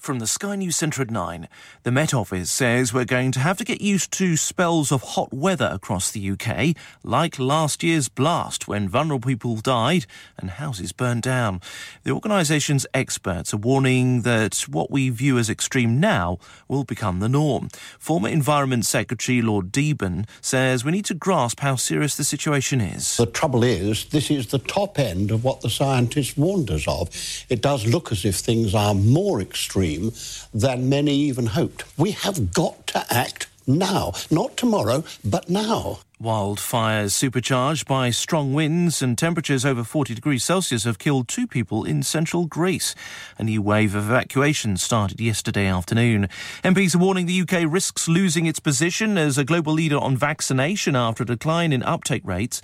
From the Sky News Centre at 9, the Met Office says we're going to have to get used to spells of hot weather across the UK, like last year's blast when vulnerable people died and houses burned down. The organisation's experts are warning that what we view as extreme now will become the norm. Former Environment Secretary Lord Deben says we need to grasp how serious the situation is. The trouble is, this is the top end of what the scientists warned us of. It does look as if things are more extreme extreme than many even hoped. We have got to act now, not tomorrow, but now. Wildfires supercharged by strong winds and temperatures over 40 degrees Celsius have killed two people in central Greece. A new wave of evacuations started yesterday afternoon. MPs are warning the UK risks losing its position as a global leader on vaccination after a decline in uptake rates.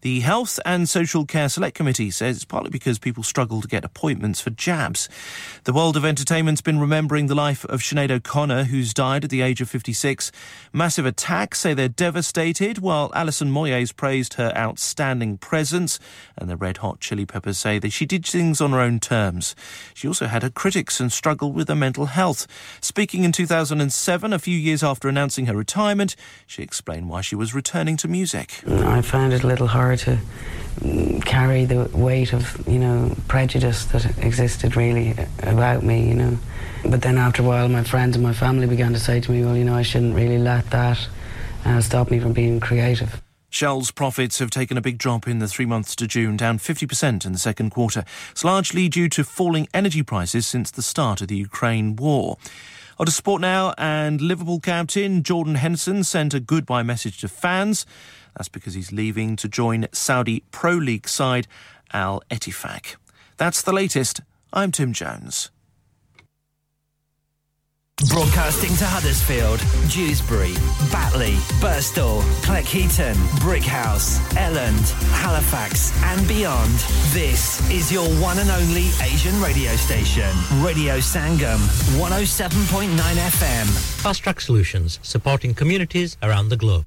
The Health and Social Care Select Committee says it's partly because people struggle to get appointments for jabs. The world of entertainment's been remembering the life of Sinead O'Connor, who's died at the age of 56. Massive attacks say they're devastated, while Alison Moyes praised her outstanding presence, and the Red Hot Chili Peppers say that she did things on her own terms. She also had her critics and struggled with her mental health. Speaking in 2007, a few years after announcing her retirement, she explained why she was returning to music. I found it a little hard to carry the weight of you know prejudice that existed really about me you know but then after a while my friends and my family began to say to me well you know I shouldn't really let that uh, stop me from being creative Shell's profits have taken a big drop in the three months to June, down 50% in the second quarter. It's largely due to falling energy prices since the start of the Ukraine war. On to sport now, and Liverpool captain Jordan Henderson sent a goodbye message to fans. That's because he's leaving to join Saudi Pro League side Al Etifak. That's the latest. I'm Tim Jones. Broadcasting to Huddersfield, Dewsbury, Batley, Burstall, Cleckheaton, Brickhouse, Elland, Halifax, and beyond. This is your one and only Asian radio station, Radio Sangam, 107.9 FM. Fast Track Solutions, supporting communities around the globe.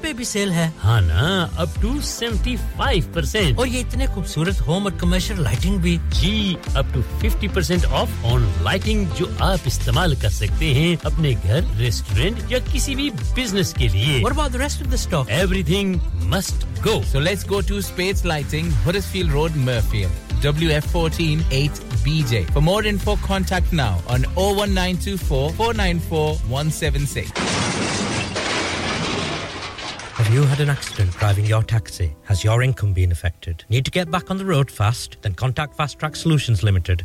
پہ بھی cell ہے۔ ہاں نا up to seventy five percent اور یہ اتنے خوبصورت home اور کمرشل لائٹنگ بھی۔ جی up to fifty percent off on lighting جو آپ استعمال کر سکتے ہیں اپنے گھر ریسٹورینٹ یا کسی بھی بزنس کے لیے۔ اور بعد rest of the stock everything must go so let's go to space lighting Huddersfield road Mirfield WF148BJ. For more info, contact now on 01924 494 176. Have you had an accident driving your taxi? Has your income been affected? Need to get back on the road fast? Then contact Fast Track Solutions Limited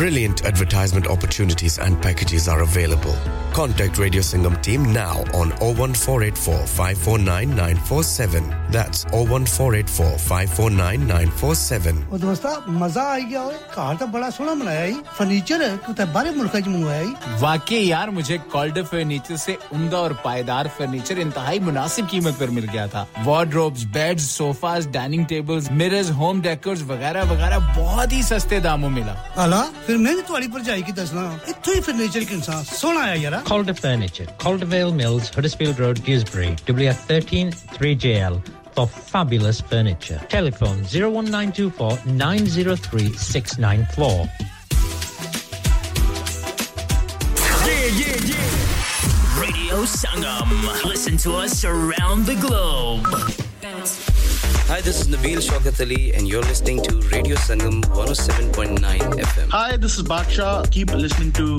Brilliant advertisement opportunities and packages are available. Contact Radio Singham team now on 01484 549 947. That's 01484 549 947. او دوستا مزہ آ گیا اوئے کہاں تے بڑا سونا بنایا ہی furniture ہے تو تے بارے ملک وچ منگوایا ہی واقعی یار مجھے کالڈر فرنیچر سے عمدہ اور پائیدار فرنیچر انتہائی مناسب قیمت پر مل گیا تھا wardrobes beds sofas dining tables mirrors home decors وغیرہ وغیرہ بہت ہی سستے داموں ملا اللہ ਫਿਰ ਮੈਂ ਵੀ ਤੁਹਾਡੀ ਭਰਜਾਈ ਕੀ ਦੱਸਣਾ ਇੱਥੋਂ ਹੀ ਫਰਨੀਚਰ ਕਿੰਨਾ ਸੋਹਣਾ ਆਇਆ ਯਾਰ Calder Furniture, Caldervale Mills, Huddersfield Road, Dewsbury, WF13 3JL for fabulous furniture. Telephone 01924 903 694. Radio Sangam. Listen to us around the globe. Hi, this is Nabil Shaukat Ali, and you're listening to Radio Sangam 107.9 FM. Hi, this is Baksha. Keep listening to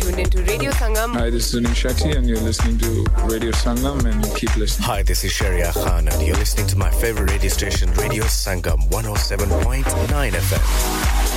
tuned into radio Sangam hi this is Anil Shetty and you're listening to Radio Sangam and keep listening. Hi, this is Sharia Khan and you're listening to my favorite radio station Radio Sangam 107.9 FM.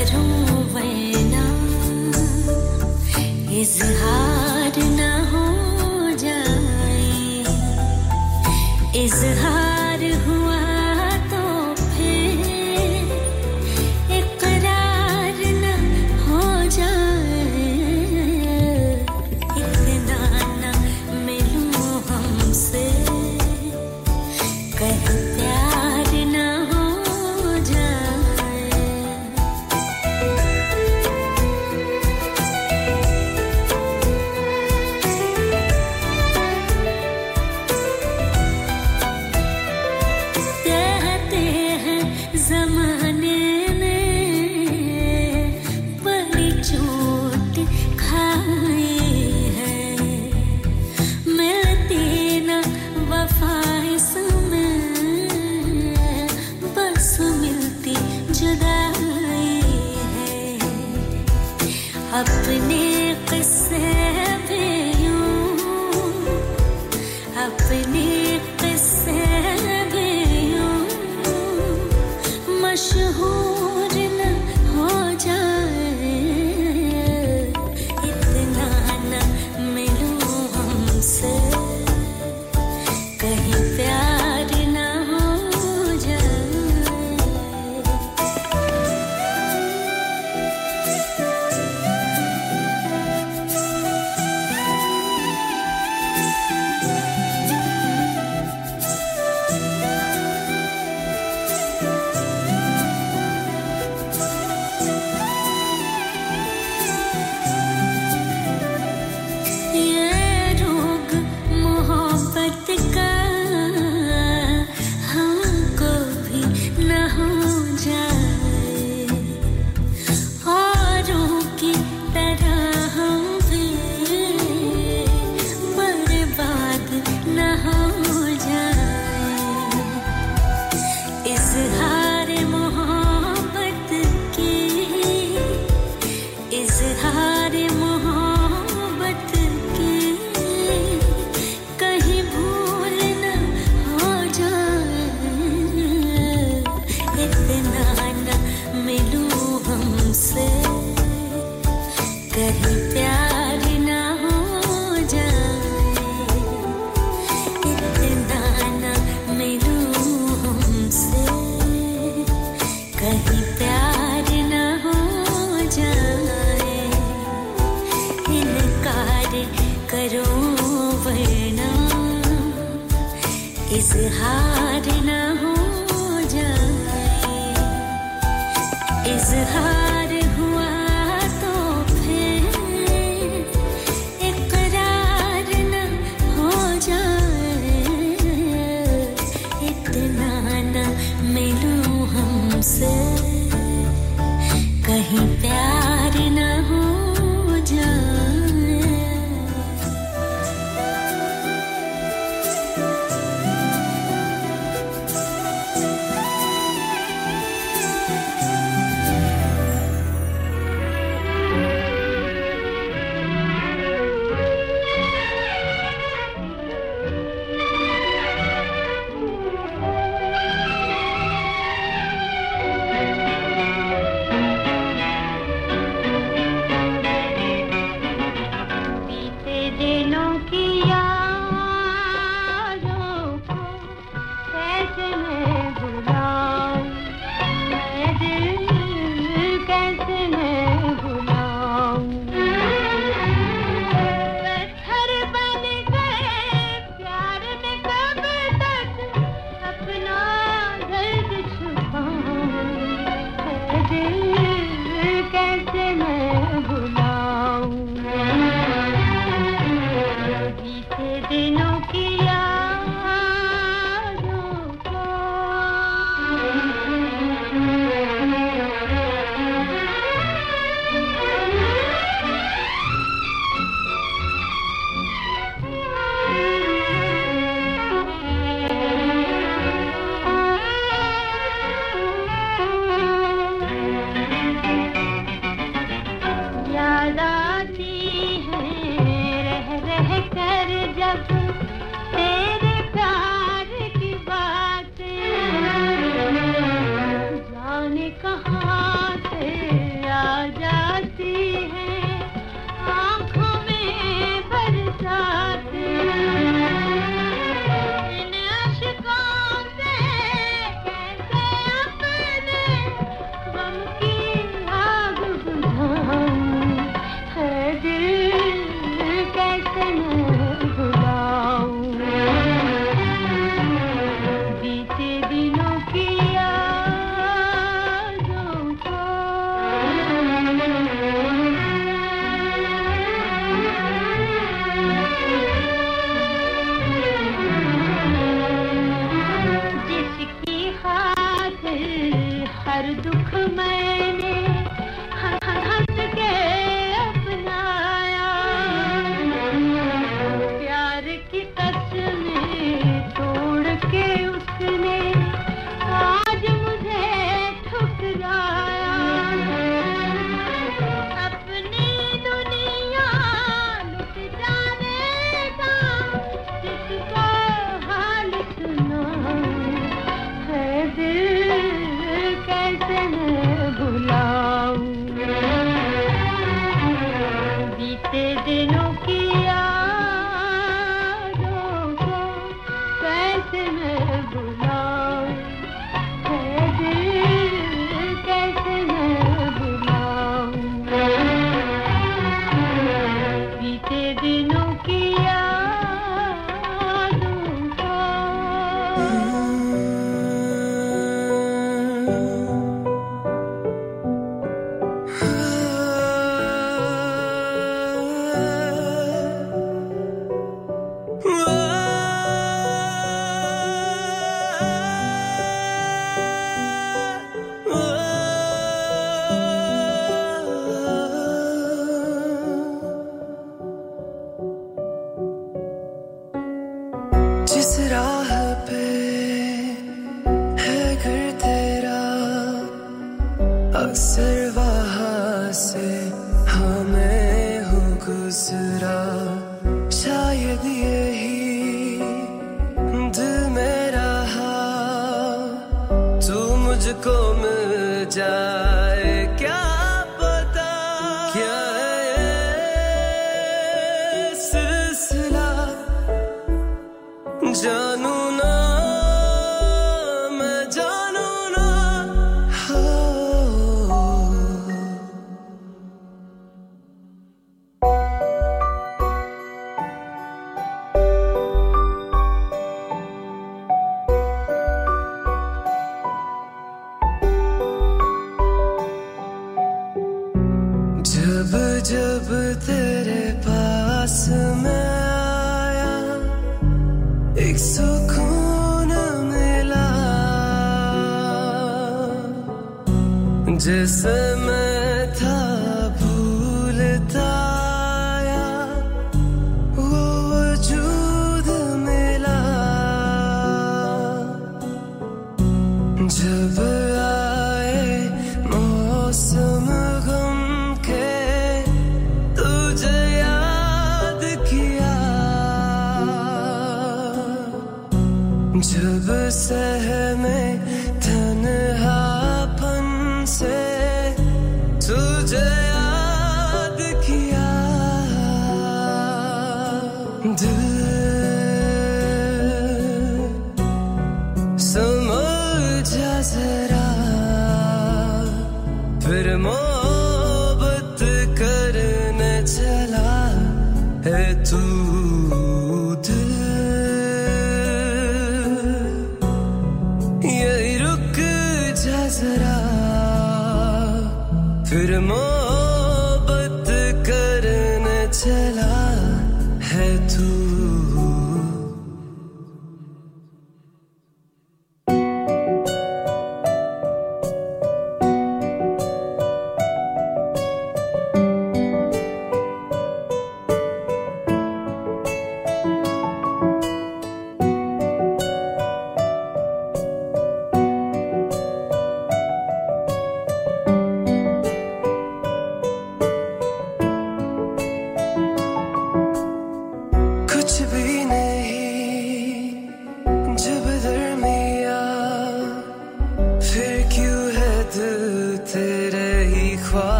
کروں وینا۔ اظہار نہ ہو جائے اظہار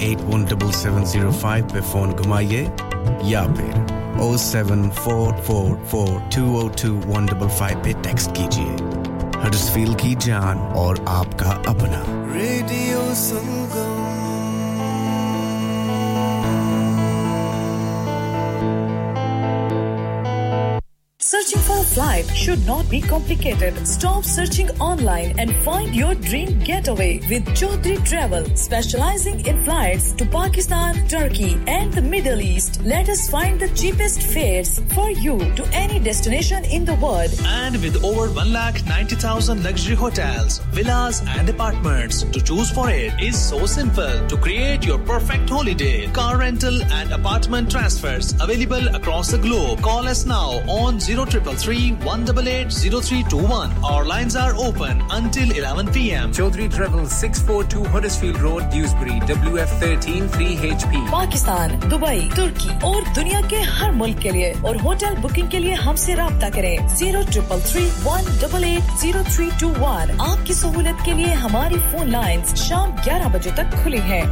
eight one double seven zero five پہ phone گھمائیے یا پھر O seven four four four two O two one double five پہ ٹیکسٹ کیجیے۔ ہر فیل کی جان اور آپ کا اپنا۔ Radio Sangam a flight should not be complicated. Stop searching online and find your dream getaway with Chaudhary Travel, specializing in flights to Pakistan, Turkey, and the Middle East. Let us find the cheapest fares for you to any destination in the world. And with over 1,90,000 luxury hotels, villas, and apartments to choose for it is so simple to create your perfect holiday. Car rental and apartment transfers available across the globe. Call us now on 0333 188 0321. Our lines are open until 11 p.m. Chaudhary six four two Huddersfield H P Pakistan, Dubai, ترکی اور دنیا کے ہر ملک کے لیے اور hotel booking کے لیے ہم سے رابطہ کریں zero triple three one double eight zero three two one. آپ کی سہولت کے لیے ہماری فون لائن شام گیارہ بجے تک کھلی ہے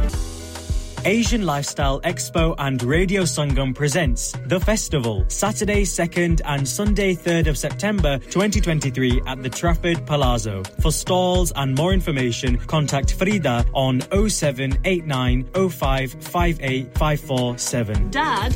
Asian Lifestyle Expo and Radio Sangam presents The Festival, Saturday 2nd and Sunday 3rd of September 2023 at the Trafford Palazzo. For stalls and more information, contact Frida on 0789 05 58547. Dad,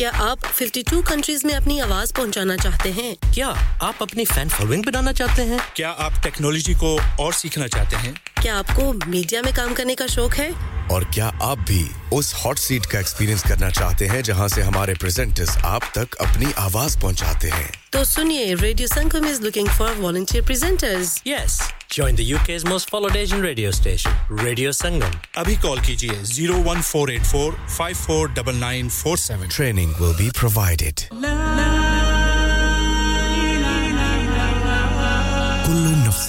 کیا آپ 52 countries میں اپنی آواز پہنچانا چاہتے ہیں؟ کیا آپ اپنی فین فالوئنگ بنانا چاہتے ہیں؟ کیا آپ ٹیکنالوجی کو اور سیکھنا چاہتے ہیں؟ کیا آپ کو میڈیا میں کام کرنے کا شوق ہے؟ اور کیا آپ بھی اس ہاٹ سیٹ کا ایکسپیرینس کرنا چاہتے ہیں جہاں سے ہمارے پریزنٹرز آپ تک اپنی آواز پہنچاتے ہیں؟ تو سنیے radio Sangam is looking for volunteer presenters yes Join the UK's most followed Asian radio station, Radio Sangam. Abhi call nine 01484 549947. Training will be provided.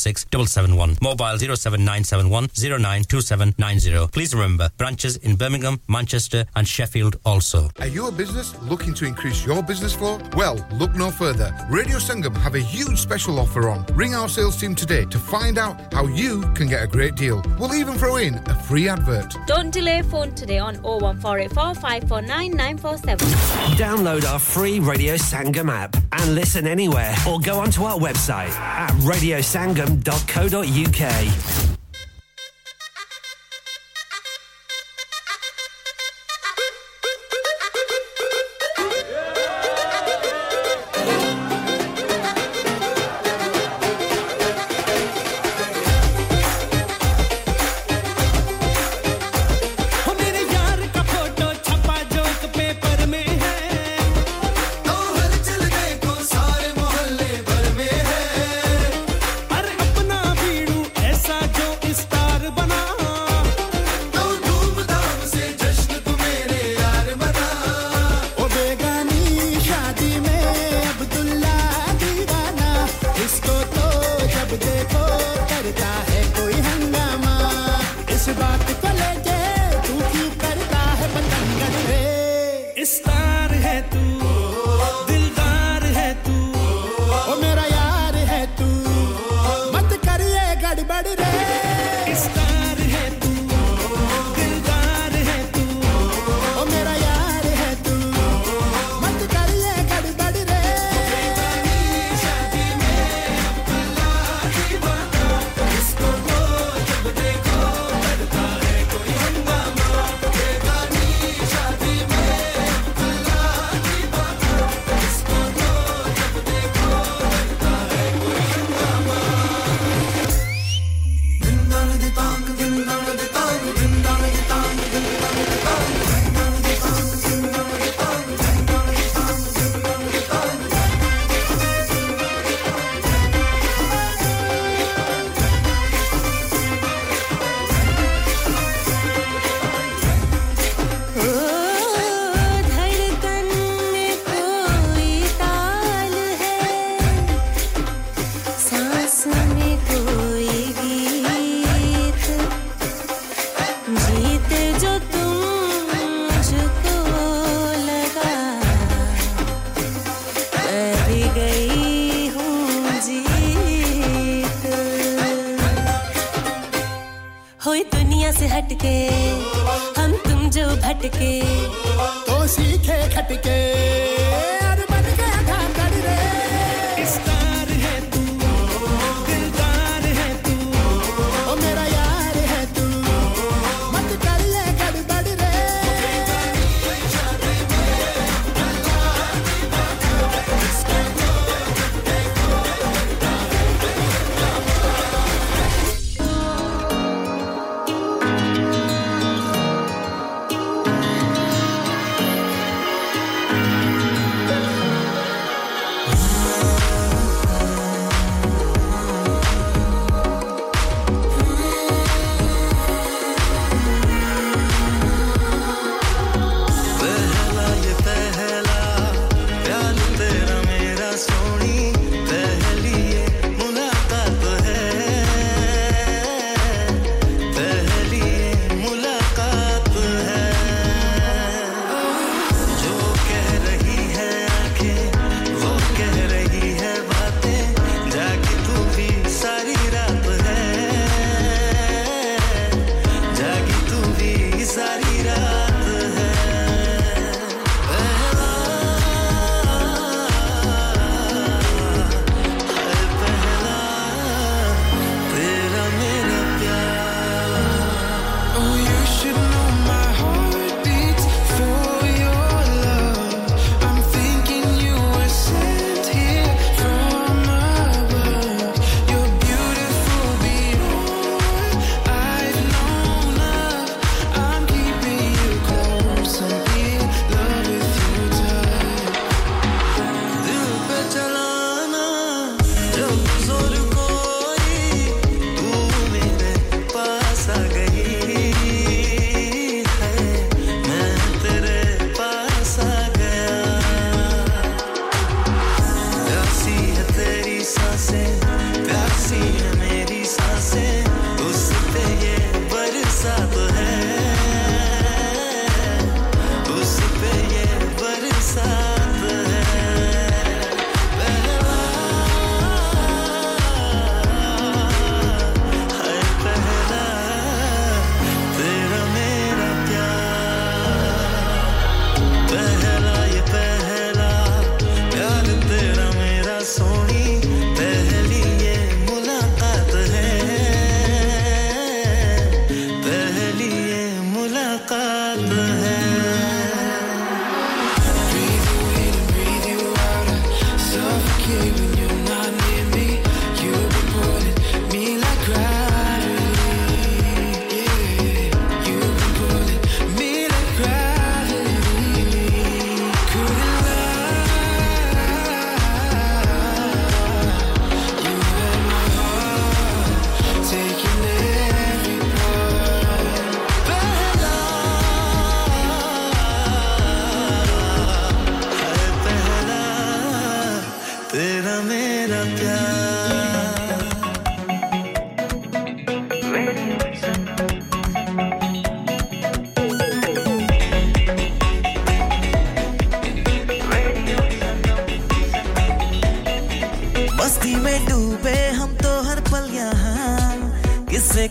466 771. Mobile 07971 092790. Please remember, branches in Birmingham, Manchester and Sheffield also. Are you a business looking to increase your business flow? Well, look no further. Radio Sangam have a huge special offer on. Ring our sales team today to find out how you can get a great deal. We'll even throw in a free advert. Don't delay phone today on 01484 549 947. Download our free Radio Sangam app and listen anywhere or go onto our website at radiosangam.co.uk fm.co.uk.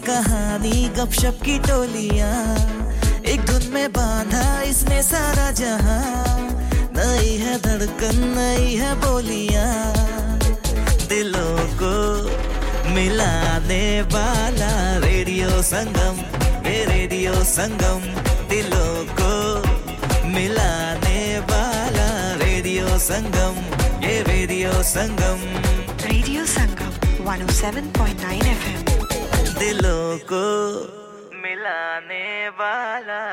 کہانی؟ گپ شپ کی ٹولیاں۔ ایک دھن میں باندھا اس نے سارا جہاں۔ نئی ہے دھڑکن، نئی ہے بولیاں۔ دلوں کو ملانے والا ریڈیو سنگم یہ ریڈیو سنگم دلوں کو ملانے والا ریڈیو سنگم یہ radio Sangam radio Sangam 107.9 F دلوں کو ملانے والا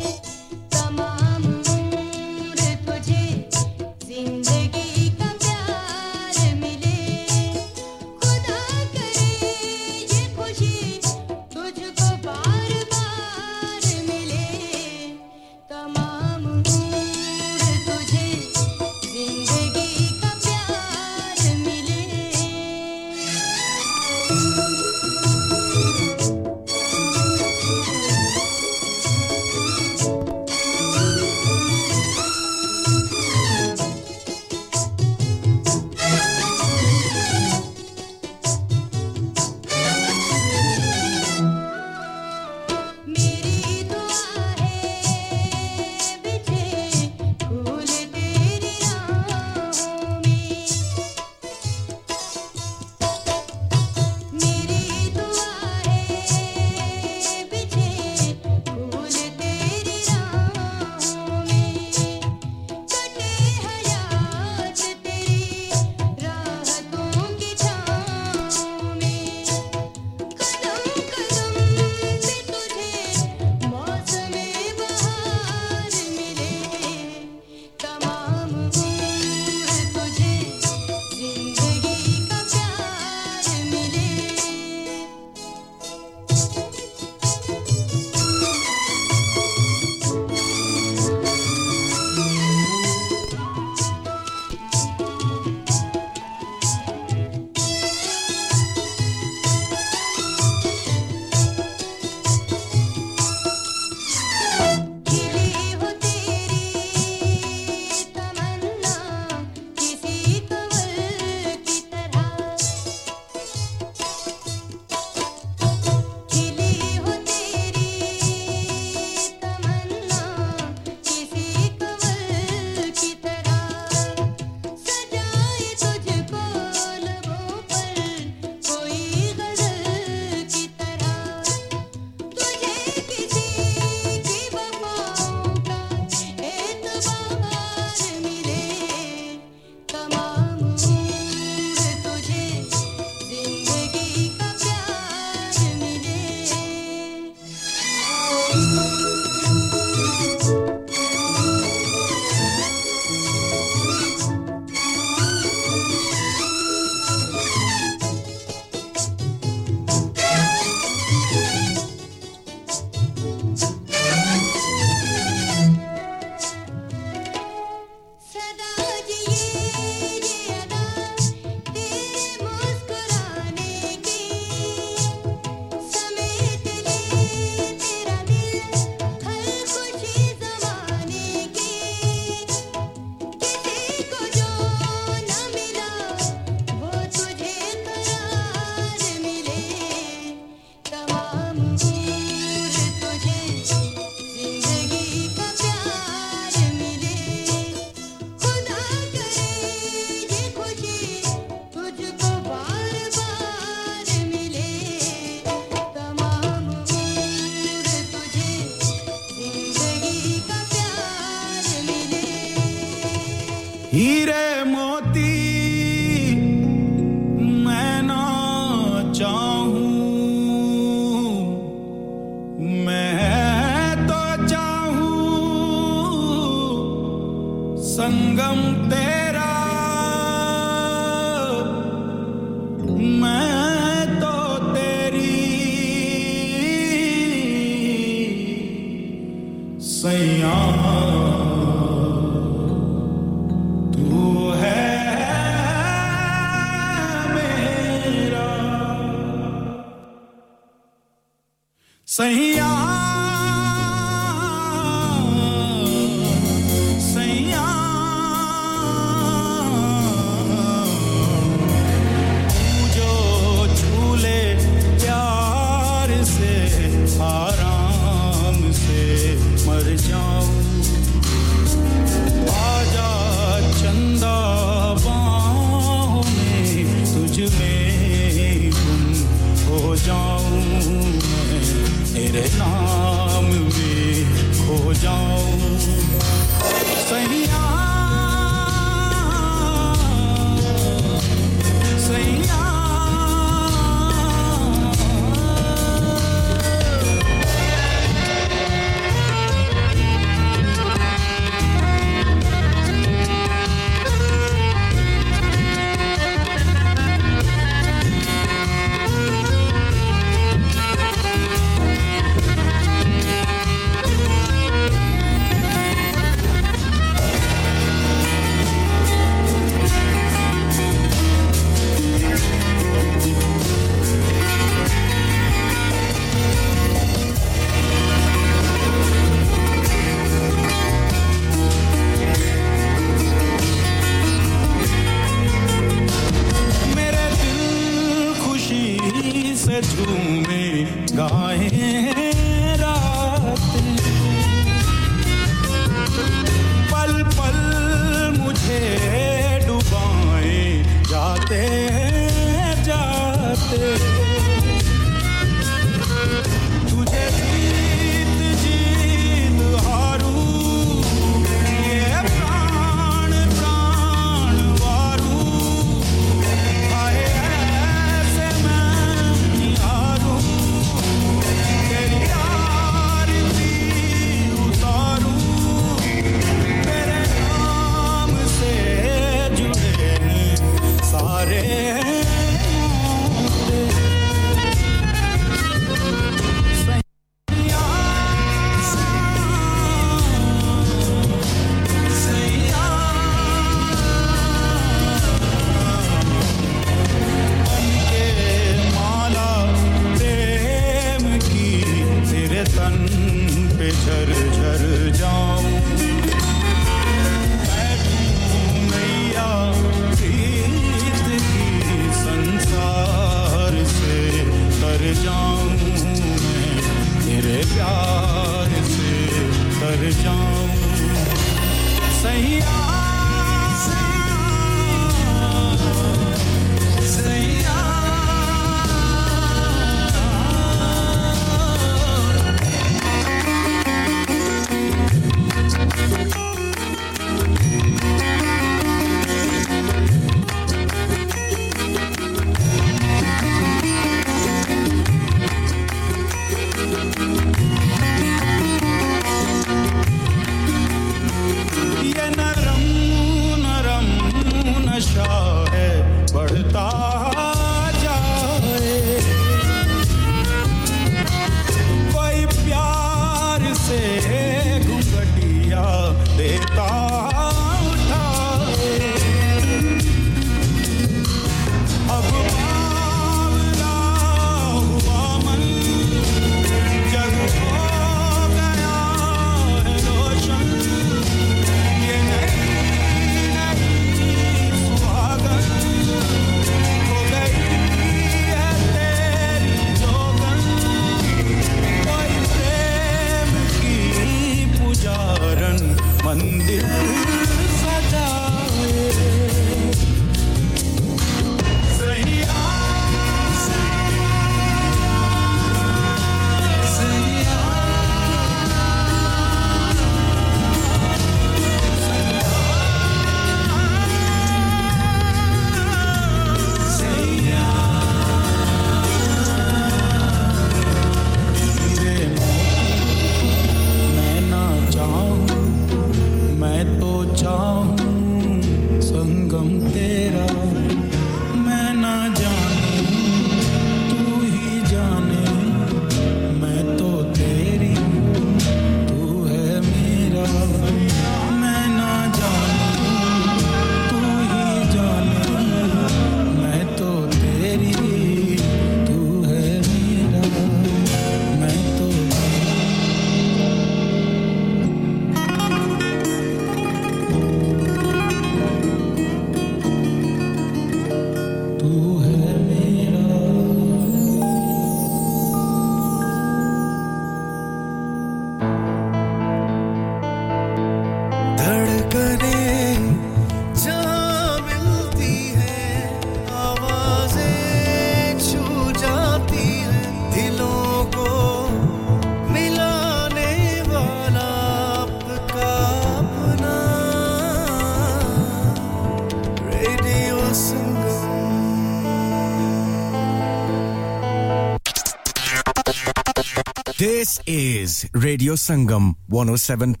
This is Radio Sangam 107.9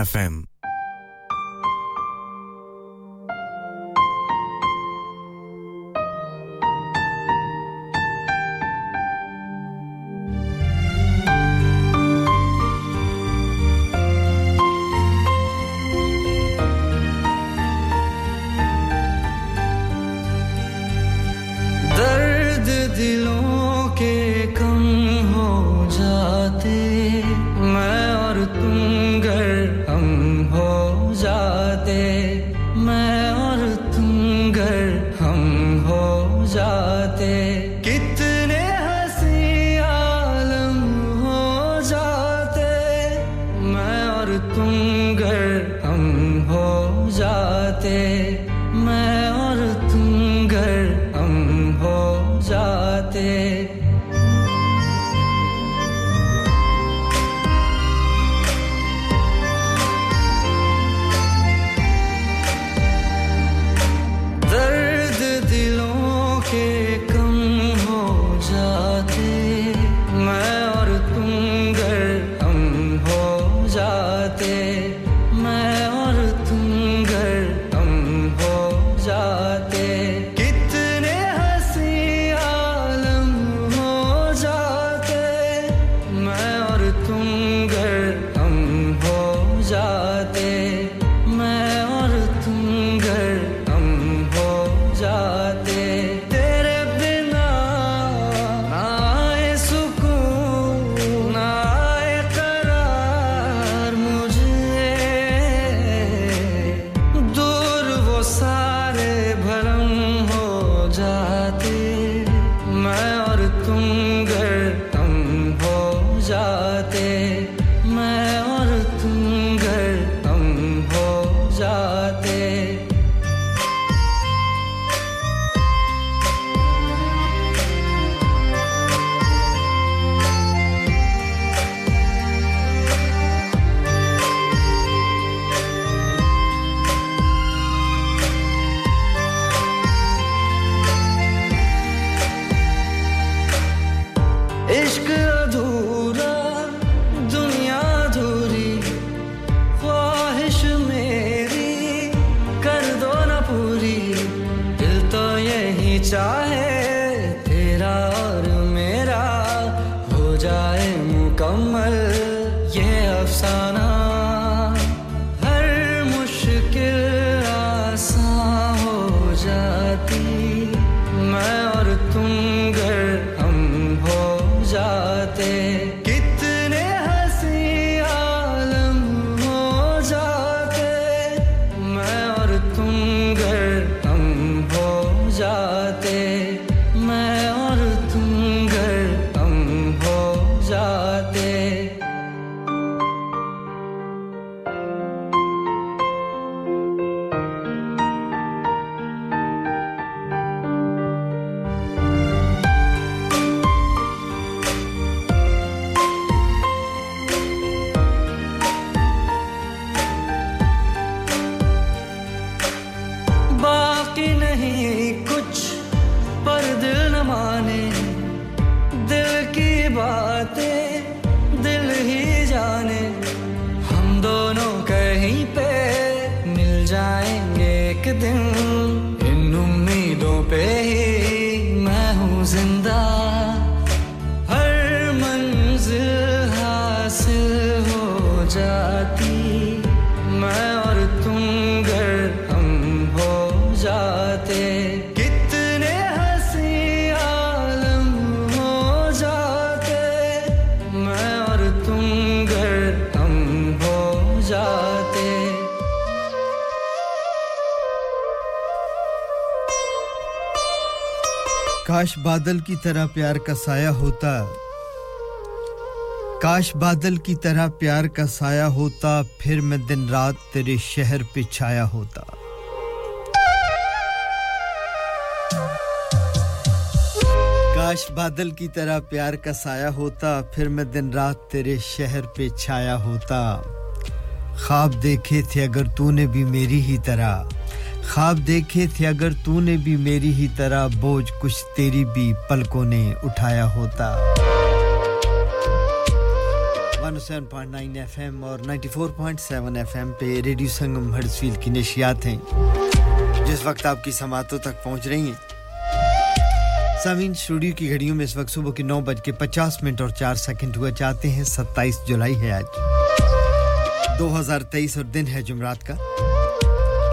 FM. بادل کی طرح پیار کا سایہ ہوتا۔ کاش بادل کی طرح پیار کا سایہ ہوتا، پھر میں دن رات تیرے شہر پہ چھایا ہوتا۔ کاش بادل کی طرح پیار کا سایہ ہوتا، پھر میں دن رات تیرے شہر پہ چھایا ہوتا۔ خواب دیکھے تھے اگر تو نے بھی میری ہی طرح۔ خواب دیکھے تھے اگر تو نے بھی میری ہی طرح بوجھ کچھ تیری بھی پلکوں نے اٹھایا ہوتا۔ 107.9 ایف ایم اور 94.7 ایف ایم پہ ریڈیو سنگم ہرسفیل کی نشیات ہیں۔ جس وقت آپ کی سماعتوں تک پہنچ رہی ہیں۔ سامین اسٹوڈیو کی گھڑیوں میں اس وقت صبح کے نو بج کے پچاس منٹ اور چار سیکنڈ ہوا۔ چاہتے ہیں ستائیس جولائی ہے آج۔ دو ہزار تیئیس اور دن ہے جمعرات کا۔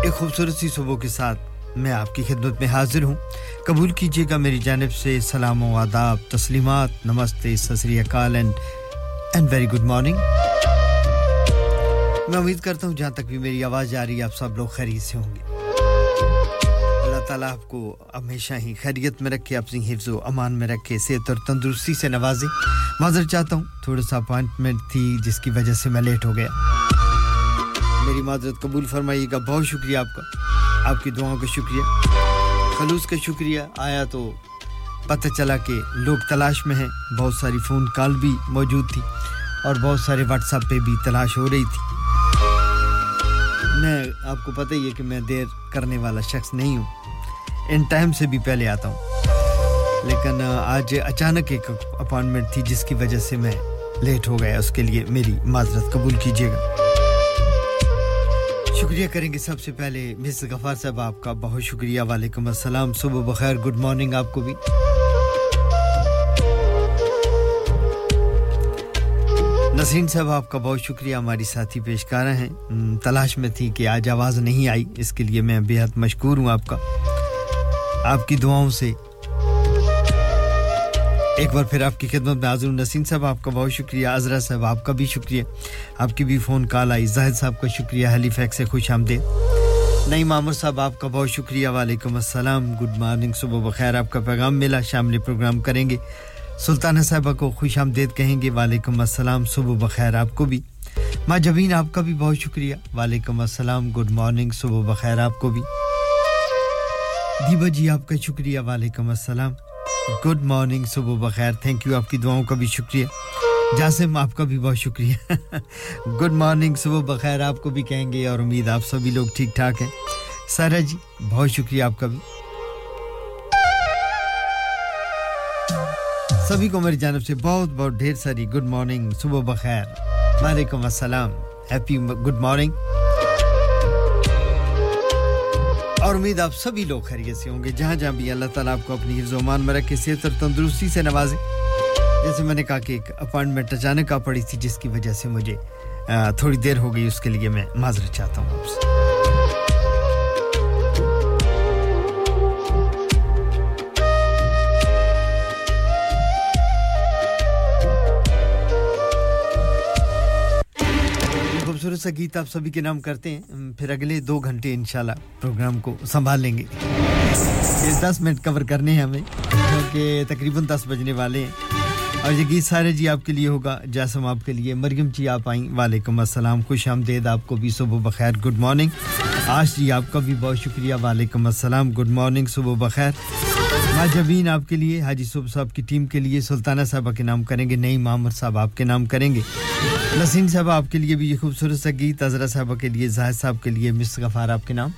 ایک خوبصورت سی صبح کے ساتھ میں آپ کی خدمت میں حاضر ہوں۔ قبول کیجیے گا میری جانب سے سلام و آداب، تسلیمات، نمستے سسری اکال and and very good morning میں امید کرتا ہوں جہاں تک بھی میری آواز جا رہی ہے، آپ سب لوگ خیریت سے ہوں گے۔ اللہ تعالیٰ آپ کو ہمیشہ ہی خیریت میں رکھے اپنی حفظ و امان میں رکھے، صحت اور تندرستی سے نوازے۔ معذر چاہتا ہوں، تھوڑا سا اپوائنٹمنٹ تھی جس کی وجہ سے میں لیٹ ہو گیا۔ میری معذرت قبول فرمائیے گا۔ بہت شکریہ آپ کا۔ آپ کی دعاؤں کا شکریہ۔ خلوص کا شکریہ۔ آیا تو پتہ چلا کہ لوگ تلاش میں ہیں۔ بہت ساری فون کال بھی موجود تھی اور بہت سارے واٹس ایپ پہ بھی تلاش ہو رہی تھی۔ میں آپ کو پتہ ہی ہے کہ میں دیر کرنے والا شخص نہیں ہوں۔ ان ٹائم سے بھی پہلے آتا ہوں۔ لیکن آج اچانک ایک اپائنٹمنٹ تھی جس کی وجہ سے میں لیٹ ہو گیا۔ اس کے لیے میری معذرت قبول کیجیے گا۔ شکریہ کریں گے سب سے پہلے مس غفار صاحب، آپ کا بہت شکریہ۔ وعلیکم السلام، صبح بخیر، گڈ مارننگ آپ کو بھی۔ نسرین صاحب، آپ کا بہت شکریہ۔ ہماری ساتھی پیشکارہ ہیں۔ تلاش میں تھی کہ آج آواز نہیں آئی، اس کے لیے میں بہت مشکور ہوں آپ کا۔ آپ کی دعاؤں سے ایک بار پھر آپ کی خدمت میں حاضر نسیم صاحب، آپ کا بہت شکریہ۔ عذرا صاحب، آپ کا بھی شکریہ۔ آپ کی بھی فون کال آئی۔ زاہد صاحب کا شکریہ۔ حلی فیک سے خوش آمدید۔ نئی مامر صاحب، آپ کا بہت شکریہ۔ وعلیکم السلام۔ گڈ مارننگ، صبح بخیر۔ آپ کا پیغام ملا۔ شامل پروگرام کریں گے۔ سلطانہ صاحبہ کو خوش آمدید کہیں گے۔ وعلیکم السلام۔ صبح بخیر آپ کو بھی۔ ماں جبین، آپ کا بھی بہت شکریہ۔ وعلیکم السلام۔ Good morning. صبح بخیر آپ کو بھی۔ دیبا جی آپ کا شکریہ۔ وعلیکم السلام۔ گڈ مارننگ صبح بخیر تھینک یو آپ کی دعاؤں کا بھی شکریہ جاسم آپ کا بھی بہت شکریہ گڈ مارننگ صبح بخیر آپ کو بھی کہیں گے اور امید آپ سبھی لوگ ٹھیک ٹھاک ہیں سارا جی بہت شکریہ آپ کا بھی سبھی کو میری جانب سے بہت بہت ڈھیر ساری گڈ مارننگ صبح بخیر وعلیکم السلام ہیپی گڈ مارننگ اور امید آپ سبھی لوگ خیریت سے ہوں گے۔ جہاں جہاں بھی اللہ تعالیٰ آپ کو اپنی حفظ و امان میں رکھے صحت اور تندرستی سے نوازے۔ جیسے میں نے کہا کہ ایک اپائنٹمنٹ اچانک آ پڑی تھی جس کی وجہ سے مجھے تھوڑی دیر ہو گئی اس کے لیے میں معذرت چاہتا ہوں آپ سے۔ خوبصورت سا گیت آپ سبھی کے نام کرتے ہیں۔ پھر اگلے دو گھنٹے انشاءاللہ پروگرام کو سنبھال لیں گے۔ یہ دس منٹ کور کرنے ہیں ہمیں، کیونکہ تقریباً دس بجنے والے ہیں۔ اور یہ گیت سارے جی آپ کے لیے ہوگا، جیسم آپ کے لیے۔ مریم جی آپ آئیں۔ وعلیکم السلام، خوش آمدید۔ آپ کو بھی صبح بخیر۔ Good morning. آج جی آپ کا بھی بہت شکریہ۔ وعلیکم السلام، گڈ مارننگ، صبح بخیر۔ ناجبین آپ کے لیے، حاجی صوب صاحب کی ٹیم کے لیے، سلطانہ صاحبہ کے نام کریں گے، نئی مامر صاحب آپ کے نام کریں گے۔ نسیم صاحبہ آپ کے لیے بھی یہ خوبصورت سا گیت صاحبہ کے لیے، زاہد صاحب کے لیے مس غفار آپ کے نام۔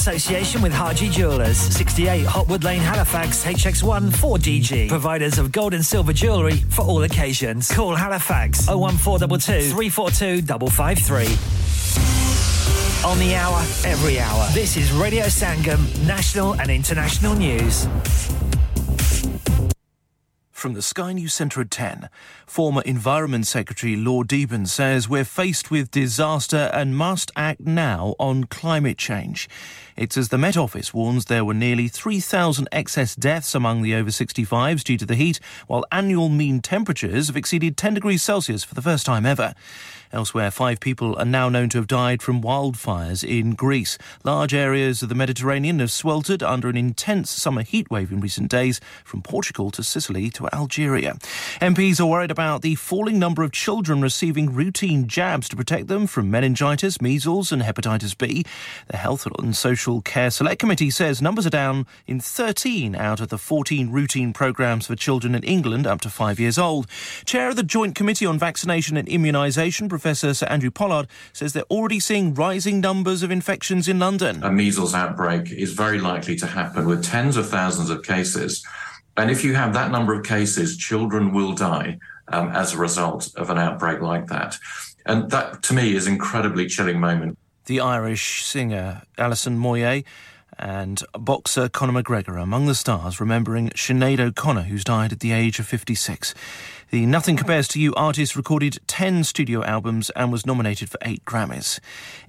Association with Harji Jewelers, 68 Hotwood Lane, Halifax, HX1 4DG. Providers of gold and silver jewellery for all occasions. Call Halifax 01422 342 553. On the hour, every hour. This is Radio Sangam, national and international news. From the Sky News Centre at 10, former Environment Secretary Lord Deben says we're faced with disaster and must act now on climate change. It's as the Met Office warns there were nearly 3,000 excess deaths among the over 65s due to the heat, while annual mean temperatures have exceeded 10 degrees Celsius for the first time ever. Elsewhere, five people are now known to have died from wildfires in Greece. Large areas of the Mediterranean have sweltered under an intense summer heatwave in recent days, from Portugal to Sicily to Algeria. MPs are worried about the falling number of children receiving routine jabs to protect them from meningitis, measles, and hepatitis B. The Health and Social Care Select Committee says numbers are down in 13 out of the 14 routine programmes for children in England up to five years old. Chair of the Joint Committee on Vaccination and Immunisation, Professor Sir Andrew Pollard, says they're already seeing rising numbers of infections in London. A measles outbreak is very likely to happen with tens of thousands of cases. And if you have that number of cases, children will die um, as a result of an outbreak like that. And that, to me, is an incredibly chilling moment. The Irish singer Alison Moyet and boxer Conor McGregor are among the stars remembering Sinead O'Connor, who's died at the age of 56. The Nothing Compares to You artist recorded 10 studio albums and was nominated for 8 Grammys.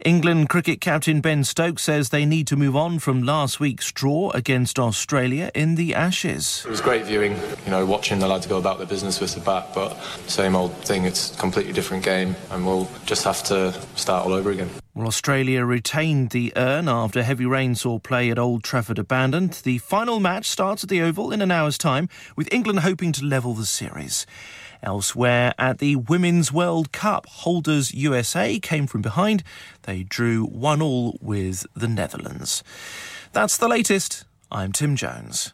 England cricket captain Ben Stokes says they need to move on from last week's draw against Australia in the Ashes. It was great viewing, you know, watching the lads go about their business with the bat, but same old thing, it's a completely different game, and we'll just have to start all over again. Well, Australia retained the urn after heavy rain saw play at Old Trafford abandoned. The final match starts at the Oval in an hour's time, with England hoping to level the series. Elsewhere at the Women's World Cup, holders USA came from behind. They drew one all with the Netherlands. That's the latest. I'm Tim Jones.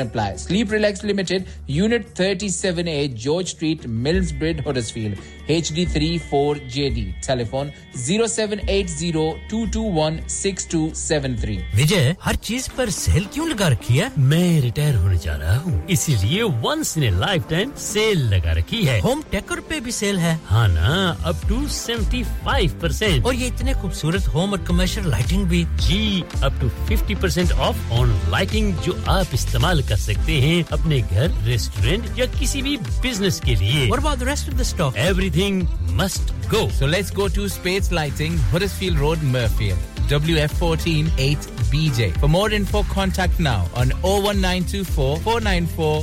apply. Sleep Relax Limited, Unit 37A, George Street, Millsbridge, Huddersfield. H D three four J D telephone zero seven eight zero two two one six two seven three وجے ہر چیز پر cell کیوں لگا رکھی ہے میں retire ہونے جا رہا ہوں اسی لیے ونس نے لائف ٹائم سیل لگا رکھی ہے ہوم ٹیکر پہ بھی سیل ہے ہاں نا up to seventy five percent اور یہ اتنے خوبصورت ہوم اور کمرشل لائٹنگ بھی جی up to fifty percent off on lighting جو آپ استعمال کر سکتے ہیں اپنے گھر ریسٹورینٹ یا کسی بھی بزنس کے لیے اور بعد rest of the stock every Must go. So let's go to Spades Lighting, Huddersfield Road, Murfield. WF fourteen eight BJ. For more info, contact now on 01924 494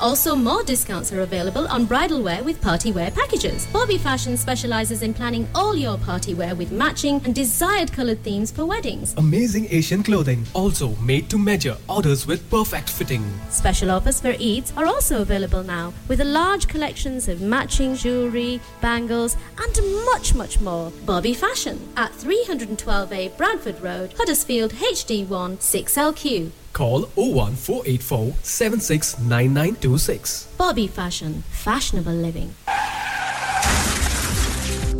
Also, more discounts are available on bridal wear with party wear packages. Bobby Fashion specializes in planning all your party wear with matching and desired colored themes for weddings. Amazing Asian clothing, also made to measure, orders with perfect fitting. Special offers for Eids are also available now with a large collections of matching jewellery, bangles, and much, much more. Bobby Fashion at 312A Bradford Road, Huddersfield HD1 6LQ. Call 01484 769926. Bobby Fashion, fashionable living.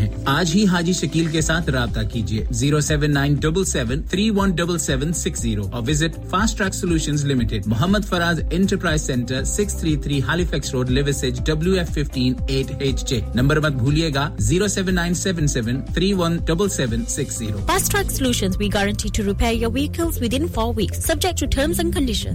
ہیں۔ آج ہی حاجی شکیل کے ساتھ رابطہ کیجیے۔ Zero seven nine double seven three one double seven six zero اور visit fast track solution limited. Muhammad Faraz enterprise centre six three three Halifax road Liversedge W F fifteen eight H J. Number مت بھولیے گا۔ Zero seven nine seven seven three one double seven six zero. Fast track solution we guarantee to repair your vehicles within four weeks subject to terms and condition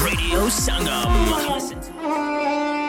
Radio Sangam.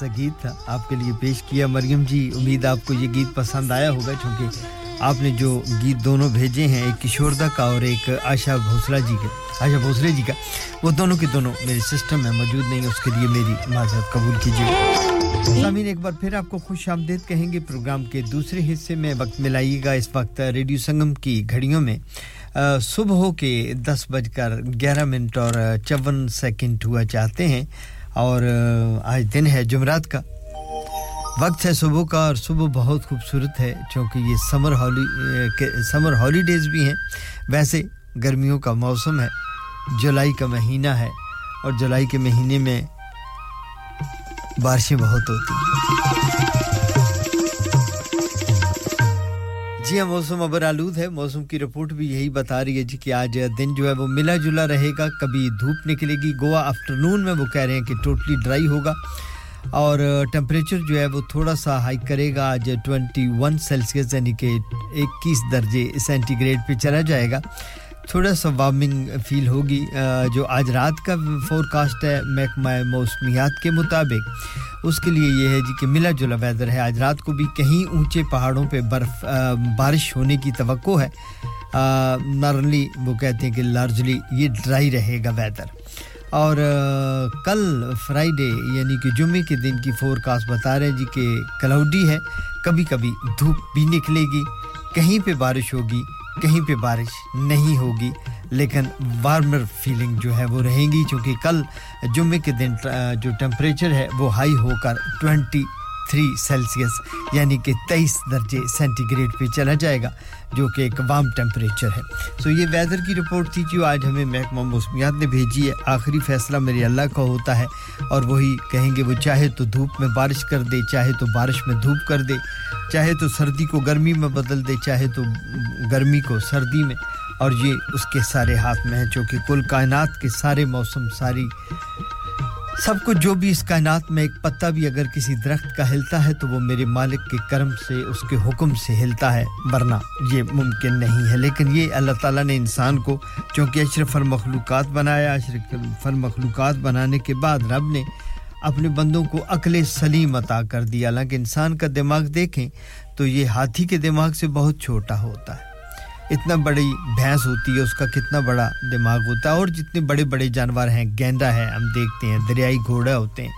سا گیت تھا آپ کے لیے پیش کیا۔ مریم جی امید آپ کو یہ گیت پسند آیا ہوگا چونکہ آپ نے جو گیت دونوں بھیجے ہیں، ایک کشوردہ کا اور ایک آشا بھوسلا جی کا آشا بھوسلے جی کا۔ وہ دونوں کے دونوں میرے سسٹم میں موجود نہیں، اس کے لیے میری معذرت قبول کیجیے۔ سامین ایک بار پھر آپ کو خوش آمدید کہیں گے، پروگرام کے دوسرے حصے میں وقت ملائیے گا۔ اس وقت ریڈیو سنگم کی گھڑیوں میں صبح ہو کے دس بج کر گیارہ منٹ اور چون سیکنڈ ہوا چاہتے ہیں۔ اور آج دن ہے جمعرات کا۔ وقت ہے صبح کا اور صبح بہت خوبصورت ہے چونکہ یہ سمر ہالی سمر ہالیڈیز بھی ہیں۔ ویسے گرمیوں کا موسم ہے، جولائی کا مہینہ ہے اور جولائی کے مہینے میں بارشیں بہت ہوتی ہیں۔ جی ہاں موسم ابر آلود ہے۔ موسم کی رپورٹ بھی یہی بتا رہی ہے جی کہ آج دن جو ہے وہ ملا جلا رہے گا۔ کبھی دھوپ نکلے گی۔ گوا آفٹرنون میں وہ کہہ رہے ہیں کہ ٹوٹلی ڈرائی ہوگا۔ اور ٹمپریچر جو ہے وہ تھوڑا سا ہائی کرے گا۔ آج ٹوئنٹی ون سیلسیس یعنی کہ اکیس درجے سینٹی گریڈ پہ چلا جائے گا۔ تھوڑا سا وارمنگ فیل ہوگی جو آج رات کا فور کاسٹ ہے محکمہ موسمیات کے مطابق۔ اس کے لیے یہ ہے جی کہ ملا جلا ویدر ہے۔ آج رات کو بھی کہیں اونچے پہاڑوں پہ برف بارش ہونے کی توقع ہے۔ نارملی وہ کہتے ہیں کہ لارجلی یہ ڈرائی رہے گا ویدر اور کل فرائیڈے یعنی کہ جمعے کے دن کی فور کاسٹ بتا رہے ہیں جی کہ کلاؤڈی ہے۔ کبھی کبھی دھوپ بھی نکلے گی۔ کہیں پہ بارش ہوگی۔ کہیں پہ بارش نہیں ہوگی، لیکن وارمر فیلنگ جو ہے وہ رہیں گی، چونکہ کل جمعے کے دن جو ٹمپریچر ہے وہ ہائی ہو کر ٹوینٹی تھری سیلسیس یعنی کہ تیئیس درجے سینٹی گریڈ پہ چلا جائے گا جو کہ ایک وام ٹیمپریچر ہے۔ سو so, یہ ویدر کی رپورٹ تھی جو آج ہمیں محکمہ موسمیات نے بھیجی ہے۔ آخری فیصلہ میرے اللہ کا ہوتا ہے اور وہی کہیں گے وہ چاہے تو دھوپ میں بارش کر دے چاہے تو بارش میں دھوپ کر دے چاہے تو سردی کو گرمی میں بدل دے چاہے تو گرمی کو سردی میں۔ اور یہ اس کے سارے ہاتھ میں ہیں چونکہ کل کائنات کے سارے موسم ساری سب کچھ جو بھی اس کائنات میں ایک پتہ بھی اگر کسی درخت کا ہلتا ہے تو وہ میرے مالک کے کرم سے اس کے حکم سے ہلتا ہے، ورنہ یہ ممکن نہیں ہے۔ لیکن یہ اللہ تعالیٰ نے انسان کو چونکہ اشرف المخلوقات بنایا، اشرف المخلوقات بنانے کے بعد رب نے اپنے بندوں کو عقل سلیم عطا کر دیا۔ حالانکہ انسان کا دماغ دیکھیں تو یہ ہاتھی کے دماغ سے بہت چھوٹا ہوتا ہے۔ اتنا بڑی بھینس ہوتی ہے، اس کا کتنا بڑا دماغ ہوتا ہے اور جتنے بڑے بڑے جانور ہیں، گیندا ہے ہم دیکھتے ہیں، دریائی گھوڑا ہوتے ہیں۔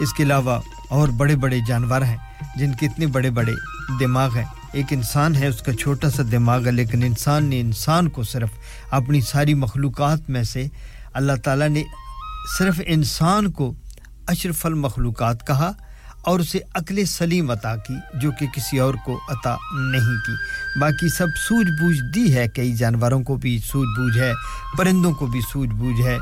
اس کے علاوہ اور بڑے بڑے جانور ہیں جن کے اتنے بڑے بڑے دماغ ہیں۔ ایک انسان ہے، اس کا چھوٹا سا دماغ ہے، لیکن انسان نے انسان کو صرف اپنی ساری مخلوقات میں سے اللہ تعالیٰ نے صرف انسان کو اشرف المخلوقات کہا۔ اور اسے عقل سلیم عطا کی جو کہ کسی اور کو عطا نہیں کی۔ باقی سب سوجھ بوجھ دی ہے، کئی جانوروں کو بھی سوجھ بوجھ ہے، پرندوں کو بھی سوجھ بوجھ ہے۔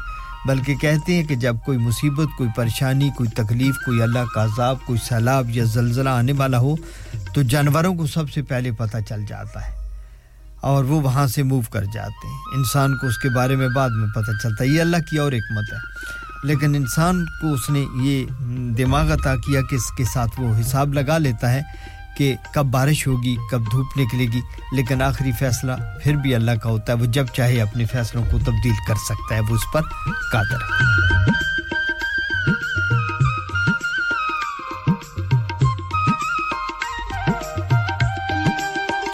بلکہ کہتے ہیں کہ جب کوئی مصیبت، کوئی پریشانی، کوئی تکلیف، کوئی اللہ کا عذاب، کوئی سیلاب یا زلزلہ آنے والا ہو، تو جانوروں کو سب سے پہلے پتہ چل جاتا ہے اور وہ وہاں سے موو کر جاتے ہیں۔ انسان کو اس کے بارے میں بعد میں پتہ چلتا ہے۔ یہ اللہ کی اور حکمت ہے۔ لیکن انسان کو اس نے یہ دماغ عطا کیا کہ اس کے ساتھ وہ حساب لگا لیتا ہے کہ کب بارش ہوگی، کب دھوپ نکلے گی، لیکن آخری فیصلہ پھر بھی اللہ کا ہوتا ہے۔ وہ جب چاہے اپنے فیصلوں کو تبدیل کر سکتا ہے، وہ اس پر قادر ہے۔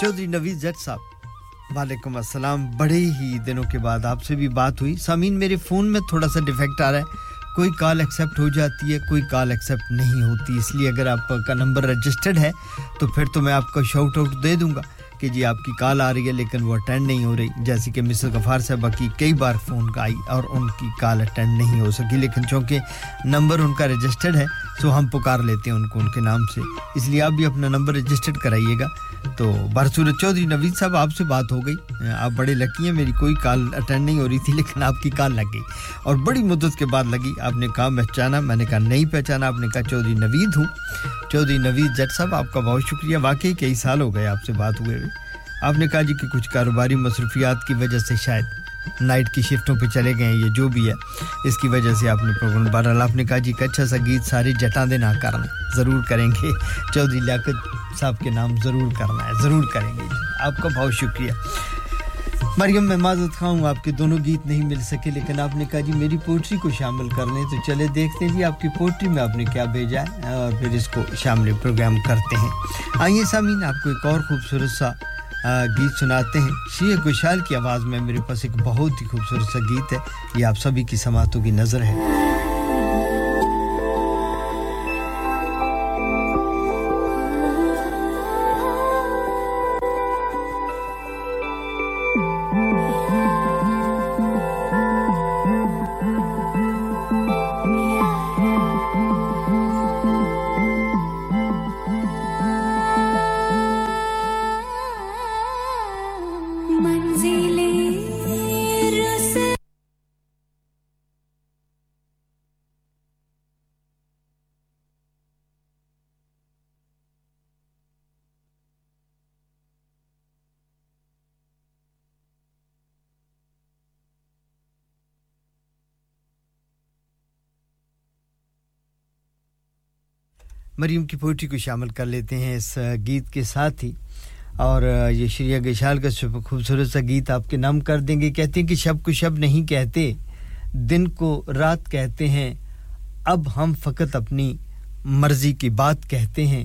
چودری نوید زٹ صاحب وعلیکم السلام۔ بڑے ہی دنوں کے بعد آپ سے بھی بات ہوئی۔ سامعین، میرے فون میں تھوڑا سا ڈیفیکٹ آ رہا ہے۔ کوئی کال ایکسیپٹ ہو جاتی ہے، کوئی کال ایکسیپٹ نہیں ہوتی۔ اس لیے اگر آپ کا نمبر رجسٹرڈ ہے، تو پھر تو میں آپ کو شاؤٹ آؤٹ دے دوں گا کہ جی آپ کی کال آ رہی ہے، لیکن وہ اٹینڈ نہیں ہو رہی۔ جیسے کہ مسز غفار صاحبہ کی کئی بار فون کا آئی اور ان کی کال اٹینڈ نہیں ہو سکی۔ لیکن چونکہ نمبر ان کا رجسٹرڈ ہے سو ہم پکار لیتے ہیں ان کو ان کے نام سے۔ اس لیے آپ بھی اپنا نمبر رجسٹرڈ کرائیے گا۔ تو برسورت چودھری نوید صاحب، آپ سے بات ہو گئی۔ آپ بڑے لکی ہیں، میری کوئی کال اٹینڈ نہیں ہو رہی تھی، لیکن آپ کی کال لگ گئی۔ اور بڑی مدت کے بعد لگی۔ آپ نے کہا پہچانا میں نے کہا، نہیں پہچانا۔ آپ نے کہا، چودھری نوید ہوں۔ چودھری نوید جٹ صاحب، آپ کا بہت شکریہ۔ واقعی کئی سال ہو گئے آپ سے بات ہوئے ہوئے۔ آپ نے کہا جی کہ کچھ کاروباری مصروفیات کی وجہ سے شاید نائٹ کی شفٹوں پہ چلے گئے ہیں، یہ جو بھی ہے، اس کی وجہ سے آپ نے پروگرام بہرحال، آپ نے کہا جی کہ اچھا سا گیت سارے جٹان دے نہ کرنا ضرور کریں گے۔ چودھری لیاقت صاحب کے نام ضرور کرنا ہے، ضرور کریں گے۔ جی آپ کا بہت شکریہ۔ مریم، میں معذرت خواہ ہوں آپ کے دونوں گیت نہیں مل سکے، لیکن آپ نے کہا جی میری پوٹری کو شامل کر لیں، تو چلے دیکھتے ہیں جی آپ کی پوٹری میں آپ نے کیا بھیجا ہے، اور پھر اس کو شامل پروگرام کرتے ہیں۔ آئیے سامعین، آپ کو ایک اور خوبصورت سا گیت سناتے ہیں۔ شیخ گشال کی آواز میں میرے پاس ایک بہت ہی خوبصورت سا گیت ہے۔ یہ آپ سبھی کی سماعتوں کی نظر ہے۔ مریم کی پوئٹری کو شامل کر لیتے ہیں اس گیت کے ساتھ ہی۔ اور یہ شریعہ گشال کا خوبصورت سا گیت آپ کے نام کر دیں گے۔ کہتے ہیں کہ شب کو شب نہیں کہتے، دن کو رات کہتے ہیں۔ اب ہم فقط اپنی مرضی کی بات کہتے ہیں۔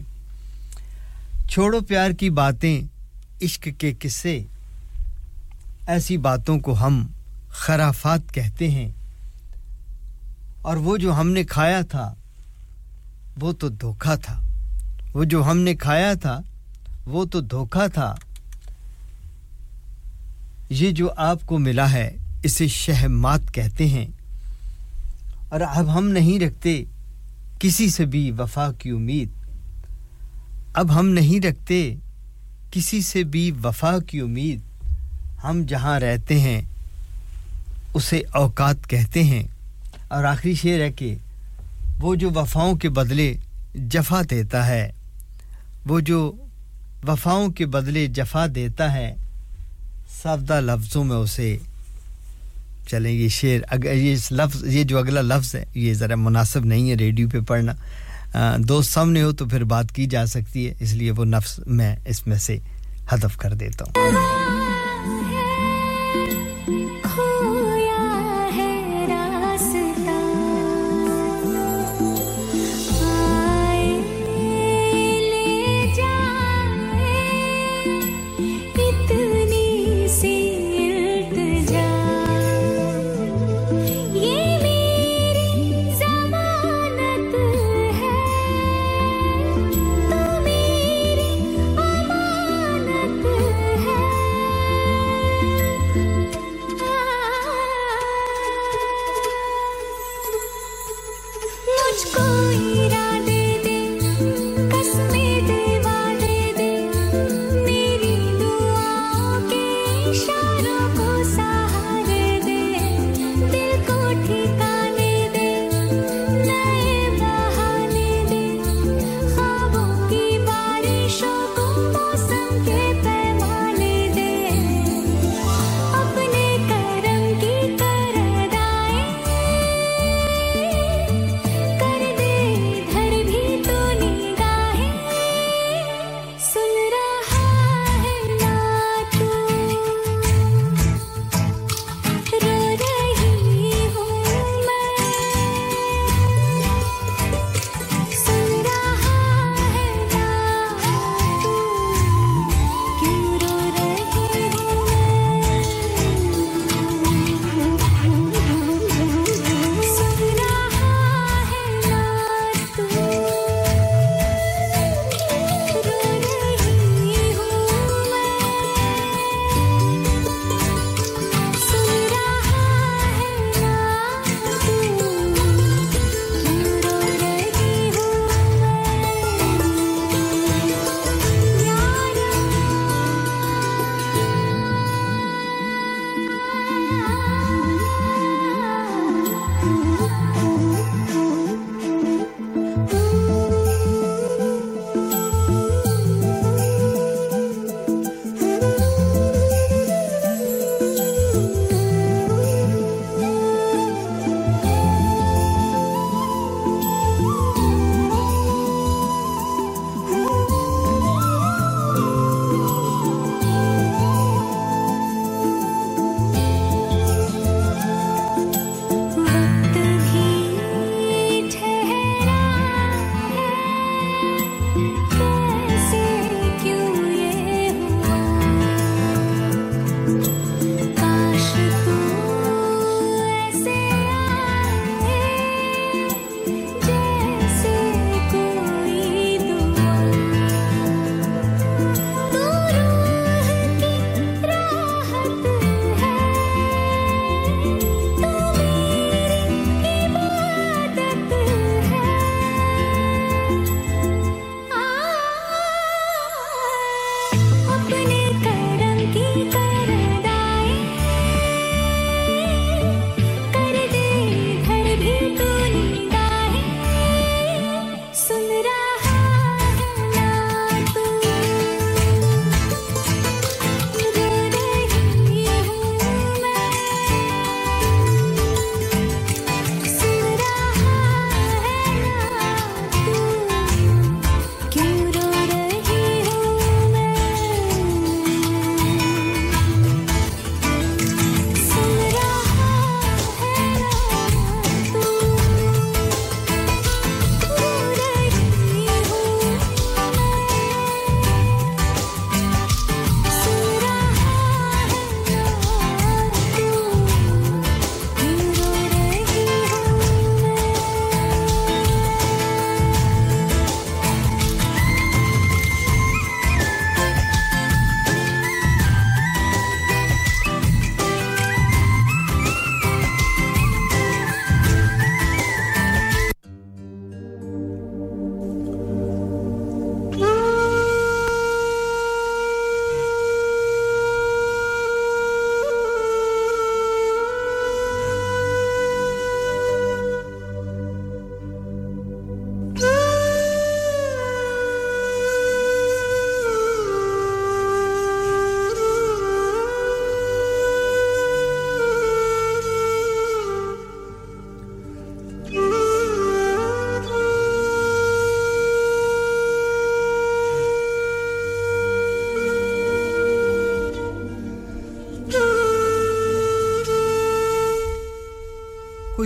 چھوڑو پیار کی باتیں، عشق کے قصے۔ ایسی باتوں کو ہم خرافات کہتے ہیں۔ اور وہ جو ہم نے کھایا تھا وہ تو دھوکہ تھا۔ وہ جو ہم نے کھایا تھا، وہ تو دھوکہ تھا۔ یہ جو آپ کو ملا ہے، اسے شہمات کہتے ہیں۔ اور اب ہم نہیں رکھتے کسی سے بھی وفا کی امید۔ اب ہم نہیں رکھتے کسی سے بھی وفا کی امید۔ ہم جہاں رہتے ہیں، اسے اوقات کہتے ہیں۔ اور آخری شعر ہے کہ وہ جو وفاؤں کے بدلے جفا دیتا ہے، وہ جو وفاؤں کے بدلے جفا دیتا ہے، سادہ لفظوں میں اسے چلیں یہ شعر۔ اگر یہ لفظ، یہ جو اگلا لفظ ہے، یہ ذرا مناسب نہیں ہے ریڈیو پہ پڑھنا۔ دوست سامنے ہو تو پھر بات کی جا سکتی ہے، اس لیے وہ نفس میں اس میں سے ہدف کر دیتا ہوں۔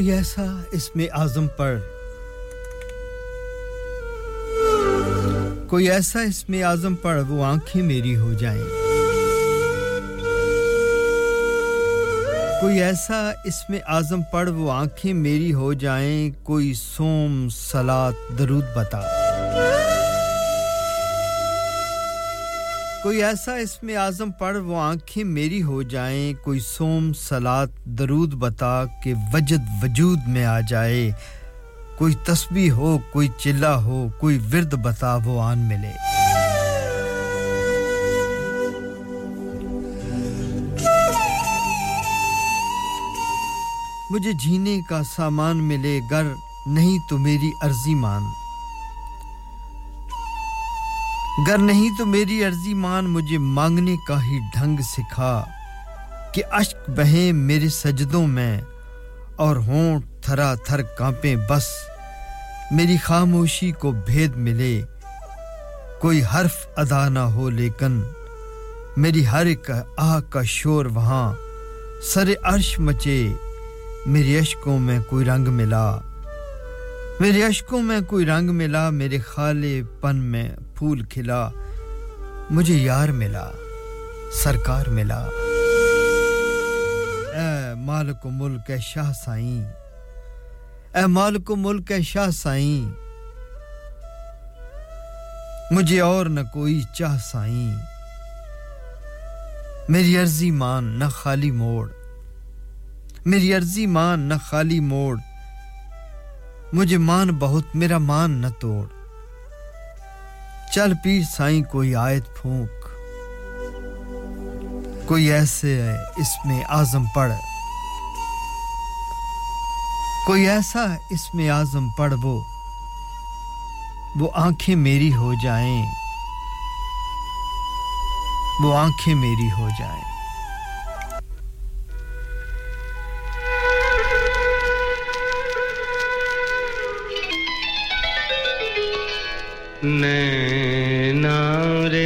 کوئی ایسا اس میں اعظم پر؟ کوئی ایسا اس میں اعظم پر وہ آنکھیں میری ہو جائیں؟ کوئی ایسا اس میں اعظم پر وہ آنکھیں میری ہو جائیں؟ کوئی سوم، سلاد، درود بتا۔ کوئی ایسا اس میں اعظم پڑھ وہ آنکھیں میری ہو جائیں، کوئی سوم، سلاد، درود بتا کہ وجد وجود میں آ جائے۔ کوئی تسبیح ہو، کوئی چلہ ہو، کوئی ورد بتا وہ آن ملے۔ مجھے جینے کا سامان ملے، گر نہیں تو میری عرضی مان۔ گر نہیں تو میری عرضی مان مجھے مانگنے کا ہی ڈھنگ سکھا کہ اشک بہیں میرے سجدوں میں اور ہونٹ تھرا تھر کانپیں بس۔ میری خاموشی کو بھید ملے، کوئی حرف ادا نہ ہو لیکن میری ہر ایک آہ کا شور وہاں سر عرش مچے۔ میرے اشکوں میں کوئی رنگ ملا، میرے اشکوں میں کوئی رنگ ملا۔ میرے خالے پن میں پھول کھلا، مجھے یار ملا، سرکار ملا۔ اے مالک و ملک، اے شاہ سائیں، اے مالک و ملک، اے شاہ سائیں۔ مجھے اور نہ کوئی چاہ سائیں۔ میری عرضی مان نہ خالی موڑ۔ میری عرضی مان نہ خالی موڑ۔ مجھے مان بہت، میرا مان نہ توڑ۔ چل پیر سائیں کوئی آیت پھونک۔ کوئی ایسے ہے اس میں آزم پڑھ۔ کوئی ایسا اس میں آزم پڑھ وہ۔ وہ آنکھیں میری ہو جائیں۔ وہ آنکھیں میری ہو جائیں۔ ne naare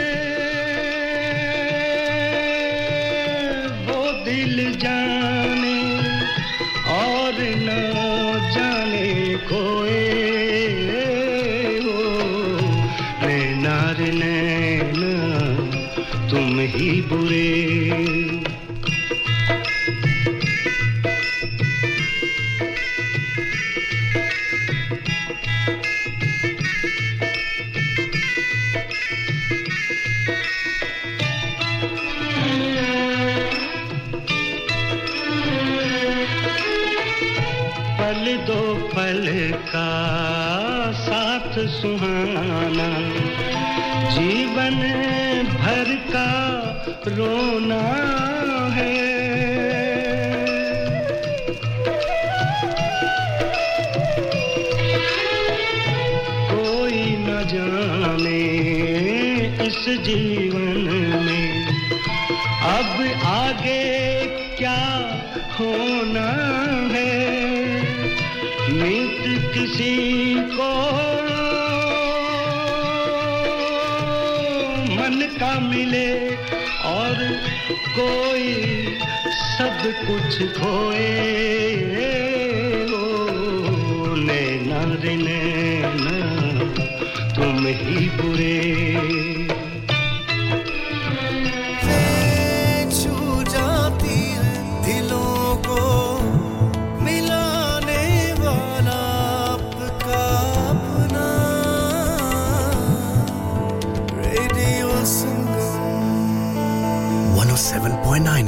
سہانا۔ جیون بھر کا رونا ہے۔ کوئی نہ جانے اس جیون میں اب آگے کیا ہونا ہے۔ نیت کسی کو کا ملے اور کوئی سب کچھ کھوئے۔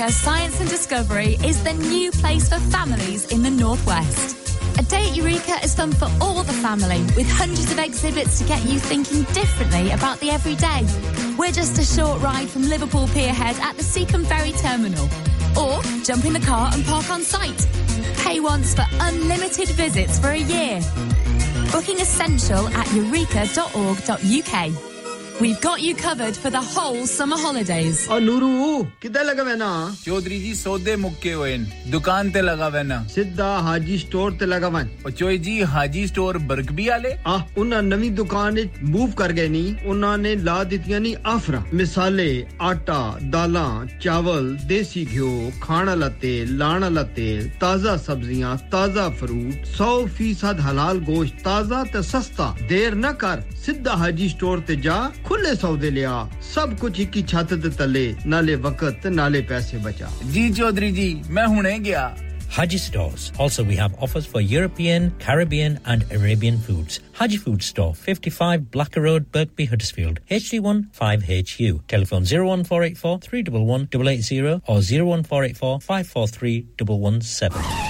Eureka Science and Discovery is the new place for families in the Northwest. A day at Eureka is fun for all the family, with hundreds of exhibits to get you thinking differently about the everyday. We're just a short ride from Liverpool Pierhead at the Seacombe Ferry Terminal. Or jump in the car and park on site. Pay once for unlimited visits for a year. Booking essential at eureka.org.uk. We've got you covered for the whole summer holidays. اور نورو کدھر لگا وینا چودھری جی سودے مکے ہوئے دکان تے لگا وینا سیدھا حاجی سٹور تے لگا ون او چوئی جی حاجی سٹور برگبی والے آ انہاں نویں دکان وچ موو کر گئے نی انہاں نے لا دتیاں نی آفراں مثالے آٹا دالاں چاول دیسی گھیو کھانا لتے لانا لتے تازہ سبزیاں تازہ فروٹ سو فیصد حلال گوشت تازہ تے سستا دیر نہ کر سیدھا حاجی سٹور تے جا ਖੁੱਲੇ ਸੌਦੇ ਲਿਆ ਸਭ ਕੁਝ ਇੱਕ ਛੱਤ ਦੇ ਤਲੇ ਨਾਲੇ ਵਕਤ ਨਾਲੇ ਪੈਸੇ ਬਚਾ ਜੀ ਚੌਧਰੀ ਜੀ ਮੈਂ ਹੁਣੇ ਗਿਆ Haji stores. Also, we have offers for European, Caribbean, and Arabian foods. Haji Food Store, 55 Blacker Road, Berkby, Huddersfield, HD1 5HU. Telephone 01484 311 880 or 01484 543 117.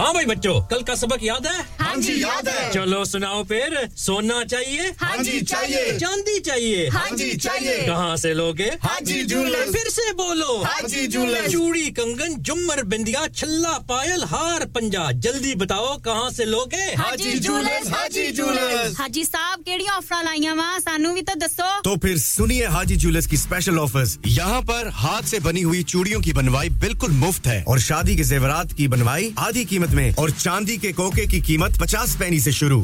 ہاں بھائی بچوں کل کا سبق یاد ہے ہاں جی یاد ہے چلو سناؤ پھر سونا چاہیے ہاں جی چاہیے چاندی چاہیے ہاں جی چاہیے کہاں سے لوگے ہاں جی جولر پھر سے بولو ہاں جی جولر چوڑی کنگن جمر بندیا چھلا پائل ہار پنجا جلدی بتاؤ کہاں سے لوگے ہاں جی جولر ہاں جی جولر ہاں جی صاحب کیڑی آفر لائی وا سانو بھی تو دسو تو پھر سنیے حاجی جولس کی اسپیشل آفرز یہاں پر ہاتھ سے بنی ہوئی چوڑیوں کی بنوائی بالکل مفت ہے اور شادی کے زیورات کی بنوائی آدھی قیمت میں اور چاندی کے کوکے کی قیمت پچاس پینی سے شروع۔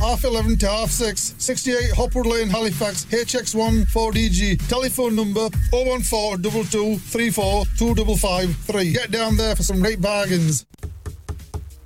Half eleven six sixty eight S one four D G telephone number O one four double two three four two double five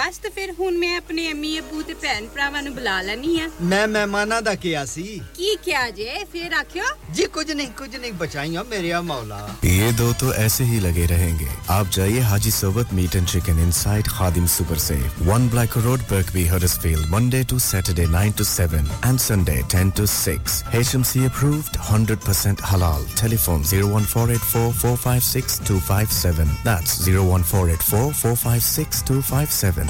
ਬਸ ਤੇ ਫਿਰ ਹੁਣ ਮੈਂ ਆਪਣੇ ਅਮੀ ਅਬੂ ਤੇ ਭੈਣ ਭਰਾਵਾਂ ਨੂੰ ਬੁਲਾ ਲੈਣੀ ਆ ਮੈਂ ਮਹਿਮਾਨਾਂ ਦਾ ਕਿਹਾ ਸੀ। ਕੀ ਕਿਹਾ ਜੇ? ਫਿਰ ਆਖਿਓ। ਜੀ ਕੁਝ ਨਹੀਂ ਕੁਝ ਨਹੀਂ ਬਚਾਈਆਂ ਮੇਰੇ ਆ ਮੌਲਾ। ਇਹ دو تو ایسے ہی لگے رہیں گے آپ جائیے حاجی صوبت meat and chicken inside Khadim super سے 1 black road Birkby Huddersfield Monday to Saturday 9 to 7 and Sunday 10 to 6 H M C approved 100% حلال ٹیلی phone 01484456257 that's 01484456257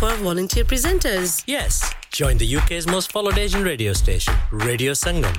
for volunteer presenters. Yes. Join the UK's most followed Asian radio station, Radio Sangam.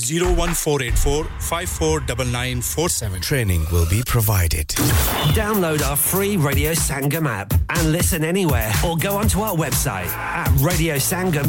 01484549947. Training will be provided. Download our free Radio Sangam app and listen anywhere or go onto our website at Radio Sangam.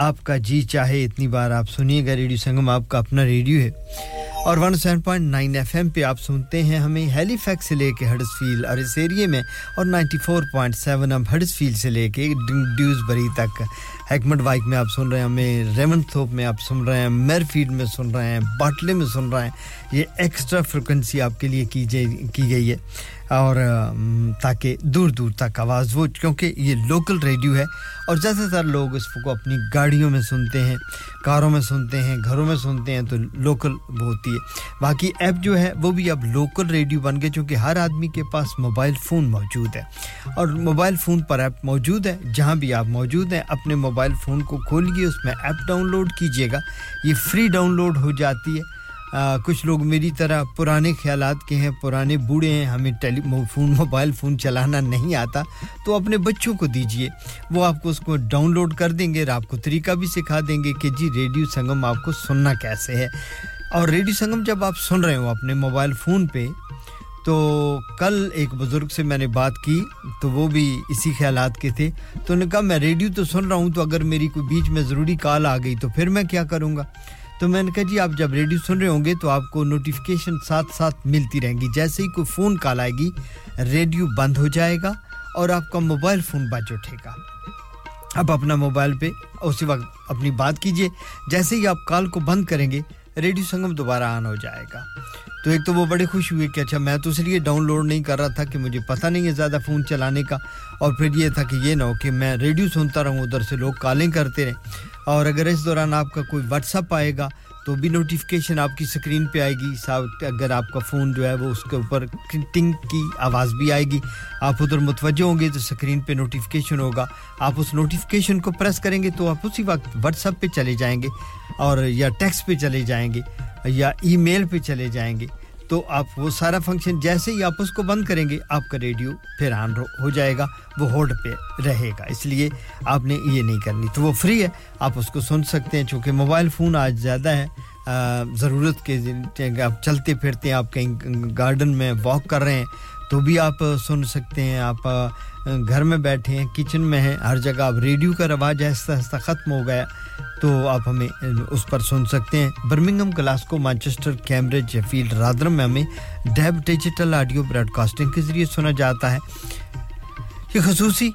آپ کا جی چاہے، اتنی بار آپ سنیے گا، radio سنگم آپ کا اپنا radio ہے۔ اور one seven point nine F M پہ آپ سنتے ہیں، ہمیں ہیلی فیکس سے لے کے ہڈس فیل اور اس ایریے میں، اور نائنٹی فور پوائنٹ سیون ہم ہڈس فیل سے لے کے ڈیوز بری تک۔ ہیکمٹ وائک میں آپ سن رہے ہیں، ہمیں ریون تھوپ میں آپ سن رہے ہیں، میرفیڈ میں سن رہے ہیں، باٹلے میں سن رہے ہیں۔ یہ ایکسٹرا فریکوینسی آپ کے لیے کی کی گئی ہے۔ اور تاکہ دور دور تک آواز وہ کیونکہ یہ لوکل ریڈیو ہے۔ اور زیادہ تر لوگ اس کو اپنی گاڑیوں میں سنتے ہیں۔ کاروں میں سنتے ہیں، گھروں میں سنتے ہیں تو لوکل وہ ہوتی ہے۔ باقی ایپ جو ہے وہ بھی اب لوکل ریڈیو بن گئے، چونکہ ہر آدمی کے پاس موبائل فون موجود ہے۔ اور موبائل فون پر ایپ موجود ہے، جہاں بھی آپ موجود ہیں، اپنے موبائل فون کو کھولیے اس میں ایپ ڈاؤن لوڈ کیجیے گا۔ یہ فری ڈاؤن لوڈ ہو جاتی ہے۔ کچھ لوگ میری طرح پرانے خیالات کے ہیں، پرانے بوڑھے ہیں، ہمیں ٹیلی فون، موبائل فون چلانا نہیں آتا، تو اپنے بچوں کو دیجیے۔ وہ آپ کو اس کو ڈاؤن لوڈ کر دیں گے اور آپ کو طریقہ بھی سکھا دیں گے کہ جی ریڈیو سنگم آپ کو سننا کیسے ہے۔ اور ریڈیو سنگم جب آپ سن رہے ہو اپنے موبائل فون پہ، تو کل ایک بزرگ سے میں نے بات کی، تو وہ بھی اسی خیالات کے تھے۔ تو انہوں نے کہا، میں ریڈیو تو سن رہا ہوں، تو اگر میری کوئی بیچ میں ضروری کال آ گئی تو پھر میں کیا کروں گا؟ تو میں نے کہا جی آپ جب ریڈیو سن رہے ہوں گے تو آپ کو نوٹیفکیشن ساتھ ساتھ ملتی رہیں گی۔ جیسے ہی کوئی فون کال آئے گی، ریڈیو بند ہو جائے گا اور آپ کا موبائل فون بچ اٹھے گا۔ اب اپنا موبائل پہ اسی وقت اپنی بات کیجیے جیسے ہی آپ کال کو بند کریں گے، ریڈیو سنگم دوبارہ آن ہو جائے گا۔ تو ایک تو وہ بڑے خوش ہوئے کہ اچھا میں تو اس لیے ڈاؤن لوڈ نہیں کر رہا تھا کہ مجھے پتہ نہیں ہے زیادہ فون چلانے کا اور پھر یہ تھا کہ یہ نہ ہو کہ میں ریڈیو سنتا رہوں، ادھر سے لوگ کالیں کرتے رہیں۔ اور اگر اس دوران آپ کا کوئی واٹس اپ آئے گا تو بھی نوٹیفکیشن آپ کی سکرین پہ آئے گی۔ اگر آپ کا فون جو ہے وہ اس کے اوپر ٹنگ کی آواز بھی آئے گی۔ آپ ادھر متوجہ ہوں گے تو سکرین پہ نوٹیفیکیشن ہوگا۔ آپ اس نوٹیفیکیشن کو پریس کریں گے تو آپ اسی وقت واٹس اپ پہ چلے جائیں گے اور یا ٹیکس پہ چلے جائیں گے۔ یا ای میل پہ چلے جائیں گے، تو آپ وہ سارا فنکشن جیسے ہی آپ اس کو بند کریں گے، آپ کا ریڈیو پھر آن ہو جائے گا، وہ ہولڈ پہ رہے گا۔ اس لیے آپ نے یہ نہیں کرنی۔ تو وہ فری ہے، آپ اس کو سن سکتے ہیں۔ چونکہ موبائل فون آج زیادہ ہے ضرورت کے آپ چلتے پھرتے ہیں، آپ کہیں گارڈن میں واک کر رہے ہیں، تو بھی آپ سن سکتے ہیں۔ آپ گھر میں بیٹھے ہیں، کچن میں ہیں، ہر جگہ اب ریڈیو کا رواج آہستہ آہستہ ختم ہو گیا۔ تو آپ ہمیں اس پر سن سکتے ہیں۔ Birmingham Glasgow Manchester, Cambridge field Rotherham میں ہمیں DAB digital audio broadcasting کے ذریعے سنا جاتا ہے۔ یہ خصوصی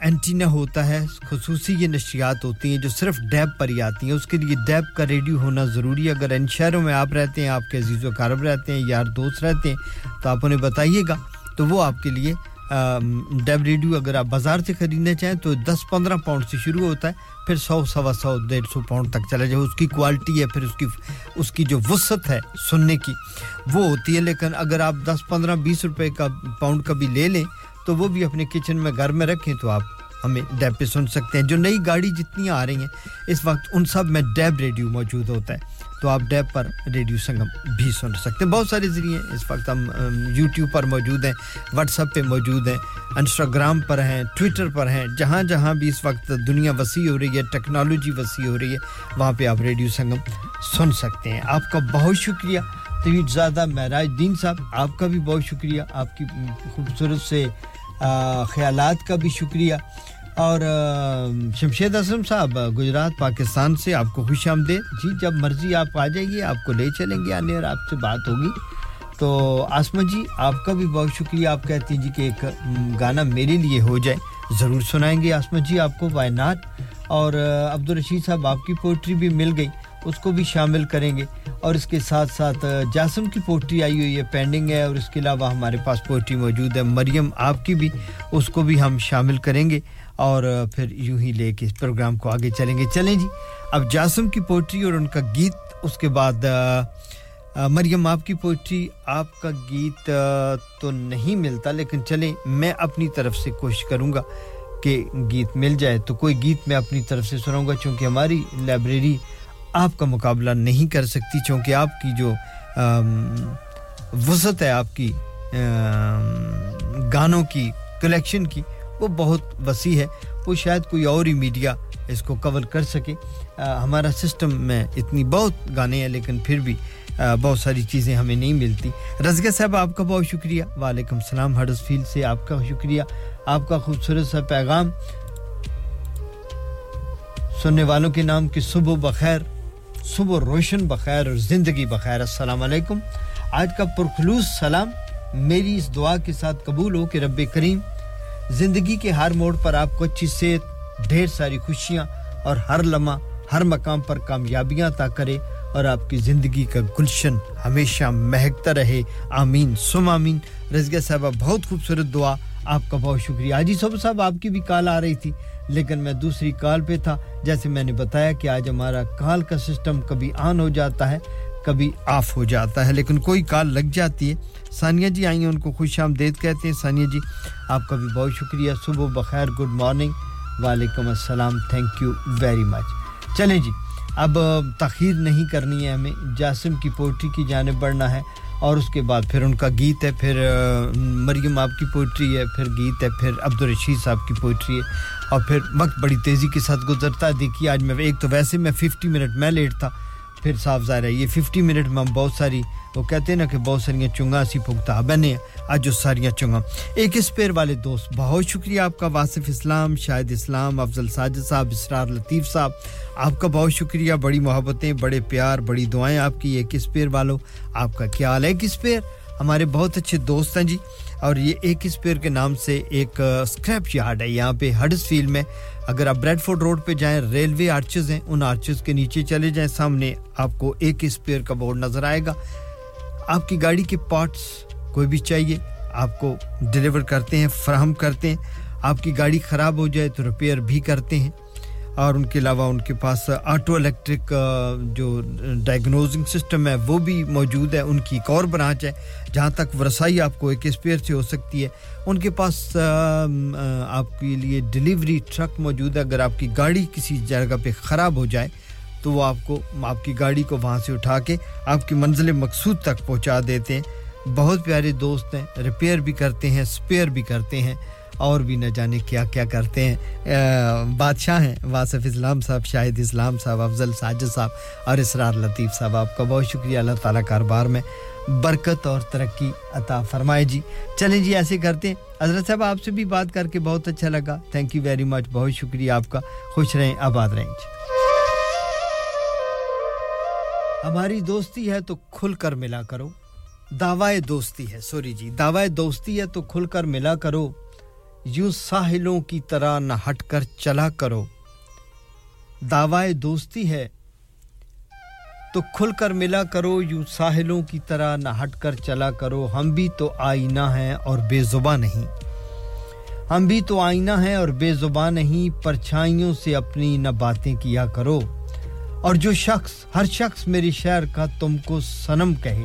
اینٹینا ہوتا ہے۔ خصوصی یہ نشریات ہوتی ہیں جو صرف ڈیب پر ہی آتی ہیں۔ اس کے لیے ڈیب کا ریڈیو ہونا ضروری ہے۔ اگر ان شہروں میں آپ رہتے ہیں، آپ کے عزیز و کارب رہتے ہیں یار دوست رہتے ہیں، تو آپ انہیں بتائیے گا۔ تو وہ آپ کے لیے ڈیوریڈیو اگر آپ بازار سے خریدنے چاہیں تو دس پندرہ پاؤنڈ سے شروع ہوتا ہے، پھر سو، سوا سو، ڈیڑھ سو پاؤنڈ تک چلا جائے۔ اس کی کوالٹی ہے، پھر اس کی اس کی جو وسعت ہے سننے کی، وہ ہوتی ہے۔ لیکن اگر آپ دس پندرہ، بیس روپے کا پاؤنڈ کا بھی لے لیں تو وہ بھی اپنے کچن میں، گھر میں رکھیں تو آپ ہمیں ڈیب پہ سن سکتے ہیں۔ جو نئی گاڑی جتنی آ رہی ہیں، اس وقت ان سب میں ڈیب ریڈیو موجود ہوتا ہے۔ تو آپ ڈیپ پر ریڈیو سنگم بھی سن سکتے ہیں۔ بہت سارے ذریعے ہیں۔ اس وقت ہم یوٹیوب پر موجود ہیں، واٹس اپ پہ موجود ہیں، انسٹاگرام پر ہیں، ٹویٹر پر ہیں، جہاں جہاں بھی اس وقت دنیا وسیع ہو رہی ہے، ٹیکنالوجی وسیع ہو رہی ہے، وہاں پہ آپ ریڈیو سنگم سن سکتے ہیں۔ آپ کا بہت شکریہ۔ طویل زیادہ معراج دین صاحب، آپ کا بھی بہت شکریہ۔ آپ کی خوبصورت سے خیالات کا بھی شکریہ۔ اور شمشید اسلم صاحب، گجرات، پاکستان سے آپ کو خوش آمدید۔ جی جب مرضی آپ آ جائیے، آپ کو لے چلیں گے آنے اور آپ سے بات ہوگی۔ تو آسما جی آپ کا بھی بہت شکریہ۔ آپ کہتی ہیں جی کہ ایک گانا میرے لیے ہو جائے۔ ضرور سنائیں گے آسما جی آپ کو وائنات اور عبدالرشید صاحب، آپ کی پوئٹری بھی مل گئی۔ اس کو بھی شامل کریں گے۔ اور اس کے ساتھ ساتھ جاسم کی پوئٹری آئی ہوئی ہے پینڈنگ ہے۔ اور اس کے علاوہ ہمارے پاس پوئٹری موجود ہے۔ مریم، آپ کی بھی، اس کو بھی ہم شامل کریں گے۔ اور پھر یوں ہی لے کے اس پروگرام کو آگے چلیں گے۔ چلیں جی اب جاسم کی پوئٹری اور ان کا گیت، اس کے بعد مریم، آپ کی پوئٹری آپ کا گیت تو نہیں ملتا، لیکن چلیں، میں اپنی طرف سے کوشش کروں گا کہ گیت مل جائے۔ تو کوئی گیت میں اپنی طرف سے سناؤں گا، چونکہ ہماری لائبریری آپ کا مقابلہ نہیں کر سکتی، چونکہ آپ کی جو وسعت ہے، آپ کی گانوں کی، کلیکشن کی کو بہت وسیع ہے، وہ شاید کوئی اور ہی میڈیا اس کو کور کر سکے۔ ہمارا سسٹم میں اتنی بہت گانے ہیں، لیکن پھر بھی بہت ساری چیزیں ہمیں نہیں ملتی۔ رزگہ صاحب، آپ کا بہت شکریہ۔ وعلیکم السلام ہڈس فیلڈ سے آپ کا شکریہ۔ آپ کا خوبصورت سا پیغام۔ سننے والوں کے نام کی صبح بخیر، صبح روشن بخیر اور زندگی بخیر۔ السلام علیکم۔ آج کا پرخلوص سلام میری اس دعا کے ساتھ قبول ہو کہ رب کریم زندگی کے ہر موڑ پر آپ کو اچھی صحت، ڈھیر ساری خوشیاں اور ہر لمحہ، ہر مقام پر کامیابیاں عطا کرے اور آپ کی زندگی کا گلشن ہمیشہ مہکتا رہے۔ آمین۔ سم آمین۔ رزگہ صاحبہ، بہت خوبصورت دعا۔ آپ کا بہت شکریہ۔ آجی صبح صاحب، آپ کی بھی کال آ رہی تھی، لیکن میں دوسری کال پہ تھا۔ جیسے میں نے بتایا کہ آج ہمارا کال کا سسٹم کبھی آن ہو جاتا ہے کبھی آف ہو جاتا ہے، لیکن کوئی کال لگ جاتی ہے۔ ثانیہ جی آئیں ان کو خوش آمدید کہتے ہیں۔ ثانیہ جی آپ کا بھی بہت شکریہ۔ صبح بخیر، گڈ مارننگ۔ وعلیکم السلام تھینک یو ویری مچ چلیں جی اب تاخیر نہیں کرنی ہے ہمیں۔ جاسم کی پوئٹری کی جانب بڑھنا ہے اور اس کے بعد پھر ان کا گیت ہے، پھر، مریم آپ کی پوئٹری ہے، پھر گیت ہے، پھر عبدالرشید صاحب کی پوئٹری ہے۔ اور پھر وقت بڑی تیزی کے ساتھ گزرتا ہے۔ دیکھیے، آج میں ایک تو ویسے میں ففٹی منٹ میں لیٹ تھا۔ پھر صاف ظاہر ہے۔ یہ ففٹی منٹ میں بہت ساری وہ کہتے ہیں نا کہ بہت ساری چنگا سی پھگتا بنے اج ساری چنگا ایک اسپیر والے دوست، بہت شکریہ آپ کا، واصف اسلام، شاہد اسلام، افضل ساجد صاحب، اسرار لطیف صاحب۔ آپ کا بہت شکریہ، بڑی محبتیں، بڑے پیار، بڑی دعائیں آپ کی ایک اسپیر والوں۔ آپ کا کیا حال ہے ایک اسپیر ہمارے بہت اچھے دوست ہیں جی۔ اور یہ ایک اسپیئر کے نام سے ایک اسکریپ یارڈ ہے۔ یہاں پہ ہڈس فیلڈ میں اگر آپ بریڈ فورڈ روڈ پہ جائیں، ریلوے آرچز ہیں، ان آرچز کے نیچے چلے جائیں، سامنے آپ کو ایک اسپیئر کا بورڈ نظر آئے گا۔ آپ کی گاڑی کے پارٹس کوئی بھی چاہیے، آپ کو ڈیلیور کرتے ہیں، فراہم کرتے ہیں۔ آپ کی گاڑی خراب ہو جائے تو رپیئر بھی کرتے ہیں۔ اور ان کے علاوہ ان کے پاس آٹو الیکٹرک جو ڈائگنوزنگ سسٹم ہے، وہ بھی موجود ہے۔ ان کی ایک اور برانچ ہے، جہاں تک ورسائی آپ کو ایک اسپیئر سے ہو سکتی ہے۔ ان کے پاس آپ کے لیے ڈیلیوری ٹرک موجود ہے۔ اگر آپ کی گاڑی کسی جگہ پہ خراب ہو جائے، تو وہ آپ کو، آپ کی گاڑی کو وہاں سے اٹھا کے آپ کی منزل مقصود تک پہنچا دیتے ہیں۔ بہت پیارے دوست ہیں ریپیئر بھی کرتے ہیں اسپیئر بھی کرتے ہیں۔ اور بھی نہ جانے کیا کیا کرتے ہیں۔ بادشاہ ہیں۔ واصف اسلام صاحب، شاہد اسلام صاحب، افضل ساجد صاحب اور اسرار لطیف صاحب، آپ کا بہت شکریہ۔ اللہ تعالیٰ کاروبار میں برکت اور ترقی عطا فرمائے۔ جی چلیں جی ایسے کرتے ہیں۔ حضرت صاحب، آپ سے بھی بات کر کے بہت اچھا لگا۔ تھینک یو ویری مچ بہت شکریہ آپ کا۔ خوش رہیں، آباد رہیں۔ جی۔ ہماری دوستی ہے تو کھل کر ملا کرو۔ دعوی دوستی ہے۔ سوری جی دعوی دوستی ہے تو کھل کر ملا کرو۔ یوں ساحلوں کی طرح نہ ہٹ کر چلا کرو۔ دعوی دوستی ہے۔ تو کھل کر ملا کرو، یوں ساحلوں کی طرح نہ ہٹ کر چلا کرو۔ ہم بھی تو آئینہ ہیں اور بے زباں نہیں۔ ہم بھی تو آئینہ ہیں اور بے زباں نہیں۔ پرچھائیوں سے اپنی نہ باتیں کیا کرو۔ اور جو شخص، ہر شخص میری شہر کا تم کو سنم کہے۔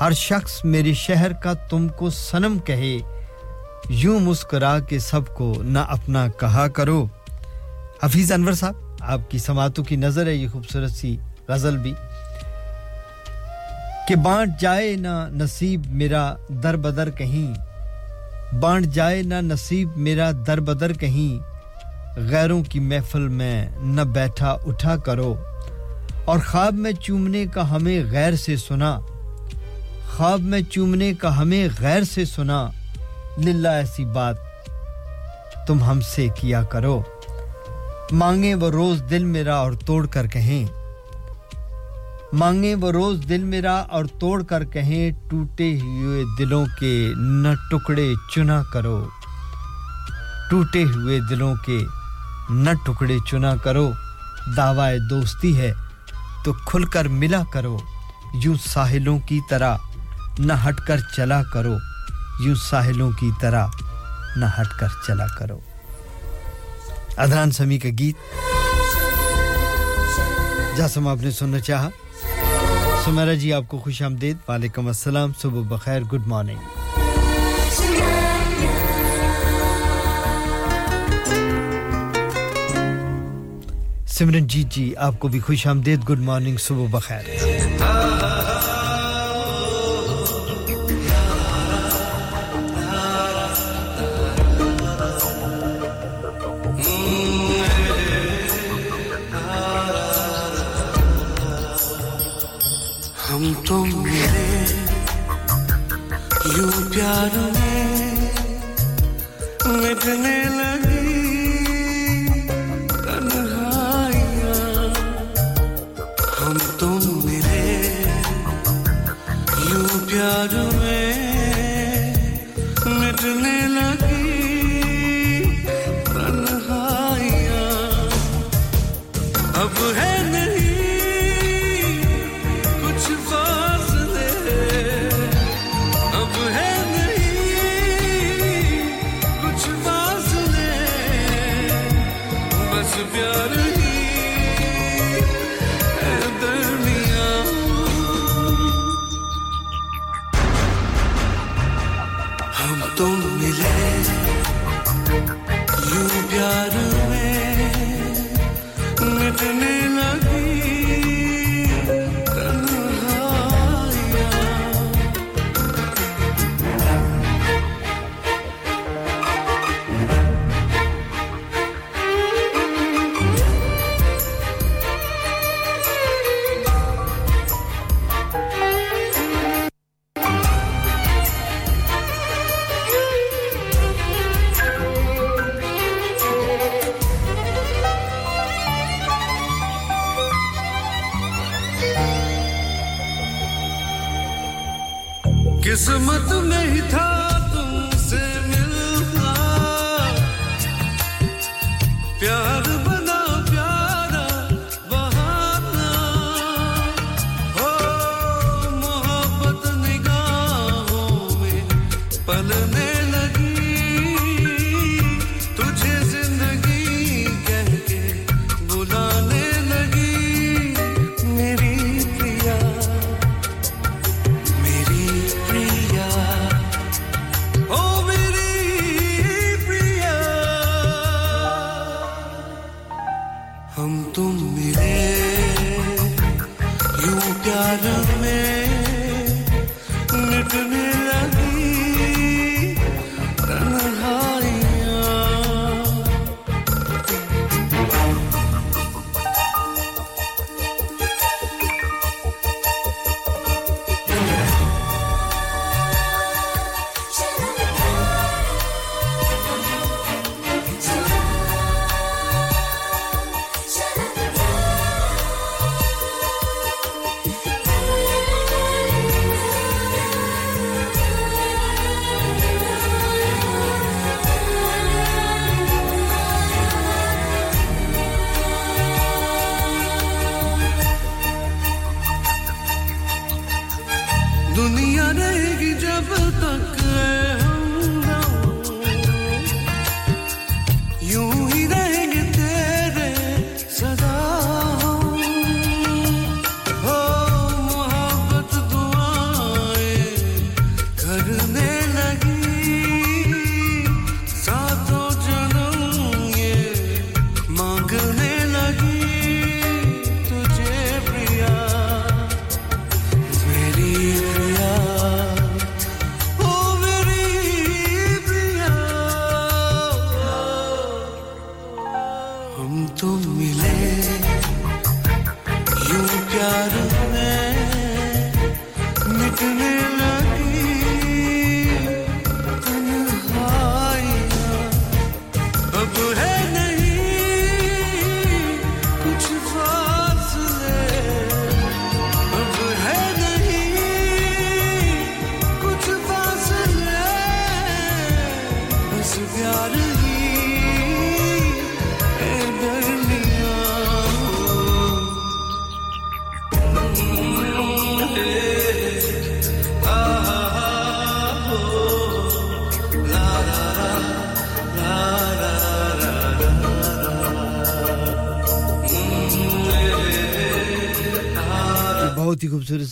ہر شخص میرے شہر کا تم کو سنم کہے۔ یوں مسکرا کے سب کو نہ اپنا کہا کرو۔ حفیظ انور صاحب، آپ کی سماعتوں کی نظر ہے یہ خوبصورت سی غزل بھی۔ کہ بانٹ جائے نہ نصیب میرا در بدر کہیں۔ بانٹ جائے نہ نصیب میرا در بدر کہیں۔ غیروں کی محفل میں نہ بیٹھا اٹھا کرو۔ اور خواب میں چومنے کا ہمیں غیر سے سنا۔ خواب میں چومنے کا ہمیں غیر سے سنا۔ للہ ایسی بات تم ہم سے کیا کرو۔ مانگے وہ روز دل میرا اور توڑ کر کہیں۔ مانگے وہ روز دل میرا اور توڑ کر کہیں۔ ٹوٹے ہوئے دلوں کے نہ ٹکڑے چنا کرو۔ ٹوٹے ہوئے دلوں کے نہ ٹکڑے چنا کرو۔ دعوی دوستی ہے تو کھل کر ملا کرو۔ یوں ساحلوں کی طرح نہ ہٹ کر چلا کرو۔ یوں ساحلوں کی طرح نہ ہٹ کر چلا کرو۔ ادھران سمی کا گیت۔ جاسم، آپ نے سننا چاہا؟ سمیرا جی آپ کو خوش آمدید۔ وعلیکم السلام، صبح بخیر، گڈ مارننگ۔ سمرن جیت جی آپ کو بھی خوش آمدید۔ گڈ مارننگ، صبح بخیر۔ تم میرے یوں پیار میں مٹنے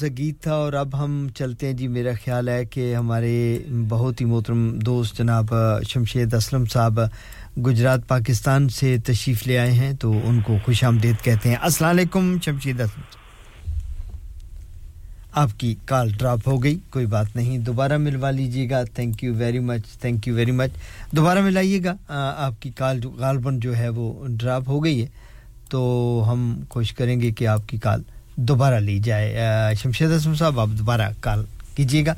خوبصورت گیت تھا اور اب ہم چلتے ہیں جی میرا خیال ہے کہ ہمارے بہت ہی محترم دوست جناب شمشید اسلم صاحب گجرات، پاکستان سے تشریف لے آئے ہیں، تو ان کو خوش آمدید کہتے ہیں۔ السلام علیکم شمشید اسلم صاحب۔ آپ کی کال ڈراپ ہو گئی، کوئی بات نہیں۔ دوبارہ ملوا لیجیے گا۔ Thank you very much thank you very much دوبارہ ملائیے گا۔ آپ کی کال غالباً جو ہے وہ ڈراپ ہو گئی ہے، تو ہم کوشش کریں گے کہ آپ کی کال دوبارہ لی جائے۔ شمشید اسم صاحب آپ دوبارہ کال کیجیے گا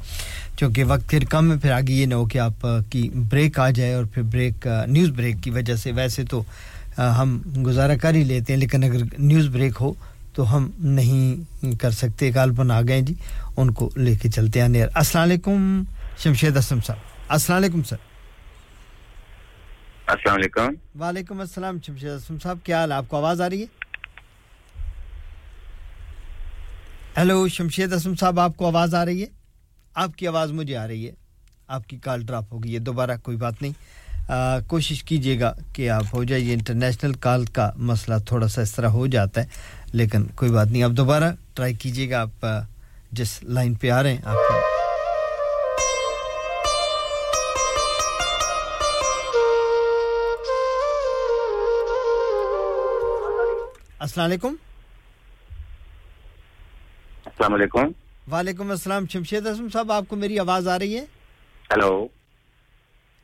چونکہ وقت پھر کم ہے پھر آگے یہ نہ ہو کہ آپ کی بریک آ جائے اور پھر بریک نیوز بریک کی وجہ سے۔ ویسے تو ہم گزارا کر ہی لیتے ہیں لیکن اگر نیوز بریک ہو تو ہم نہیں کر سکتے۔ غالباً آ گئے جی ان کو لے کے چلتے ہیں۔ نیر السلام علیکم شمشید اسم صاحب۔ السلام علیکم سر۔ السلام علیکم۔ وعلیکم السلام شمشید اسم صاحب کیا حال آپ کو آواز آ رہی ہے؟ ہیلو شمشید اسم صاحب آپ کو آواز آ رہی ہے؟ آپ کی آواز مجھے آ رہی ہے۔ آپ کی کال ڈراپ ہو گئی ہے۔ دوبارہ کوئی بات نہیں۔ آ, کوشش کیجیے گا کہ آپ ہو جائیے۔ انٹرنیشنل کال کا مسئلہ تھوڑا سا اس طرح ہو جاتا ہے لیکن کوئی بات نہیں۔ آپ دوبارہ ٹرائی کیجیے گا۔ آپ جس لائن پہ آ رہے ہیں آپ کو السلام علیکم۔ السلام علیکم۔ وعلیکم السلام شمشید اسم صاحب آپ کو میری آواز آ رہی ہے؟ ہلو۔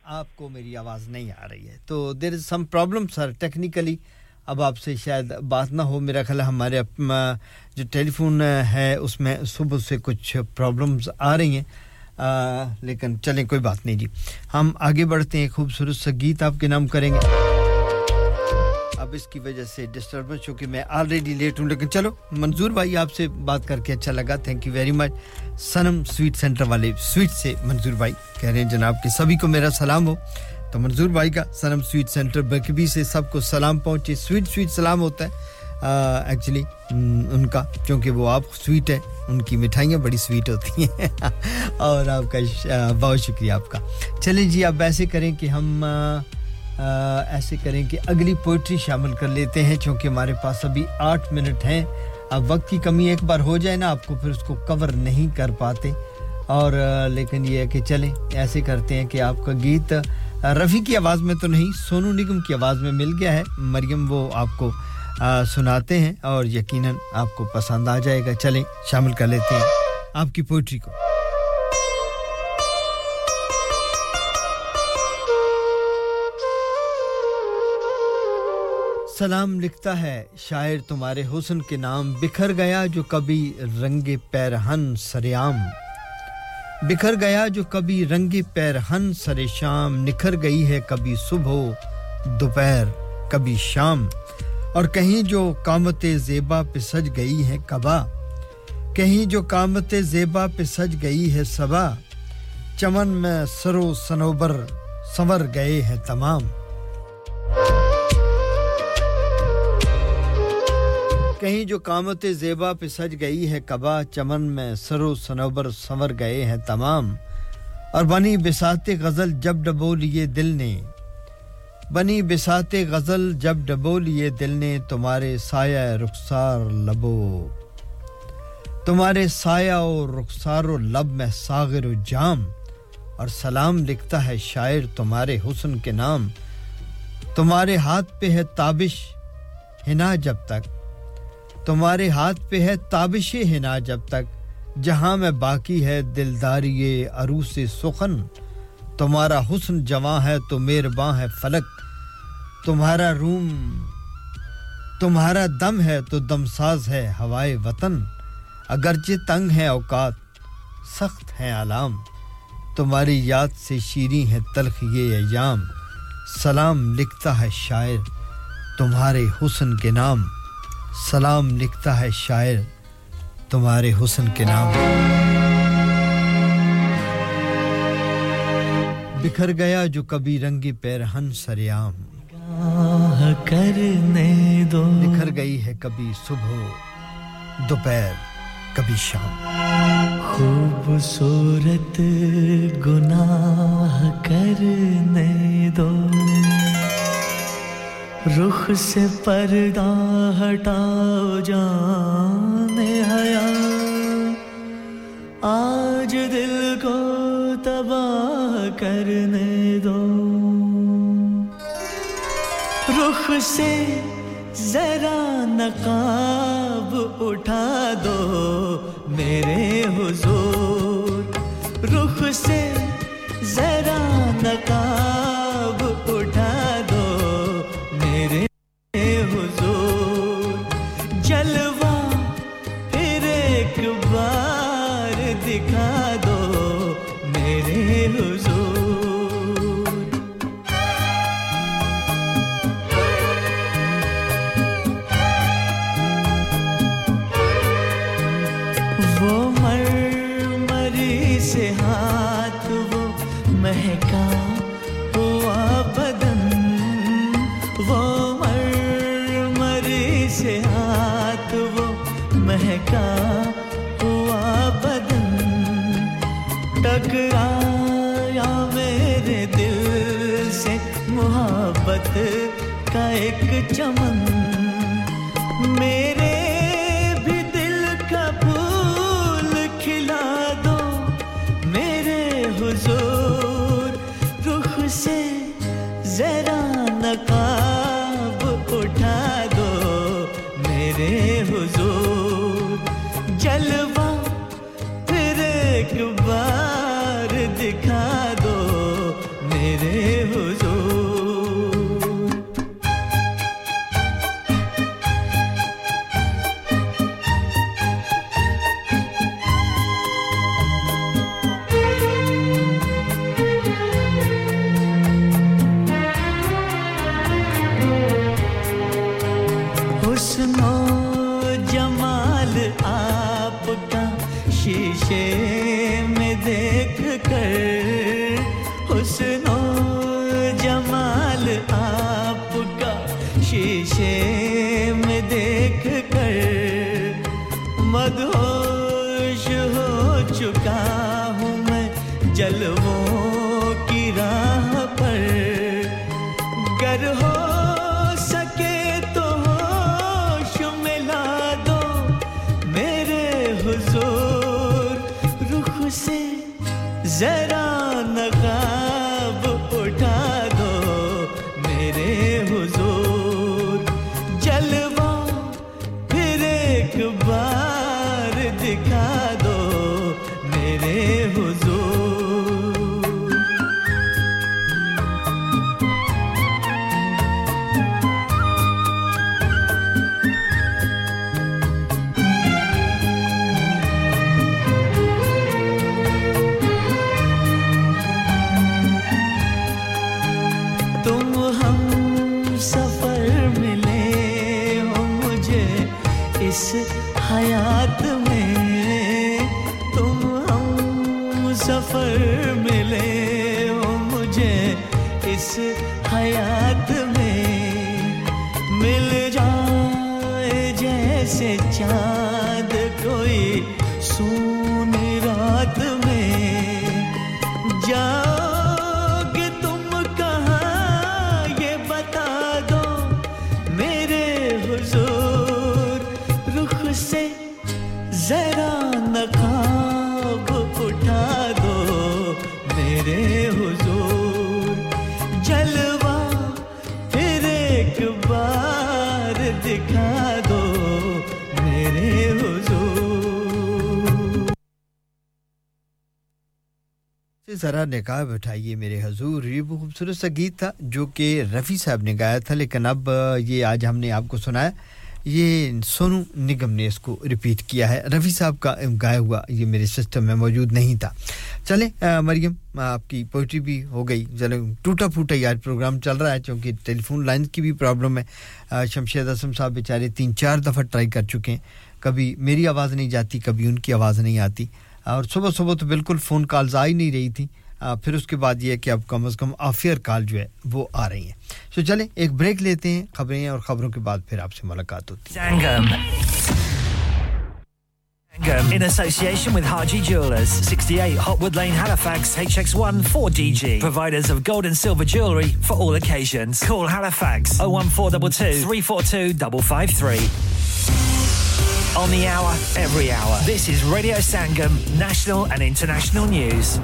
آپ کو میری آواز نہیں آ رہی ہے۔ تو دیر از سم پرابلم سر ٹیکنیکلی اب آپ سے شاید بات نہ ہو میرا خیال ہمارے جو ٹیلی فون ہے اس میں صبح سے کچھ پرابلمز آ رہی ہیں۔ آ, لیکن چلیں کوئی بات نہیں جی۔ ہم آگے بڑھتے ہیں خوبصورت سا گیت آپ کے نام کریں گے۔ اب اس کی وجہ سے ڈسٹربنس چونکہ میں آلریڈی لیٹ ہوں، لیکن چلو، منظور بھائی آپ سے بات کر کے اچھا لگا۔ Thank you very much Sanam sweet centre والے سویٹ سے منظور بھائی کہہ رہے ہیں، جناب کہ سبھی کو میرا سلام ہو۔ تو منظور بھائی کا سنم سویٹ سینٹر بکبی سے سب کو سلام پہنچے۔ سویٹ سویٹ سلام ہوتا ہے۔ ایکچولی ان کا چونکہ وہ آپ سویٹ ہے ان کی مٹھائیاں بڑی سویٹ ہوتی ہیں۔ اور آپ کا بہت شکریہ آپ کا۔ چلیں جی آپ ایسے کریں کہ ہم ایسے کریں کہ اگلی پوئٹری شامل کر لیتے ہیں، چونکہ ہمارے پاس ابھی آٹھ منٹ ہیں۔ اب وقت کی کمی ایک بار ہو جائے نا، آپ کو پھر اس کو کور نہیں کر پاتے۔ اور لیکن یہ ہے کہ چلیں، ایسے کرتے ہیں کہ آپ کا گیت رفیع کی آواز میں تو نہیں، سونو نگم کی آواز میں مل گیا ہے۔ مریم وہ آپ کو سناتے ہیں اور یقیناً آپ کو پسند آ جائے گا۔ چلیں، شامل کر لیتے ہیں آپ کی پوئٹری کو۔ سلام لکھتا ہے، شاعر تمہارے حسن کے نام بکھر گیا جو کبھی رنگ پیرہن سریام بکھر گیا جو کبھی رنگ پیرہن سر شام۔ نکھر گئی ہے کبھی صبح دوپہر، کبھی شام۔ اور کہیں جو کامت زیبا پہ سج گئی ہے کبا۔ کہیں جو کامت زیبا پہ سج گئی ہے صبا۔ چمن میں سرو سنوبر سنور گئے ہیں تمام۔ کہیں جو کامت زیبا پہ سج گئی ہے کبا چمن میں سر و سنوبر سنور گئے ہیں تمام۔ اور بنی بسات غزل جب ڈبو لیے دل نے۔ بنی بسات غزل جب ڈبو لیے دل نے، تمہارے سایہ رخسار لبو تمہارے سایہ و رخسار و لب میں ساغر و جام۔ اور سلام لکھتا ہے شاعر تمہارے حسن کے نام۔ تمہارے ہاتھ پہ ہے تابش ہنا جب تک۔ تمہارے ہاتھ پہ ہے تابش ہنا جب تک، جہاں میں باقی ہے دلداری عروس سخن۔ تمہارا حسن جواں ہے تو میر باں ہے فلک۔ تمہارا روم، تمہارا دم ہے تو دمساز ہے ہوائے وطن۔ اگرچہ تنگ ہیں اوقات، سخت ہیں علام۔ تمہاری یاد سے شیریں ہیں تلخ یہ ایام۔ سلام لکھتا ہے شاعر تمہارے حسن کے نام۔ سلام لکھتا ہے شاعر تمہارے حسن کے نام بکھر گیا جو کبھی رنگی پیرہن سریام کرنے دو بکھر گئی ہے کبھی صبح، دوپہر کبھی شام۔ خوبصورت گناہ کرنے دو۔ رخ سے پردہ ہٹا جان حیا۔ آج دل کو تباہ کرنے دو۔ رخ سے ذرا نقاب اٹھا دو میرے حضور۔ رخ سے ذرا نقاب ذرا نکاح بٹھائیے میرے حضور۔ یہ وہ خوبصورت سا گیت تھا جو کہ رفی صاحب نے گایا تھا، لیکن اب یہ آج ہم نے آپ کو سنایا۔ یہ سونو نگم نے اس کو ریپیٹ کیا ہے۔ رفی صاحب کا گایا ہوا یہ میرے سسٹم میں موجود نہیں تھا۔ چلیں مریم، آپ کی پوئٹری بھی ہو گئی۔ چلیں، ٹوٹا پھوٹا یہ آج پروگرام چل رہا ہے، چونکہ ٹیلی فون لائن کی بھی پرابلم ہے۔ شمشید اسم صاحب بیچارے تین چار دفعہ ٹرائی کر چکے ہیں۔ کبھی میری آواز نہیں جاتی، کبھی ان کی آواز نہیں آتی۔ اور صبح صبح تو بالکل فون کالز آ ہی نہیں رہی تھیں پھر اس کے بعد یہ کہ اب کم از کم آفیئر کال جو ہے وہ آ رہی ہیں تو چلیں ایک بریک لیتے ہیں خبریں ہیں اور خبروں کے بعد پھر آپ سے ملاقات ہوتی ہے in association with Haji Jewelers, 68 Hotwood Lane, Halifax, HX1 4DG. Providers of gold and silver jewellery for all occasions. Call Halifax 01422 342 553. On the hour, every hour. This is Radio Sangam, national and international news.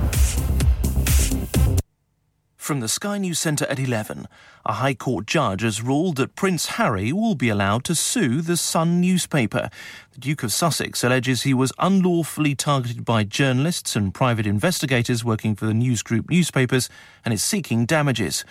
From the Sky News Centre at 11, a High Court judge has ruled that Prince Harry will be allowed to sue the Sun newspaper. The Duke of Sussex alleges he was unlawfully targeted by journalists and private investigators working for the News Group newspapers and is seeking damages.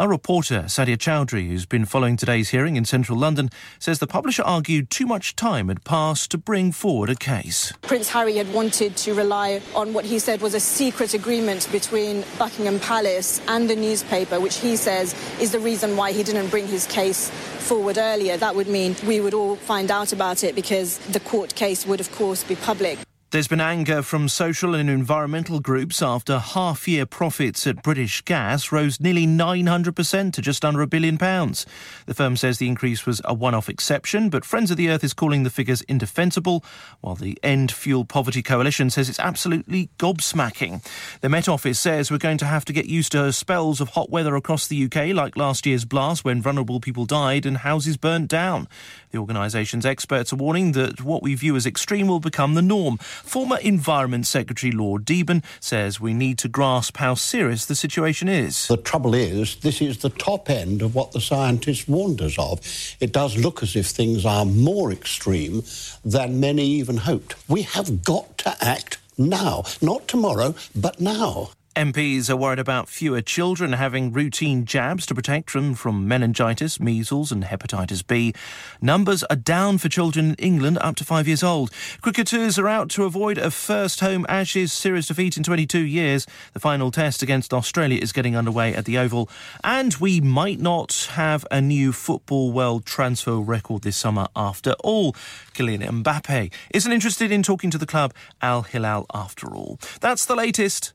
Our reporter, Sadia Chowdhury, who's been following today's hearing in central London, says the publisher argued too much time had passed to bring forward a case. Prince Harry had wanted to rely on what he said was a secret agreement between Buckingham Palace and the newspaper, which he says is the reason why he didn't bring his case forward earlier. That would mean we would all find out about it because the court case would, of course, be public. There's been anger from social and environmental groups after half year profits at British Gas rose nearly 900% to just under a billion pounds. The firm says the increase was a one off exception, but Friends of the Earth is calling the figures indefensible, while the End Fuel Poverty Coalition says it's absolutely gobsmacking. The Met Office says we're going to have to get used to spells of hot weather across the UK, like last year's blast when vulnerable people died and houses burnt down. The organisation's experts are warning that what we view as extreme will become the norm. Former Environment Secretary Lord Deben says we need to grasp how serious the situation is. The trouble is, this is the top end of what the scientists warned us of. It does look as if things are more extreme than many even hoped. We have got to act now, not tomorrow, but now. MPs are worried about fewer children having routine jabs to protect them from meningitis, measles, and hepatitis B. Numbers are down for children in England up to five years old. Cricketers are out to avoid a first home Ashes series defeat in 22 years. The final test against Australia is getting underway at the Oval. And we might not have a new football world transfer record this summer after all. Kylian Mbappe isn't interested in talking to the club Al Hilal after all. That's the latest.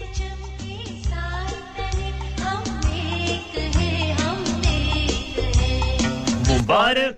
Bombare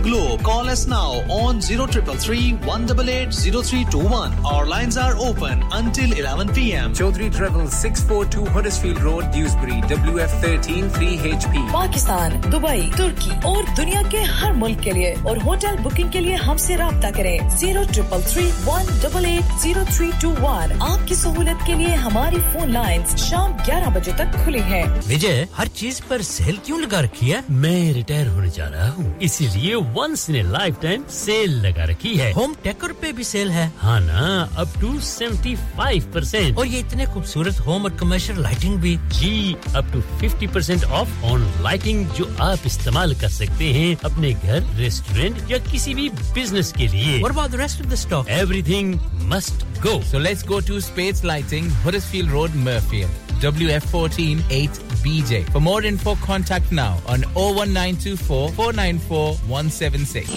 globe. Call us now on 0333 188 0321. Our lines are open until 11 p.m. Chaudhry Travel 642 Huddersfield Road, Dewsbury, WF13 3HP. Pakistan Dubai ترکی اور دنیا کے ہر ملک کے لیے اور hotel booking کے لیے ہم سے رابطہ کریں zero triple three one double eight zero three two one آپ کی سہولت کے لیے ہماری فون لائن شام گیارہ بجے تک کھلی ہے وجے ہر چیز پر سیل کیوں لگا رکھی ہے میں ریٹائر ہونے جا رہا ہوں اسی لیے ونس نے لائف ٹائم سیل لگا رکھی ہے۔ ہوم ٹیکر پہ بھی سیل ہے۔ ہاں نا up to seventy five percent اور یہ اتنے خوبصورت ہوم اور کمرشل لائٹنگ بھی۔ جی up to fifty percent off on lighting جو آپ استعمال کر سکتے ہیں اپنے گھر ریسٹورینٹ یا کسی بھی بزنس کے لیے۔ اور بعد rest of the stock everything must go so let's go to space lighting road Mirfield WF14 For more info, contact now on 01924 494 176.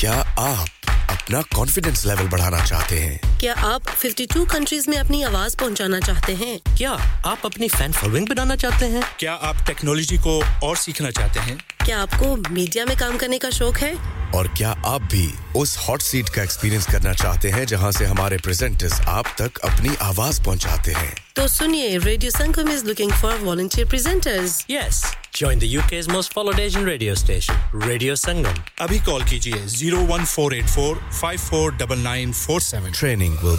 کیا آپ اپنا کانفیڈینس لیول بڑھانا چاہتے ہیں؟ کیا آپ 52 کنٹریز میں اپنی آواز پہنچانا چاہتے ہیں؟ کیا آپ اپنی فین فالوئنگ بنانا چاہتے ہیں؟ کیا آپ ٹیکنالوجی کو اور سیکھنا چاہتے ہیں؟ کیا آپ کو میڈیا میں کام کرنے کا شوق ہے اور کیا آپ بھی اس ہاٹ سیٹ کا ایکسپیرینس کرنا چاہتے ہیں جہاں سے ہمارے پریزنٹرز آپ تک اپنی آواز پہنچاتے ہیں تو سنیے radio Sangam is looking for volunteer presenters yes Join the UK's most followed Asian for station, Radio Sangam. Abhi call kijiye 01484 549947. Training will.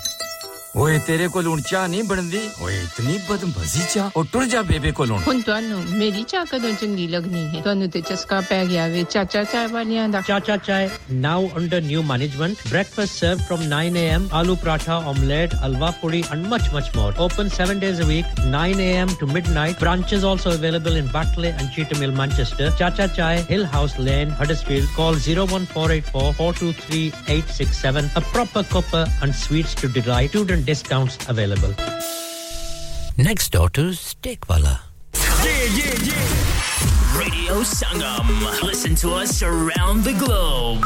ਓਏ ਤੇਰੇ ਕੋਲ ਹੁਣ ਚਾਹ ਨਹੀਂ ਬਣਦੀ ਓਏ ਇਤਨੀ ਬਦਮਜ਼ੀ ਚਾਹ ਉਹ ਟੁਰ ਜਾ ਬੇਬੇ ਕੋਲੋਂ ਹੁਣ ਤੁਹਾਨੂੰ ਮੇਰੀ ਚਾਹ ਕਦੋਂ ਚੰਗੀ ਲੱਗਣੀ ਹੈ ਤੁਹਾਨੂੰ ਤੇ ਚਸਕਾ ਪੈ ਗਿਆ ਵੇ ਚਾਚਾ ਚਾਹ ਵਾਲਿਆਂ ਦਾ Chacha Chai, now under new management. Breakfast served from 9 a.m. Aloo paratha, omelette, alwa puri, and much, much more. Open seven days a week, 9 a.m. to midnight. Branches also available in Batley and Cheetham Hill, Manchester. Chacha Chai, Hill House Lane, Huddersfield. Call 01484 423 867. A proper cuppa and sweets to delight. Student discounts available. Next door to Steakwala. Yeah, yeah, yeah. Radio Sangam. Listen to us around the globe.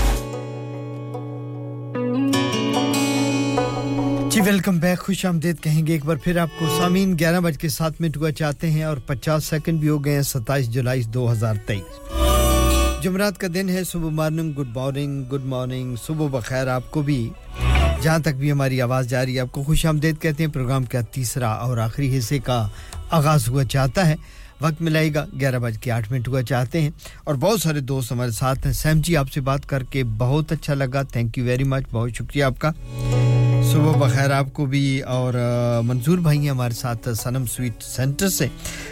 G welcome back, خوش آمدید۔ کہیں گے ایک بار پھر آپ کو سامین گیارہ بج کے ساتھ منٹ ہوا چاہتے ہیں اور پچاس سیکنڈ بھی ہو گئے ہیں، ستائیس جولائی دو ہزار تیئیس۔ جمعرات کا دن ہے، صبح morning, good morning good morning, صبح بخیر۔ آپ کو بھی جہاں تک بھی ہماری آواز جاری ہے، آپ کو خوش آمدید کہتے ہیں۔ پروگرام کا تیسرا اور آخری حصے کا آغاز ہوا چاہتا ہے۔ وقت ملائے گا، گیارہ بج کے آٹھ منٹ ہوا چاہتے ہیں۔ اور بہت سارے دوست ہمارے ساتھ ہیں۔ سیم جی آپ سے بات کر کے بہت اچھا لگا۔ تھینک یو ویری مچ بہت شکریہ آپ کا۔ صبح بخیر آپ کو بھی اور منظور بھائی ہیں ہمارے ساتھ سنم سویٹ سینٹر سے۔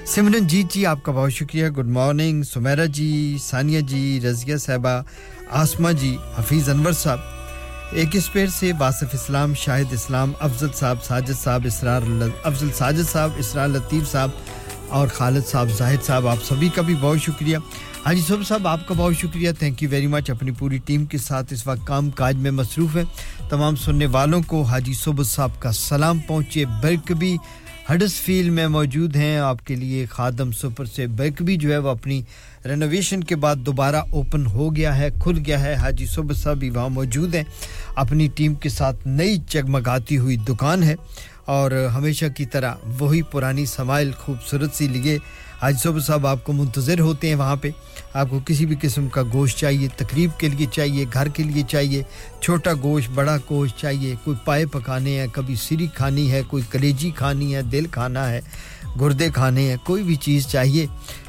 سمرن جی جی آپ کا بہت شکریہ۔ Good morning. سمیرا جی ثانیہ جی رضیہ صاحبہ آسما جی حفیظ انور صاحب۔ ایک اسپیر سے واصف اسلام، شاہد اسلام، افضل صاحب، ساجد صاحب، اسرار افضل ساجد صاحب، اسرار لطیف صاحب اور خالد صاحب، زاہد صاحب، آپ سبھی کا بھی بہت شکریہ۔ ہاں حاجی صاحب صاحب، آپ کا بہت شکریہ۔ تھینک یو ویری مچ اپنی پوری ٹیم کے ساتھ اس وقت کام کاج میں مصروف ہیں۔ تمام سننے والوں کو حاجی صبح صاحب کا سلام پہنچے۔ برک بھی ہڈس فیل میں موجود ہیں۔ آپ کے لیے خادم سپر سے برک بھی جو ہے وہ اپنی رینوویشن کے بعد دوبارہ اوپن ہو گیا ہے، کھل گیا ہے۔ حاجی صبح صاحب بھی وہاں موجود ہیں۔ اپنی ٹیم کے ساتھ نئی چگمگاتی ہوئی دکان ہے اور ہمیشہ کی طرح وہی پرانی سمائل خوبصورت سی لیے آج صبح صاحب آپ کو منتظر ہوتے ہیں وہاں پہ۔ آپ کو کسی بھی قسم کا گوشت چاہیے، تقریب کے لیے چاہیے، گھر کے لیے چاہیے، چھوٹا گوشت، بڑا گوشت چاہیے، کوئی پائے پکانے ہیں، کبھی سری کھانی ہے، کوئی کلیجی کھانی ہے، دل کھانا ہے، گردے کھانے ہیں، کوئی بھی چیز چاہیے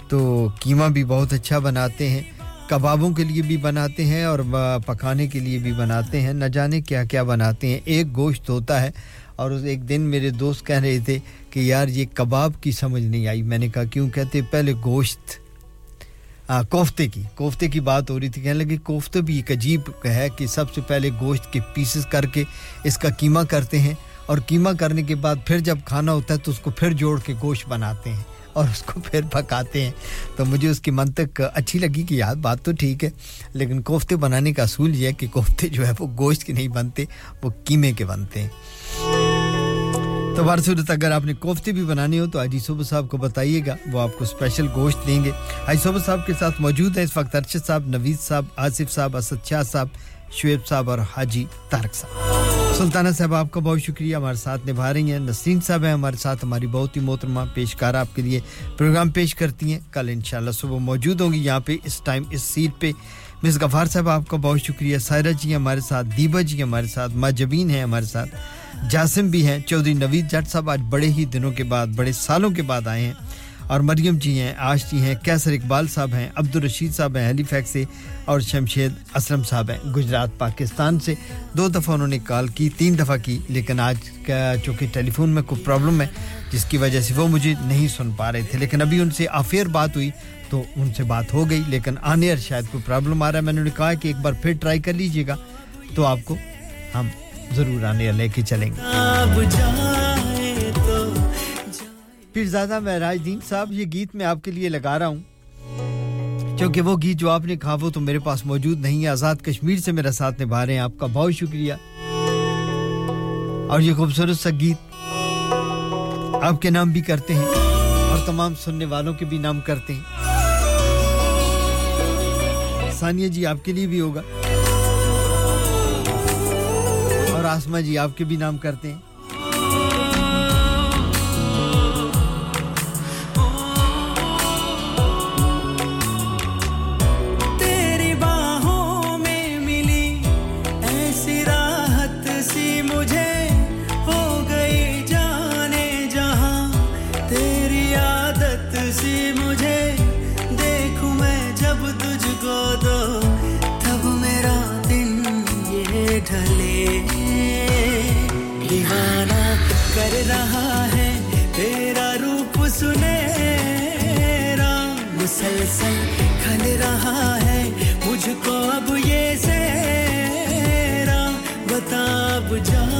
تو قیمہ بھی بہت اچھا بناتے ہیں، کبابوں کے لیے بھی بناتے ہیں اور پکانے کے لیے بھی بناتے ہیں۔ نہ جانے کیا کیا بناتے ہیں۔ ایک گوشت ہوتا ہے اور اس ایک دن میرے دوست کہہ رہے تھے کہ یار یہ کباب کی سمجھ نہیں آئی۔ میں نے کہا کیوں؟ کہتے پہلے گوشت۔ آ, کوفتے کی۔ کوفتے کی بات ہو رہی تھی۔ کہنے لگے کوفتے بھی ایک عجیب ہے کہ سب سے پہلے گوشت کے پیسز کر کے اس کا قیمہ کرتے ہیں اور قیمہ کرنے کے بعد پھر جب کھانا ہوتا ہے تو اس کو پھر جوڑ کے گوشت بناتے ہیں اور اس کو پھر پکاتے ہیں۔ تو مجھے اس کی منطق اچھی لگی کہ یار بات تو ٹھیک ہے لیکن کوفتے بنانے کا اصول یہ ہے کہ کوفتے جو ہے وہ گوشت کے نہیں بنتے وہ قیمے کے بنتے ہیں۔ تو بار صورت اگر آپ نے کوفتے بھی بنانے ہو تو آجی صوبہ صاحب کو بتائیے گا، وہ آپ کو اسپیشل گوشت دیں گے۔ آجی صوبہ صاحب کے ساتھ موجود ہیں اس وقت ارشد صاحب، نوید صاحب، آصف صاحب، اسد شاہ صاحب، شعیب صاحب اور حاجی تارک صاحب۔ سلطانہ صاحب، آپ کا بہت شکریہ۔ ہمارے ساتھ نبھا رہی ہیں نسرین صاحب ہیں ہمارے ساتھ۔ ہماری بہت ہی محترمہ پیشکار آپ کے لیے پروگرام پیش کرتی ہیں۔ کل انشاءاللہ صبح موجود ہوں گی یہاں پہ اس ٹائم، اس سیٹ پہ۔ مس غفار صاحب، آپ کا بہت شکریہ۔ سائرہ جی ہمارے ساتھ، دیبا جی ہمارے ساتھ، ماجبین ہیں ہمارے ساتھ۔ جاسم بھی ہیں، چودھری نوید جٹ صاحب آج بڑے ہی دنوں کے بعد، بڑے سالوں کے بعد آئے ہیں۔ اور مریم جی ہیں آج جی ہیں، کیسر اقبال صاحب ہیں عبد الرشید صاحب ہیں، ہیلی فیک سے، اور شمشید اسلم صاحب ہیں۔ گجرات، پاکستان سے۔ دو دفعہ انہوں نے کال کی، تین دفعہ کی، لیکن آج چونکہ ٹیلی فون میں کوئی پرابلم ہے، جس کی وجہ سے وہ مجھے نہیں سن پا رہے تھے۔ لیکن ابھی ان سے آفیر بات ہوئی تو ان سے بات ہو گئی، لیکن آنے شاید کوئی پرابلم آ رہا ہے۔ میں نے کہا کہ ایک بار پھر ٹرائی کر لیجیے گا۔ تو آپ کو ہم ضرور آنے لے کے چلیں۔ گے پیرزادہ مہراج دین صاحب یہ گیت میں آپ کے لیے لگا رہا ہوں۔ کیونکہ وہ گیت جو آپ نے کہا وہ تو میرے پاس موجود نہیں ہے۔ آزاد کشمیر سے میرا ساتھ نبھا رہے ہیں آپ کا۔ بہت شکریہ۔ اور یہ خوبصورت سا گیت آپ کے نام بھی کرتے ہیں اور تمام سننے والوں کے بھی نام کرتے ہیں۔ ثانیہ جی آپ کے لیے بھی ہوگا۔ آسما جی آپ کے بھی نام کرتے ہیں۔ کھل رہا ہے مجھ کو اب یہ سہرا بتا بجا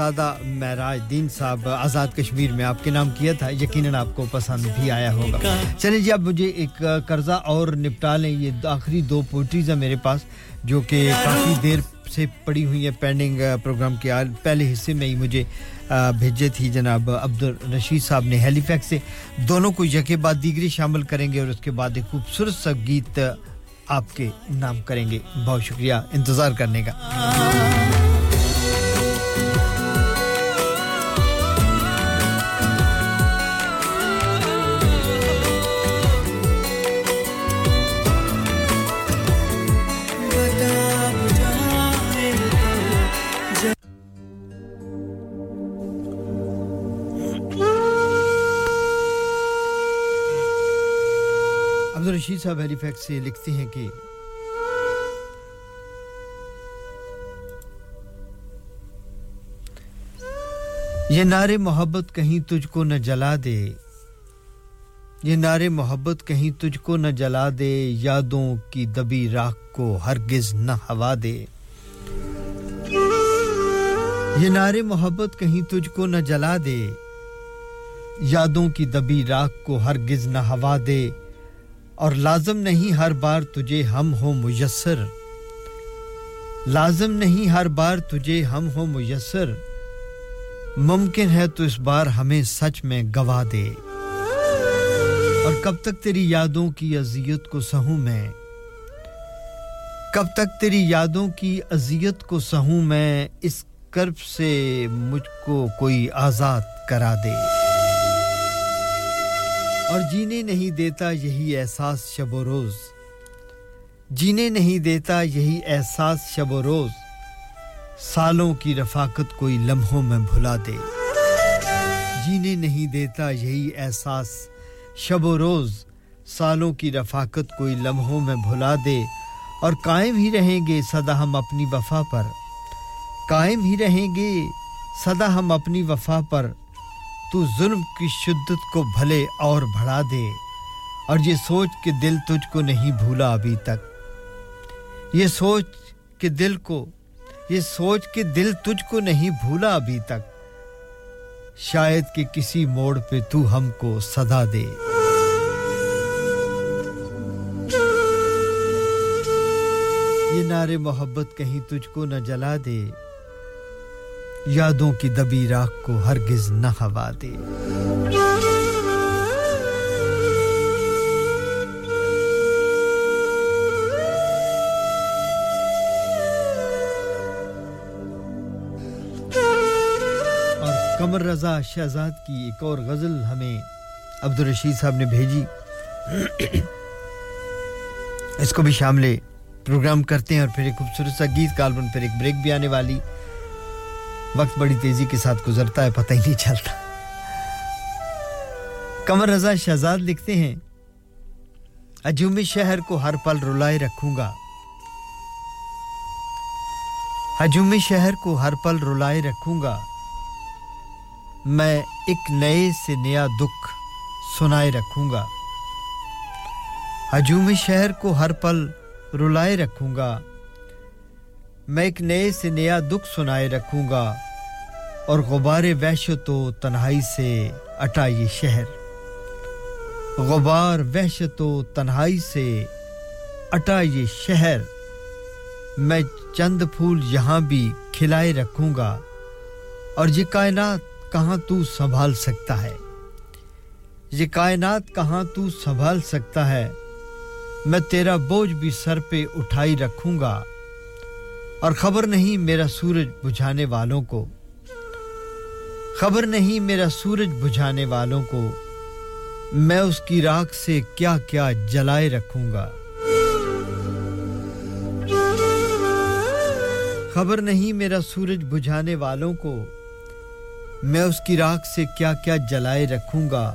صاحبزادہ معراج دین صاحب آزاد کشمیر میں آپ کے نام کیا تھا؟ یقیناً آپ کو پسند بھی آیا ہوگا۔ چلیں جی اب مجھے ایک قرضہ اور نپٹا لیں۔ یہ آخری دو پوئٹریز ہیں میرے پاس، جو کہ کافی دیر سے پڑی ہوئی ہیں پینڈنگ پروگرام کے پہلے حصے میں ہی مجھے بھیجے تھی جناب عبد الرشید صاحب نے ہیلی فیکس سے۔ دونوں کو یکے بعد دیگری شامل کریں گے اور اس کے بعد ایک خوبصورت سا گیت آپ کے نام کریں گے۔ بہت شکریہ انتظار کرنے کا۔ صاحب ہیلی فیکٹ سے لکھتے ہیں کہ یہ نعرے محبت کہیں تجھ کو نہ جلا دے، یہ نعرے محبت کہیں تجھ کو نہ جلا دے، یادوں کی دبی راک کو ہرگز نہ ہوا دے۔ یہ نعرے محبت کہیں تجھ کو نہ جلا دے، یادوں کی دبی راک کو ہرگز نہ ہوا دے۔ اور لازم نہیں ہر بار تجھے ہم ہو میسر۔ لازم نہیں ہر بار تجھے ہم ہو میسر۔ ممکن ہے تو اس بار ہمیں سچ میں گوا دے۔ اور کب تک تیری یادوں کی اذیت کو سہوں میں۔ کب تک تیری یادوں کی اذیت کو سہوں میں۔ اس کرب سے مجھ کو کوئی آزاد کرا دے۔ اور جینے نہیں دیتا یہی احساس شب و روز۔ جینے نہیں دیتا یہی احساس شب و روز۔ سالوں کی رفاقت کوئی لمحوں میں بھلا دے۔ جینے نہیں دیتا یہی احساس شب و روز۔ سالوں کی رفاقت کوئی لمحوں میں بھلا دے۔ اور قائم ہی رہیں گے صدا ہم اپنی وفا پر۔ قائم ہی رہیں گے صدا ہم اپنی وفا پر۔ تو ظلم کی شدت کو بھلے اور بڑھا دے اور یہ سوچ کہ دل تجھ کو نہیں بھولا ابھی تک۔ یہ سوچ کہ دل کو، یہ سوچ کہ دل تجھ کو نہیں بھولا ابھی تک۔ شاید کہ کسی موڑ پہ تو ہم کو صدا دے۔ یہ نعرے محبت کہیں تجھ کو نہ جلا دے۔ یادوں کی دبی راک کو ہرگز نہ ہوا دے۔ کمر رضا شہزاد کی ایک اور غزل ہمیں عبدالرشید صاحب نے بھیجی۔ اس کو بھی شامل پروگرام کرتے ہیں اور پھر ایک خوبصورت سا گیت کالبن پھر ایک بریک بھی آنے والی۔ وقت بڑی تیزی کے ساتھ گزرتا ہے، پتہ ہی نہیں چلتا۔ کمر رضا شہزاد لکھتے ہیں، عجومی شہر کو ہر پل رلائے رکھوں گا۔ ہجومی شہر کو ہر پل رلائے رکھوں گا۔ میں ایک نئے سے نیا دکھ سنائے رکھوں گا۔ ہجومی شہر کو ہر پل رلائے رکھوں گا۔ میں ایک نئے سے نیا دکھ سنائے رکھوں گا اور غبار وحشت و تنہائی سے اٹا یہ شہر۔ غبار وحشت و تنہائی سے اٹا یہ شہر۔ میں چند پھول یہاں بھی کھلائے رکھوں گا اور یہ کائنات کہاں تو سنبھال سکتا ہے۔ یہ کائنات کہاں تو سنبھال سکتا ہے۔ میں تیرا بوجھ بھی سر پہ اٹھائی رکھوں گا۔ اور خبر نہیں میرا سورج بجھانے والوں کو۔ خبر نہیں میرا سورج بجھانے والوں کو۔ میں اس کی راکھ سے کیا کیا جلائے رکھوں گا۔ خبر نہیں میرا سورج بجھانے والوں کو۔ میں اس کی راکھ سے کیا کیا جلائے رکھوں گا۔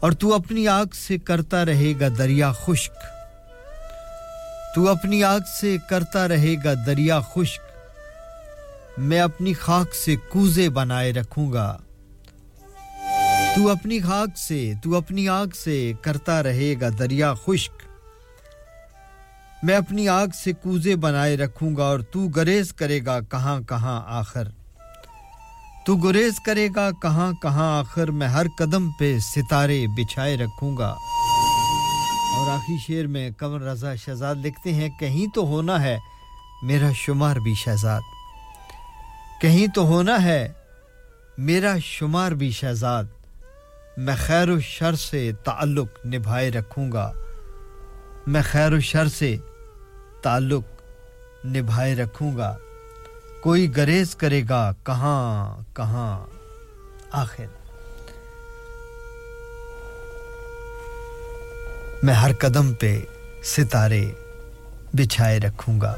اور تو اپنی آگ سے کرتا رہے گا دریا خشک۔ تو اپنی آگ سے کرتا رہے گا دریا خشک۔ میں اپنی خاک سے کوزے بنائے رکھوں گا۔ تو اپنی خاک سے، تو اپنی آگ سے کرتا رہے گا دریا خشک۔ میں اپنی آگ سے کوزے بنائے رکھوں گا اور تو گریز کرے گا کہاں کہاں آخر۔ تو گریز کرے گا کہاں کہاں آخر۔ میں ہر قدم پہ ستارے بچھائے رکھوں گا۔ آخری شعر میں قمر رضا شہزاد لکھتے ہیں، کہیں تو ہونا ہے میرا شمار بھی شہزاد۔ کہیں تو ہونا ہے میرا شمار بھی شہزاد۔ میں خیر و شر سے تعلق نبھائے رکھوں گا۔ میں خیر و شر سے تعلق نبھائے رکھوں گا۔ کوئی گریز کرے گا کہاں کہاں۔ آخر۔ میں ہر قدم پہ ستارے بچھائے رکھوں گا۔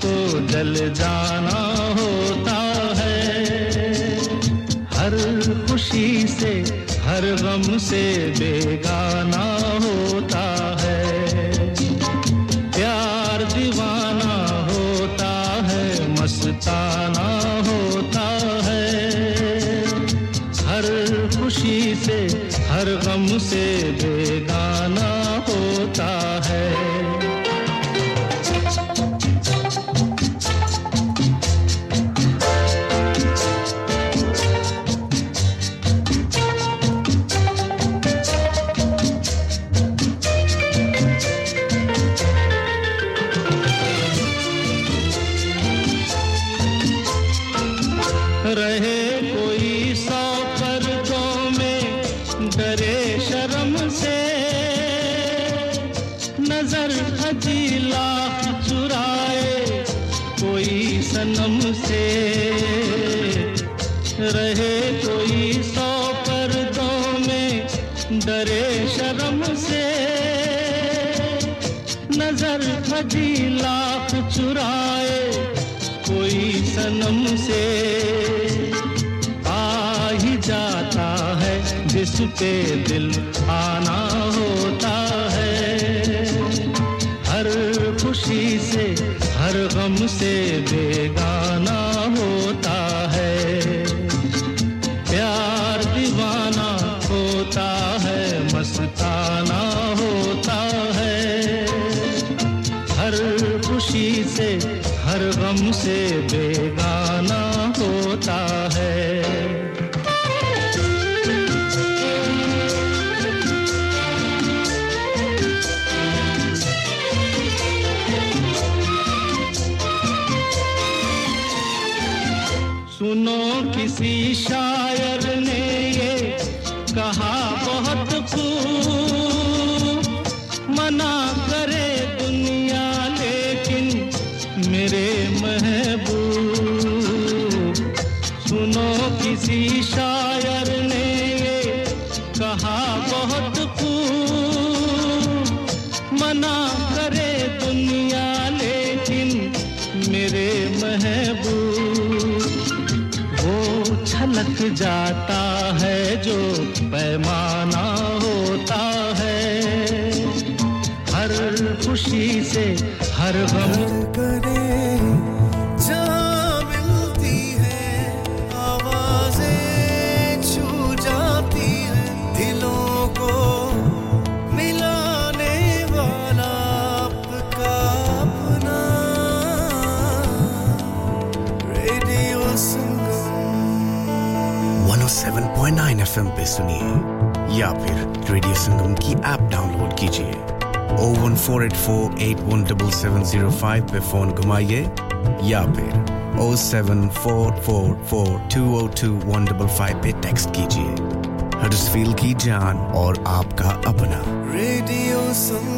تو جل جانا ہوتا ہے۔ ہر خوشی سے، ہر غم سے بیگانہ ہوتا ہے۔ پیار دیوانہ ہوتا ہے، مستانہ ہوتا ہے۔ ہر خوشی سے، ہر غم سے بے کے دل آنا ہوتا ہے۔ ہر خوشی سے ہر غم سے بے سے ہر غم کرے جہاں ملتی ہے آوازیں چھو ملانے والا آپ کا اپنا ریڈیو سنگم۔ 107.9 ایف ایم پہ سنیے یا پھر ریڈیو سنگم کی ایپ ڈاؤن لوڈ کیجیے۔ 01484817705 پہ فون گھمائیے یا پھر 07444202155 پہ ٹیکسٹ کیجیے ہر فیل کی جان اور آپ کا اپنا ریڈیو سن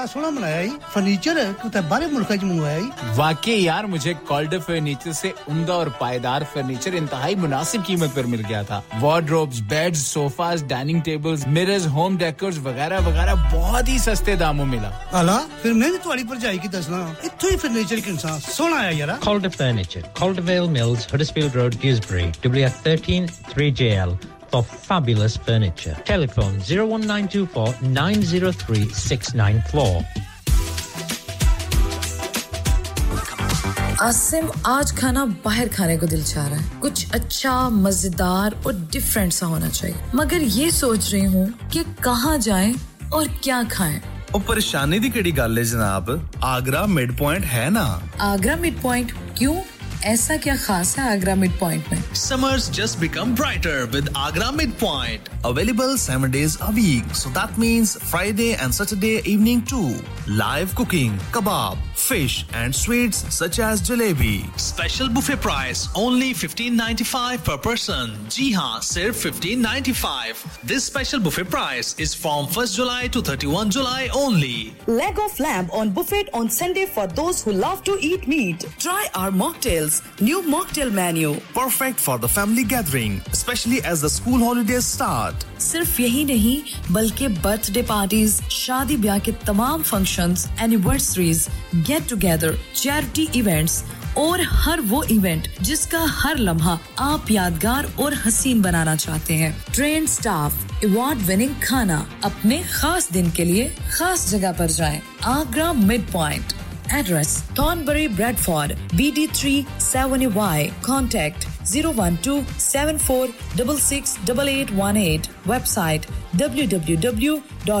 بڑا سونا بنایا ਜੀ فرنیچر ਕਿਤੇ ਬਾਹਰੇ ਮੁਲਕਾਂ جی واقعی یار مجھے کالڈر فرنیچر سے عمدہ اور پائیدار فرنیچر انتہائی مناسب قیمت پر مل گیا تھا۔ Wardrobes beds sofas dining tables mirrors home decors وغیرہ وغیرہ بہت ہی سستے داموں ملا۔ ਆਲਾ ਫਿਰ ਮੈਂ فرنیچر کے انسان ਕੀ ਦੱਸਣਾ ਇੱਥੋਂ ਹੀ ਫਰਨੀਚਰ ਕਿੰਨਾ ਸੋਹਣਾ ਆਇਆ ਯਾਰਾ Calder Furniture, Caldervale Mills, Huddersfield Road, Dewsbury, WF13 3JL. of fabulous furniture. Telephone 01924 903 694. Asim آج کھانا باہر کھانے کو دل چاہ رہا ہے کچھ اچھا مزیدار اور ڈفرینٹ سا ہونا چاہیے مگر یہ سوچ رہی ہوں کہ کہاں جائیں اور کیا کھائیں ਉਹ ਪਰੇਸ਼ਾਨੀ ਦੀ ਕਿਹੜੀ ਗੱਲ ਹੈ ਜਨਾਬ ਆਗਰਾ ਮਿਡ ਪੁਆਇੰਟ ਹੈ ਨਾ ਆਗਰਾ ਮਿਡ ਪੁਆਇੰਟ ਕਿਉਂ ایسا کیا خاص ہے آگرہ مڈ پوائنٹ میں؟ Summer just become brighter with Agra mid point available seven days a week so that means Friday and Saturday evening to live cooking kebab fish and sweets such as jalebi. Special buffet price only $15.95 per person. Ji haan, sirf $15.95. This special buffet price is from 1st July to 31 July only. Leg of lamb on buffet on Sunday for those who love to eat meat. Try our mocktails. New mocktail menu. Perfect for the family gathering, especially as the school holidays start. صرف یہی نہیں، بلکہ birth day parties شادی بیاہ کے تمام functions anniversaries get together charity events اور ہر وہ ایونٹ جس کا ہر لمحہ آپ یادگار اور حسین بنانا چاہتے ہیں۔ ٹرین سٹاف ایوارڈ وننگ کھانا اپنے خاص دن کے لیے خاص جگہ پر جائیں۔ Agra mid point Address Thornbury Bradford BD3 7Y Contact 012 7466 Website www.agra.com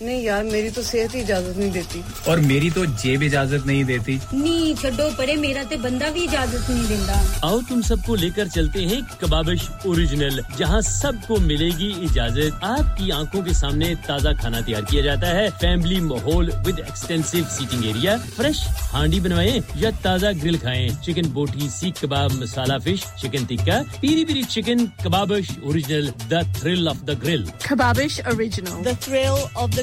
نہیں یار میری تو صحت ہی اجازت نہیں دیتی۔ اور میری تو جیب اجازت نہیں دیتی۔ نہیں چھڈو پڑے میرا تے بندہ بھی اجازت نہیں دینا آؤ تم سب کو لے کر چلتے ہیں کبابش اوریجنل جہاں سب کو ملے گی اجازت۔ آپ کی آنکھوں کے سامنے تازہ کھانا تیار کیا جاتا ہے۔ فیملی ماحول with extensive seating area fresh ہانڈی بنوائیں یا تازہ گرل کھائیں۔ Chicken boti seekh kebab masala fish chicken tikka peri peri chicken Kababish original the thrill of the grill Kababish original the thrill of the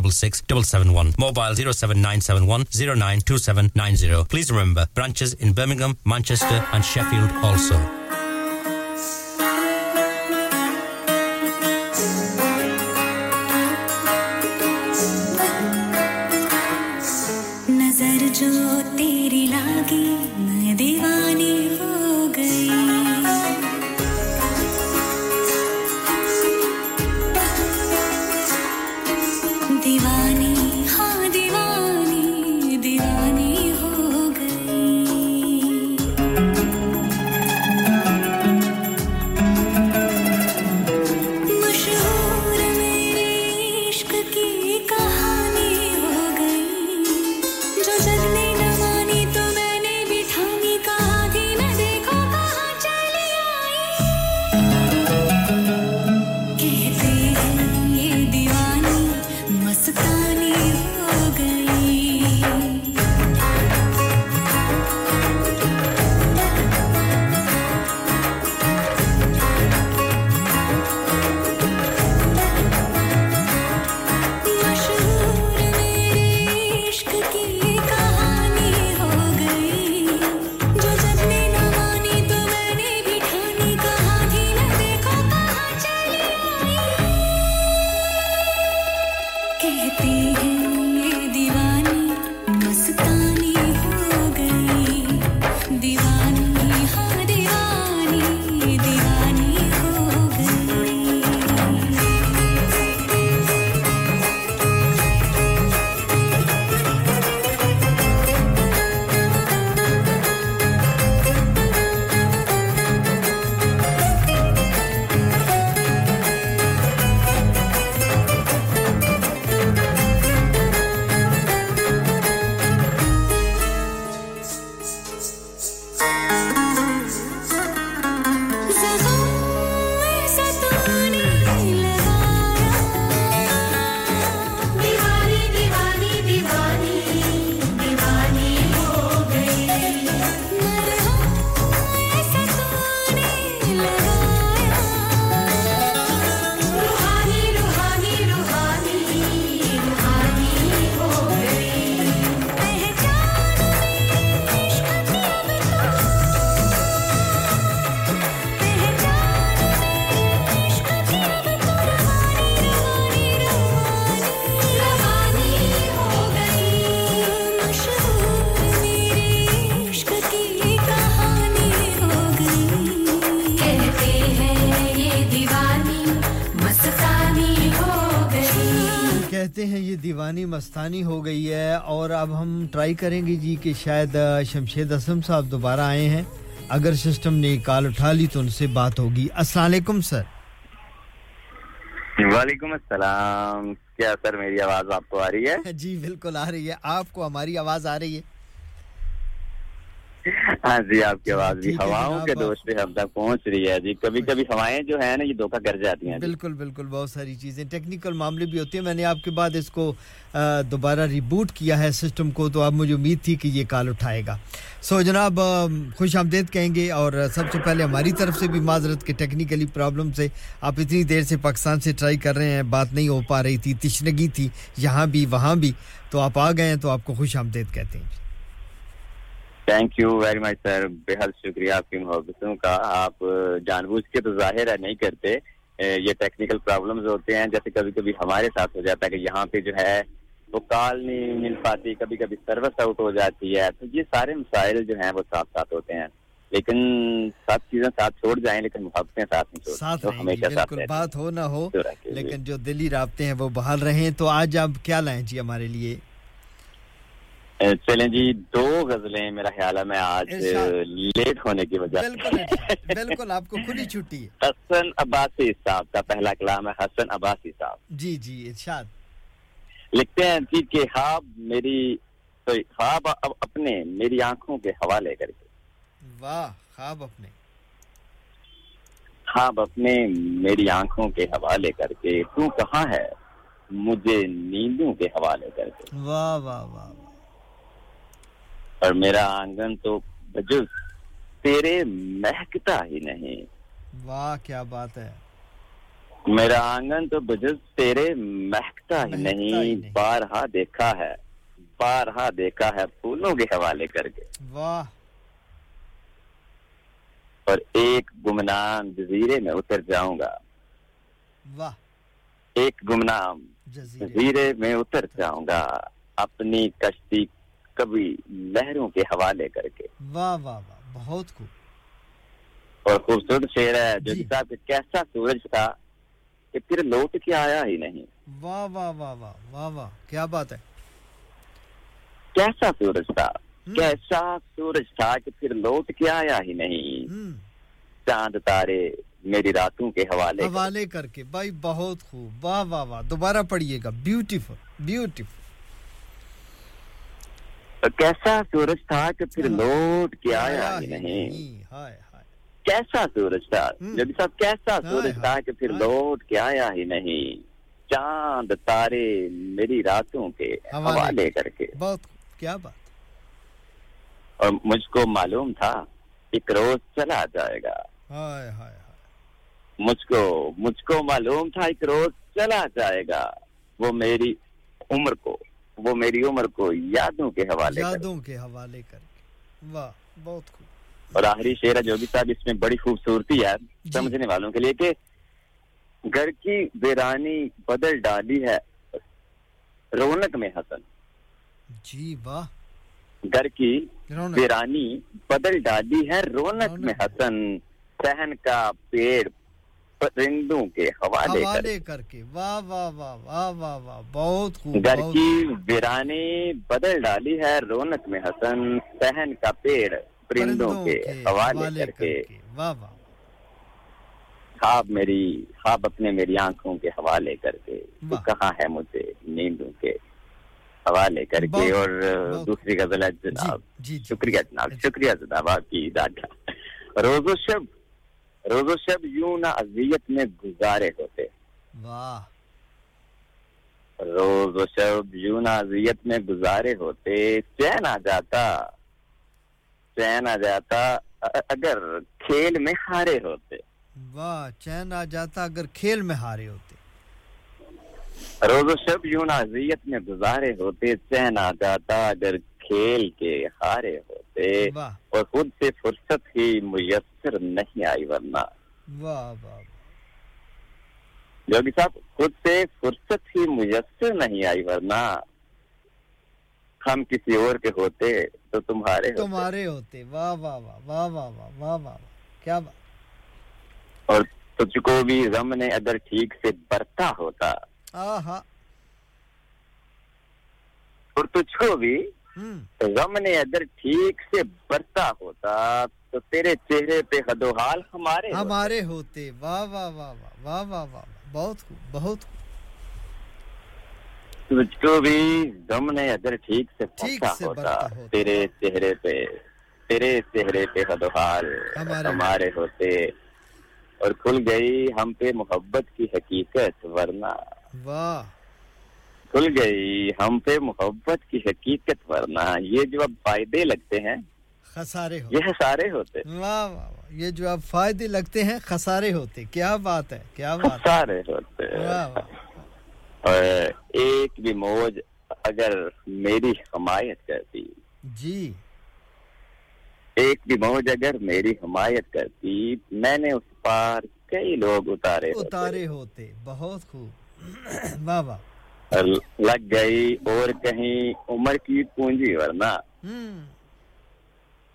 466 771. Mobile 07971 092790. Please remember, branches in Birmingham, Manchester and Sheffield also. اب ہم try کریں گے جی کہ شاید شمشید اسلم صاحب دوبارہ آئے ہیں۔ اگر سسٹم نے کال اٹھا لی تو ان سے بات ہوگی۔ السلام علیکم سر۔ وعلیکم السلام۔ کیا سر میری آواز آپ کو آ رہی ہے؟ جی بالکل آ رہی ہے۔ آپ کو ہماری آواز آ رہی ہے۔ ہاں جی آپ کی آواز بھی ہواؤں کے دوست پہ ہم تک پہنچ رہی ہے۔ جی کبھی کبھی ہوائیں جو ہیں نا یہ دھوکہ کر جاتی ہیں۔ جی۔ بالکل بالکل بہت ساری چیزیں۔ ٹیکنیکل معاملے بھی ہوتے ہیں۔ میں نے آپ کے بعد اس کو دوبارہ ریبوٹ کیا ہے سسٹم کو تو اب مجھے امید تھی کہ یہ کال اٹھائے گا۔ سو جناب خوش آمدید کہیں گے۔ اور سب سے پہلے ہماری طرف سے بھی معذرت کے ٹیکنیکلی پرابلم سے آپ اتنی دیر سے پاکستان سے ٹرائی کر رہے ہیں بات نہیں ہو پا رہی تھی تشنگی تھی یہاں بھی وہاں بھی۔ تو آپ آ گئے ہیں تو آپ کو خوش آمدید کہتے ہیں۔ جی thank you very much sir بے حد شکریہ آپ کی محبتوں کا۔ آپ جان بوجھ کے تو ظاہر ہے نہیں کرتے۔ یہ ٹیکنیکل پرابلمز ہوتے ہیں۔ جیسے کبھی کبھی ہمارے ساتھ ہو جاتا ہے کہ یہاں پہ جو ہے وہ کال نہیں مل پاتی کبھی کبھی سروس آؤٹ ہو جاتی ہے۔ تو یہ سارے مسائل جو ہیں وہ ساتھ ساتھ ہوتے ہیں۔ لیکن سب چیزیں ساتھ چھوڑ جائیں لیکن محبتیں ساتھ نہیں ساتھ تو ہمیشہ ساتھ بات ہو نہ ہو جی۔ لیکن جو دلی رابطے ہیں وہ بحال ہیں تو آج آپ کیا لائیں جی ہمارے لیے؟ چلیں جی دو غزلیں میرا خیال ہے میں آج لیٹ ہونے کی وجہ سے بالکل آپ کو کھلی چھٹی ہے۔ حسن عباسی صاحب کا پہلا کلام ہے حسن عباسی صاحب۔ جی جی ارشاد۔ لکھتے ہیں جی کہ خواب میری خواب اپنے میری آنکھوں کے حوالے کر کے۔ واہ خواب اپنے۔ خواب اپنے میری آنکھوں کے حوالے کر کے۔ تو کہاں ہے؟ مجھے نیندوں کے حوالے کر کے۔ واہ واہ واہ۔ اور میرا آنگن تو بجز تیرے مہکتا ہی نہیں۔ واہ کیا بات ہے۔ میرا آنگن تو بجز تیرے مہکتا ہی نہیں۔ بارہا دیکھا ہے بارہا دیکھا ہے پھولوں کے حوالے کر کے۔ واہ۔ اور ایک گمنام جزیرے میں اتر جاؤں گا۔ واہ۔ ایک گمنام جزیرے میں اتر جاؤں گا۔ اپنی کشتی کبھی لہروں کے حوالے کر کے۔ واہ واہ واہ بہت خوب۔ اور خوبصورت شعر ہے جو جی. کے کیسا سورج تھا کہ پھر لوٹ کے آیا ہی نہیں۔ واہ واہ واہ واہ واہ واہ کیا بات ہے۔ کیسا سورج تھا؟ کیسا سورج تھا کہ پھر لوٹ کے آیا ہی نہیں۔ چاند تارے میری راتوں کے حوالے حوالے کر کے۔ بھائی بہت خوب۔ واہ واہ واہ دوبارہ پڑھیے گا۔ بیوٹیفل بیوٹیفل کیسا سورج تھا کہ پھر ہاں۔ لوٹ کے آیا ہاں، ہی ہاں، نہیں؟ کیسا سورج تھا؟ جب صاحب کیسا سورج تھا کہ پھر لوٹ کے آیا ہی نہیں۔ چاند تارے میری راتوں کے حوالے۔ کر کے۔ بہت کیا بات۔ اور مجھ کو معلوم تھا ایک روز چلا جائے گا۔ مجھ کو مجھ کو معلوم تھا ایک روز چلا جائے گا۔ وہ میری عمر کو۔ وہ میری عمر کو یادوں کے حوالے یادوں کے حوالے کر کے واہ بہت خوب۔ اور آخری شعر جوگی صاحب اس میں بڑی خوبصورتی ہے۔ جی۔ سمجھنے والوں کے لیے کہ گھر کی ویرانی بدل ڈالی ہے رونق میں حسن۔ جی واہ۔ گھر کی ویرانی بدل ڈالی ہے رونق۔ میں حسن۔ سہن کا پیڑ پرندوں کے حوالے, حوالے کر کے۔ واہ واہ واہ واہ واہ واہ۔ بہت خوب گھر کی ویرانی بدل ڈالی ہے رونق میں حسن سہن کا پیڑ پرندوں کے حوالے کر کے۔ واہ واہ۔ خواب میری خواب اپنے میری آنکھوں کے حوالے کر کے۔ تو کہاں ہے مجھے نیندوں کے حوالے کر کے؟ اور دوسری غزل ہے جی، جی، جناب۔ شکریہ جی۔ جناب شکریہ جناب آپ کی دادا روز و شب روز و شب یوں نہ اذیت میں گزارے ہوتے۔ واہ۔ روز و شب یوں نہ اذیت میں گزارے ہوتے۔ چین آ جاتا۔ چین آ جاتا۔ اگر کھیل میں ہارے ہوتے۔ واہ چین آ جاتا اگر کھیل میں ہارے ہوتے۔ روز و شب یوں نہ اذیت میں گزارے ہوتے۔ چین آ جاتا اگر کھیل کے ہارے ہوتے اور خود سے فرصت ہی میسر نہیں آئی ورنہ۔ یوگی صاحب خود سے فرصت ہی میسر نہیں آئی ورنہ۔ ہم کسی اور کے ہوتے تو تمہارے تمہارے ہوتے۔ واہ واہ واہ واہ واہ واہ واہ واہ۔ کیا بات۔ اور تجھ کو بھی غم نے اگر ٹھیک سے برتا ہوتا۔ آہا۔ اور تجھ کو بھی غم نے اگر ٹھیک سے برتا ہوتا تو تیرے چہرے پہ حد و حال ہمارے ہمارے ہوتے۔ واہ واہ واہ واہ واہ واہ واہ بہت خوب بہت خوب۔ تجھ کو بھی غم نے اگر ٹھیک سے برتا ہوتا تیرے چہرے پہ تیرے چہرے پہ حد و حال ہمارے ہوتے۔ اور کھل گئی ہم پہ محبت کی حقیقت ورنہ واہ۔ کھل گئی۔ ہم پہ محبت کی حقیقت ورنہ یہ جو اب فائدے لگتے ہیں خسارے ہوتے یہ خسارے ہوتے۔ یہ جو اب فائدے لگتے ہیں خسارے ہوتے۔ کیا بات ہے کیا بات خسارے ہوتے۔ ایک بھی موج اگر میری حمایت کرتی۔ جی۔ ایک بھی موج اگر میری حمایت کرتی میں نے اس پار کئی لوگ اتارے اتارے ہوتے بہت خوب۔ واہ واہ۔ لگ گئی اور کہیں عمر کی پونجی ورنہ۔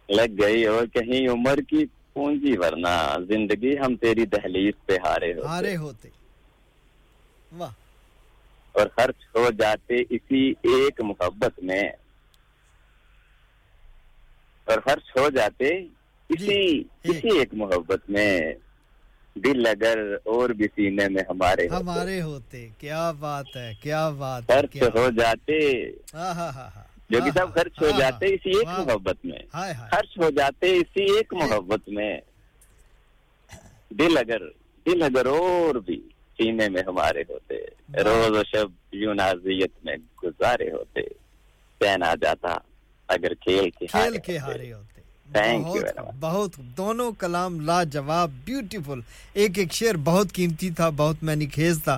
لگ گئی اور کہیں عمر کی پونجی ورنہ۔ زندگی ہم تیری دہلیز پہ ہارے ہوتے۔ ہارے ہوتے۔ اور خرچ ہو جاتے اسی ایک محبت میں۔ اور خرچ ہو جاتے جی، اسی اسی ایک محبت میں۔ دل اگر اور بھی سینے میں ہمارے ہمارے ہوتے. کیا بات ہے کیا بات خرچ ہو جاتے. جو کہ سب خرچ ہو جاتے اسی ایک محبت میں. خرچ ہو جاتے اسی ایک محبت میں. دل اگر دل اگر اور بھی سینے میں ہمارے ہوتے. روز و شب یوں نازیت میں گزارے ہوتے. پہنا جاتا اگر کھیل کے ہارے ہوتے. تھینک یو بہت دونوں کلام لاجواب بیوٹیفل ایک ایک شعر بہت قیمتی تھا بہت میں خیز تھا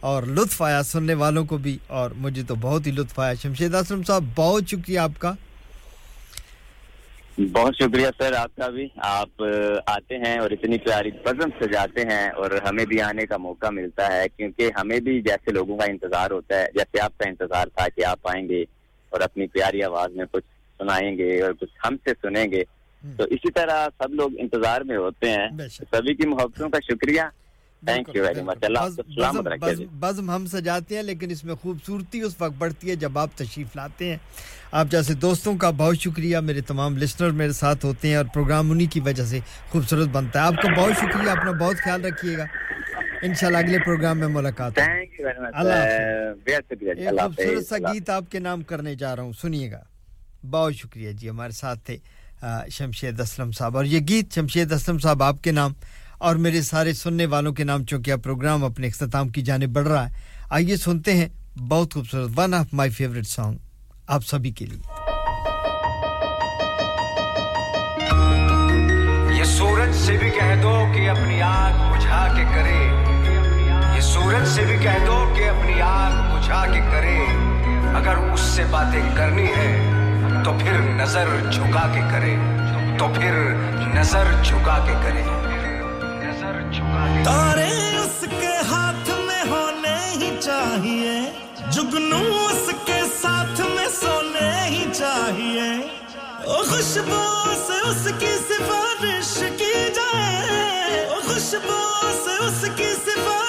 اور لطف آیا سننے والوں کو بھی اور مجھے تو بہت ہی لطف آیا. شمشید اسلم صاحب بہت شکریہ آپ کا. بہت شکریہ سر آپ کا بھی. آپ آتے ہیں اور اتنی پیاری بزم سجاتے ہیں اور ہمیں بھی آنے کا موقع ملتا ہے کیونکہ ہمیں بھی جیسے لوگوں کا انتظار ہوتا ہے جیسے آپ کا انتظار تھا کہ آپ آئیں گے اور اپنی پیاری آواز میں کچھ سنائیں گے اور کچھ ہم سے سنیں گے تو اسی طرح سب لوگ انتظار میں ہوتے ہیں۔ سبھی کی محبتوں کا شکریہ۔ مچ اللہ بزم ہم سجاتے ہیں لیکن اس میں خوبصورتی اس وقت بڑھتی ہے جب آپ تشریف لاتے ہیں۔ آپ جیسے دوستوں کا بہت شکریہ۔ میرے تمام لسنر میرے ساتھ ہوتے ہیں اور پروگرام انہی کی وجہ سے خوبصورت بنتا ہے۔ آپ کا بہت شکریہ۔ اپنا بہت خیال رکھیے گا۔ انشاءاللہ اگلے پروگرام میں ملاقات جی، خوبصورت سا گیت آپ کے نام کرنے جا رہا ہوں۔ سنیے گا۔ بہت شکریہ جی ہمارے ساتھ تھے۔ شمشید اسلم صاحب۔ اور یہ گیت شمشید اسلم صاحب آپ کے نام اور میرے سارے سننے والوں کے نام چونکہ اب پروگرام اپنے اختتام کی جانب بڑھ رہا ہے، آئیے سنتے ہیں بہت خوبصورت one of my favourite song آپ سبھی کے لیے۔ یہ سورج سے بھی کہہ دو کہ اپنی آگ بجھا کے کرے۔ یہ سورج سے بھی کہہ دو کہ اپنی آگ بجھا کے کرے۔ اگر اس سے باتیں کرنی ہے تو پھر نظر جھکا کے کرے۔ تو پھر نظر جھکا کے کرے۔ نظر تارے اس کے ہاتھ میں ہونے ہی چاہیے۔ جگنو اس کے ساتھ میں سونے ہی چاہیے۔ خوشبو سے اس کی سفارش کی جائے۔ خوشبو سے اس کی سفارش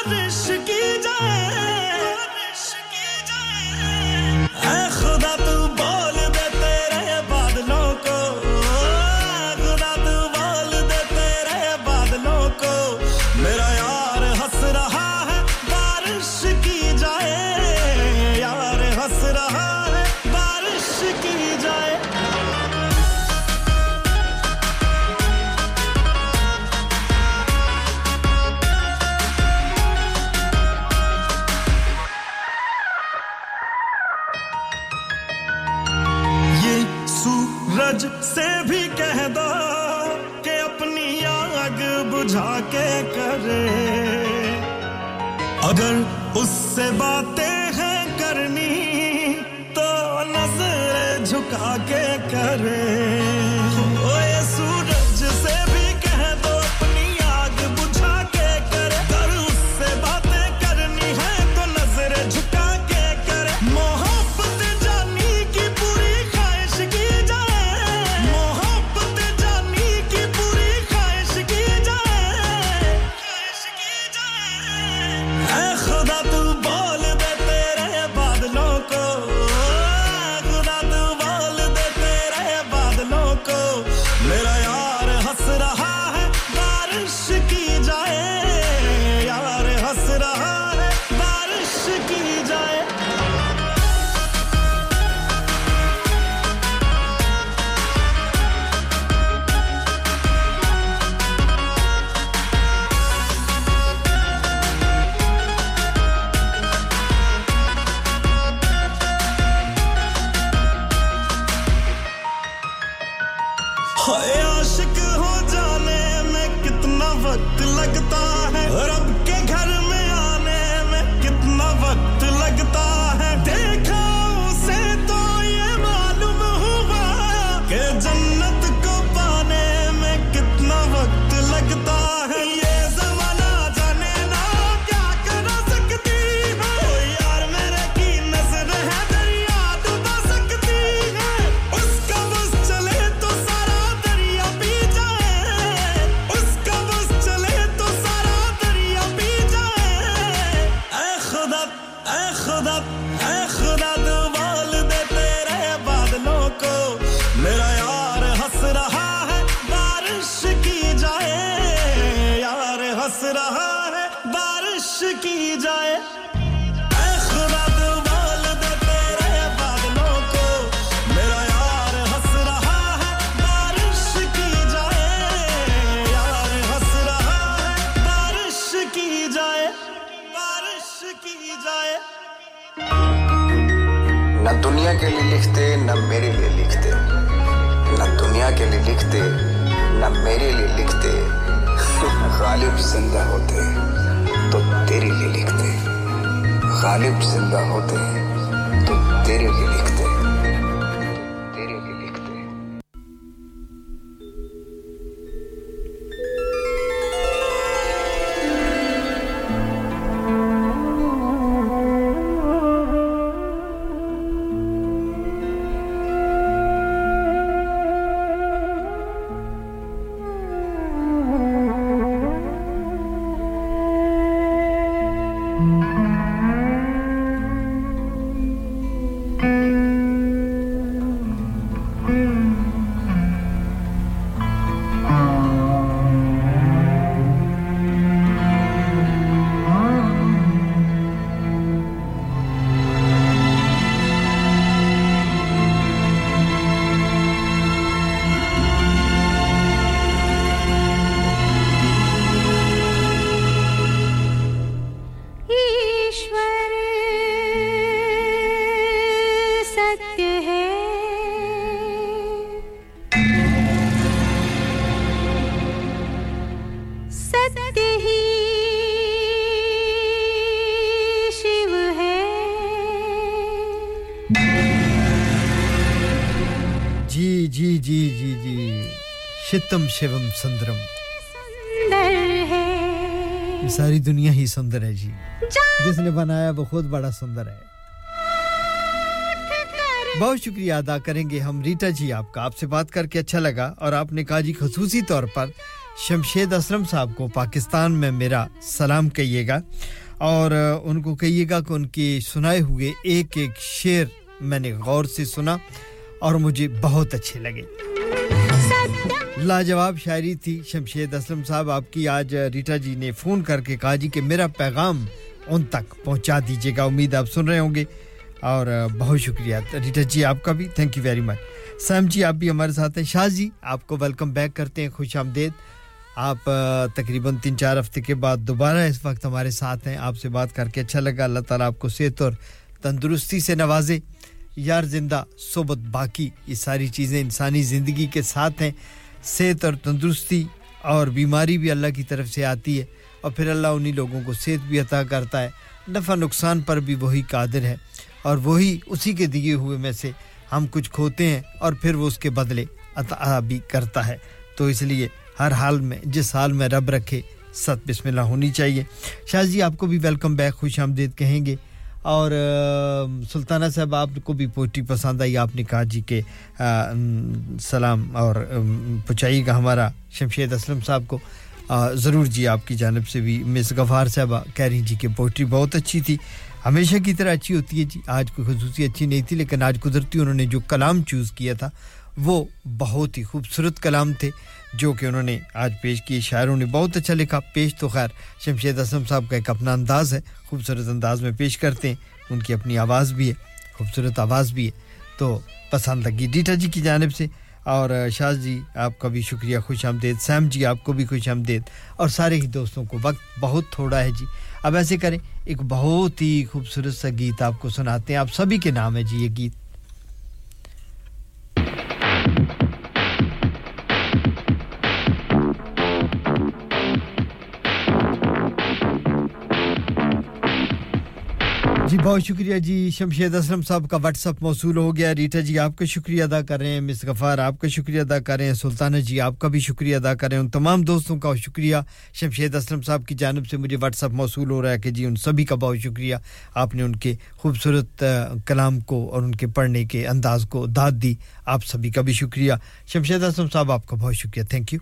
جا کے کرے۔ اگر اس سے باتیں ایکدم شیوم سندرم ساری دنیا ہی سندر ہے جی جس نے بنایا وہ خود بڑا سندر ہے بہت شکریہ ادا کریں گے ہم ریٹا جی آپ کا آپ سے بات کر کے اچھا لگا اور آپ نے کہا جی خصوصی طور پر شمشید اسرم صاحب کو پاکستان میں میرا سلام کہیے گا اور ان کو کہیے گا کہ ان کی سنائے ہوئے ایک ایک شعر میں نے غور سے سنا اور مجھے بہت اچھے لگے لاجواب شاعری تھی شمشید اسلم صاحب، آپ کی آج ریٹا جی نے فون کر کے کہا جی کہ میرا پیغام ان تک پہنچا دیجیے گا، امید آپ سن رہے ہوں گے۔ اور بہت شکریہ۔ ریٹا جی آپ کا بھی thank you very much same جی آپ بھی ہمارے ساتھ ہیں۔ شاہ جی آپ کو ویلکم بیک کرتے ہیں، خوش آمدید۔ آپ تقریباً تین چار ہفتے کے بعد دوبارہ اس وقت ہمارے ساتھ ہیں۔ آپ سے بات کر کے اچھا لگا۔ اللہ تعالیٰ آپ کو صحت اور تندرستی سے نوازے۔ یار زندہ، صحبت باقی، یہ ساری چیزیں انسانی زندگی کے ساتھ ہیں۔ صحت اور تندرستی اور بیماری بھی اللہ کی طرف سے آتی ہے اور پھر اللہ انہی لوگوں کو صحت بھی عطا کرتا ہے۔ نفع نقصان پر بھی وہی قادر ہے اور وہی اسی کے دیے ہوئے میں سے ہم کچھ کھوتے ہیں اور پھر وہ اس کے بدلے عطا بھی کرتا ہے۔ تو اس لیے ہر حال میں، جس حال میں رب رکھے ست بسم اللہ ہونی چاہیے۔ شاہ جی آپ کو بھی ویلکم بیک، خوش آمدید کہیں گے۔ اور سلطانہ صاحب، آپ کو بھی پوئٹری پسند آئی، آپ نے کہا جی کہ سلام اور پہنچائیے گا ہمارا شمشید اسلم صاحب کو۔ ضرور جی آپ کی جانب سے بھی مس غفار صاحبہ کہہ رہی جی کہ پوئٹری بہت اچھی تھی۔ ہمیشہ کی طرح اچھی ہوتی ہے جی۔ آج کوئی خصوصی اچھی نہیں تھی، لیکن آج قدرتی انہوں نے جو کلام چوز کیا تھا وہ بہت ہی خوبصورت کلام تھے جو کہ انہوں نے آج پیش کیے۔ شاعروں نے بہت اچھا لکھا۔ پیش تو خیر شمشید اسم صاحب کا ایک اپنا انداز ہے۔ خوبصورت انداز میں پیش کرتے ہیں۔ ان کی اپنی آواز بھی ہے۔ خوبصورت آواز بھی ہے۔ تو پسند لگی ڈیٹا جی کی جانب سے۔ اور شاہ جی آپ کا بھی شکریہ۔ خوش آمدید۔ سیم جی آپ کو بھی خوش آمدید۔ اور سارے ہی دوستوں کو وقت بہت تھوڑا ہے جی۔ اب ایسے کریں، ایک بہت ہی خوبصورت سا گیت آپ کو سناتے ہیں۔ آپ سبھی کے نام ہے جی یہ گیت۔ جی بہت شکریہ جی۔ شمشید اسلم صاحب کا واٹس اپ موصول ہو گیا۔ ریٹا جی آپ کا شکریہ ادا کر رہے ہیں۔ مس غفار، آپ کا شکریہ ادا کر رہے ہیں۔ سلطانہ جی آپ کا بھی شکریہ ادا کر رہے ہیں۔ ان تمام دوستوں کا شکریہ۔ شمشید اسلم صاحب کی جانب سے مجھے واٹس اپ موصول ہو رہا ہے کہ جی ان سبھی کا بہت شکریہ۔ آپ نے ان کے خوبصورت کلام کو اور ان کے پڑھنے کے انداز کو داد دی۔ آپ سبھی کا بھی شکریہ۔ شمشید اسلم صاحب، آپ کا بہت شکریہ۔ Thank you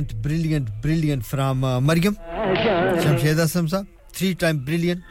Brilliant, brilliant, brilliant from uh, Mariam. Shamshed Asam three time brilliant.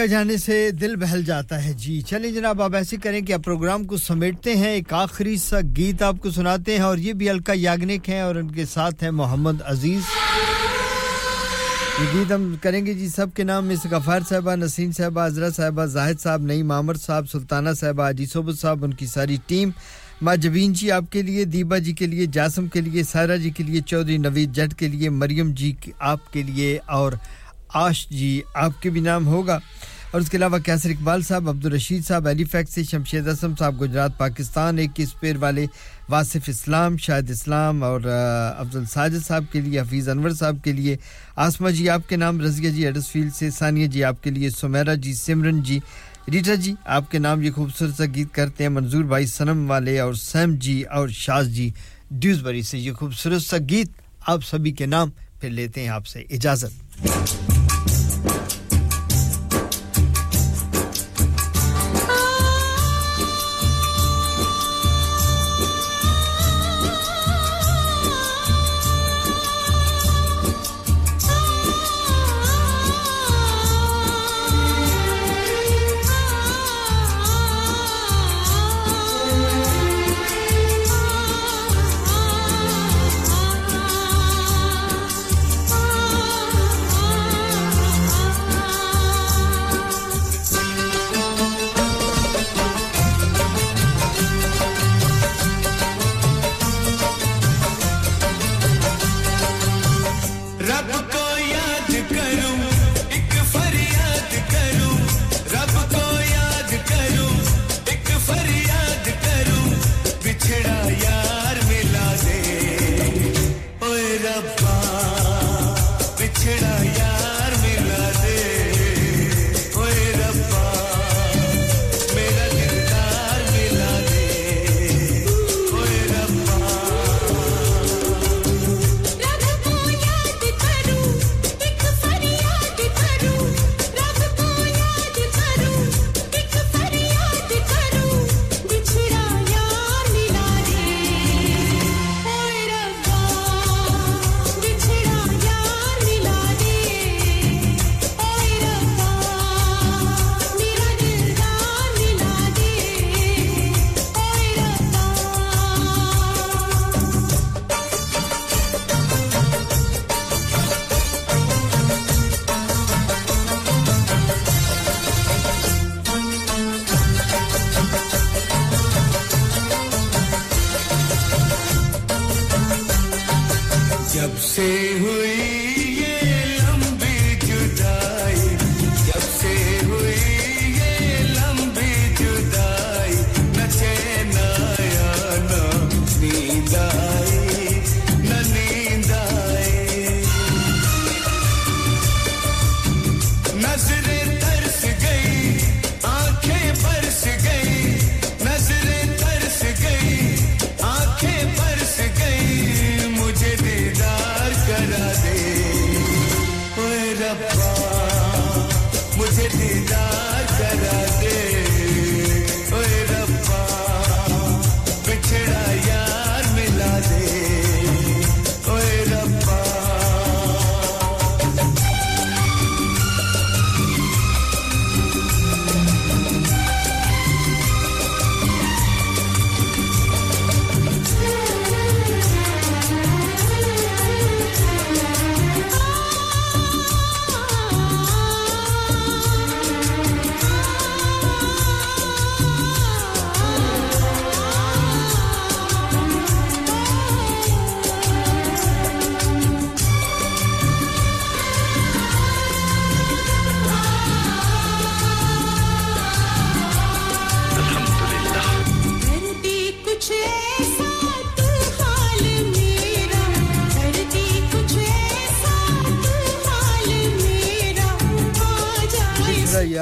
کیا جانے سے دل بہل جاتا ہے۔ جی چلیں جناب، آپ ایسے کریں کہ آپ پروگرام کو سمیٹتے ہیں، ایک آخری سا گیت آپ کو سناتے ہیں اور یہ بھی الکا یاگنک ہیں اور ان کے ساتھ ہیں محمد عزیز۔ یہ گیت ہم کریں گے۔ جی سب کے نام اس غفار صاحبہ، نسیم صاحبہ، عزرا صاحبہ، زاہد صاحب نئی مامر صاحب، سلطانہ صاحبہ عجی صوبت صاحب، ان کی ساری ٹیم۔ ماجبین جی آپ کے لیے، دیبا جی کے لیے، جاسم کے لیے، سارا جی کے لیے، چودھری نوید جٹ کے لیے، مریم جی آپ کے لیے اور آش جی آپ کے بھی نام ہوگا۔ اور اس کے علاوہ کیسر اقبال صاحب، عبدالرشید صاحب، علی فیکس سے، شمشید اسم صاحب، گجرات، پاکستان، ایک اس پیر والے واصف اسلام، شاہد اسلام اور عبد الساجد صاحب کے لیے، حفیظ انور صاحب کے لیے۔ آسما جی آپ کے نام، رضیہ جی ایڈس فیلڈ سے۔ ثانیہ جی آپ کے لیے۔ سمیرا جی سمرن جی۔ ریٹا جی آپ کے نام یہ خوبصورت سا گیت کرتے ہیں۔ منظور بھائی سنم والے اور سیم جی اور شاز جی۔ ڈیوزبری سے یہ خوبصورت سا گیت آپ سبھی کے نام پھر لیتے ہیں آپ سے اجازت۔ Thank you.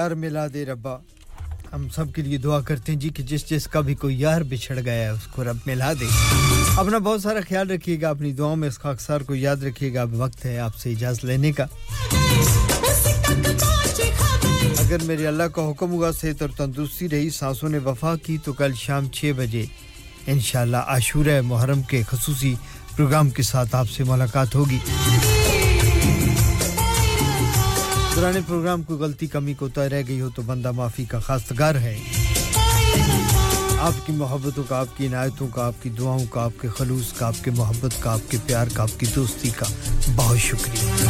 یار ملا دے ربا۔ ہم سب کے لیے دعا کرتے ہیں جی کہ جس جس کا بھی کوئی یار بچھڑ گیا ہے، اس کو رب ملا دے۔ اپنا بہت سارا خیال رکھیے گا، اپنی دعاؤں میں اس خاکسار کو یاد رکھیے گا۔ اب وقت ہے آپ سے اجازت لینے کا۔ اگر میرے اللہ کا حکم ہوا صحت اور تندرستی رہی، سانسوں نے وفا کی، تو کل شام چھ بجے انشاءاللہ عاشور محرم کے خصوصی پروگرام کے ساتھ آپ سے ملاقات ہوگی۔ پرانے پروگرام کو غلطی، کمی کو تو رہ گئی ہو تو بندہ معافی کا خواستگار ہے۔ آپ کی محبتوں کا، آپ کی عنایتوں کا، آپ کی دعاؤں کا، آپ کے خلوص کا، آپ کے محبت کا، آپ کے پیار کا، آپ کی دوستی کا۔ بہت شکریہ۔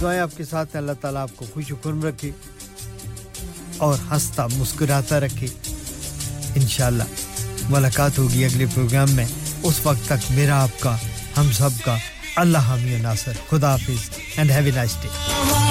دعائیں آپ کے ساتھ ہیں۔ اللہ تعالیٰ آپ کو خوش و خرم رکھے اور ہنستا، مسکراتا رکھے۔ انشاءاللہ ملاقات ہوگی اگلے پروگرام میں۔ اس وقت تک میرا آپ کا، ہم سب کا۔ اللہ حامی و ناصر۔ خدا حافظ۔ and have a nice day.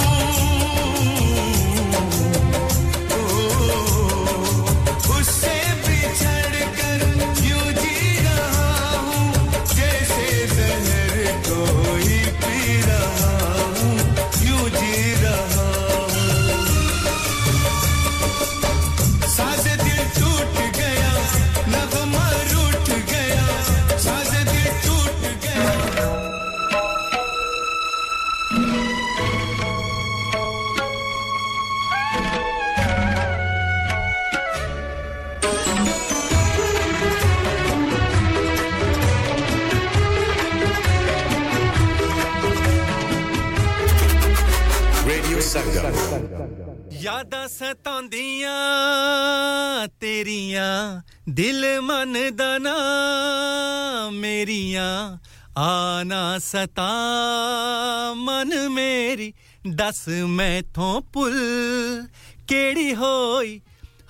ਦਿਲ ਮਨ ਦਾ ਨਾ ਮੇਰੀਆਂ ਆ ਨਾ ਸਤਾ ਮਨ ਮੇਰੀ ਦੱਸ ਮੈਥੋਂ ਪੁੱਲ ਕਿਹੜੀ ਹੋਈ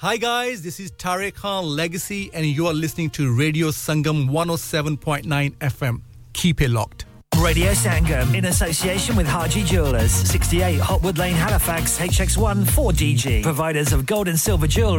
Hi guys, this is Tariq Khan Legacy and you are listening to Radio Sangam 107.9 FM. Keep it locked. Radio Sangam in association with Haji Jewelers, 68 Hotwood Lane, Halifax, HX1 4DG. Providers of gold and silver jewellery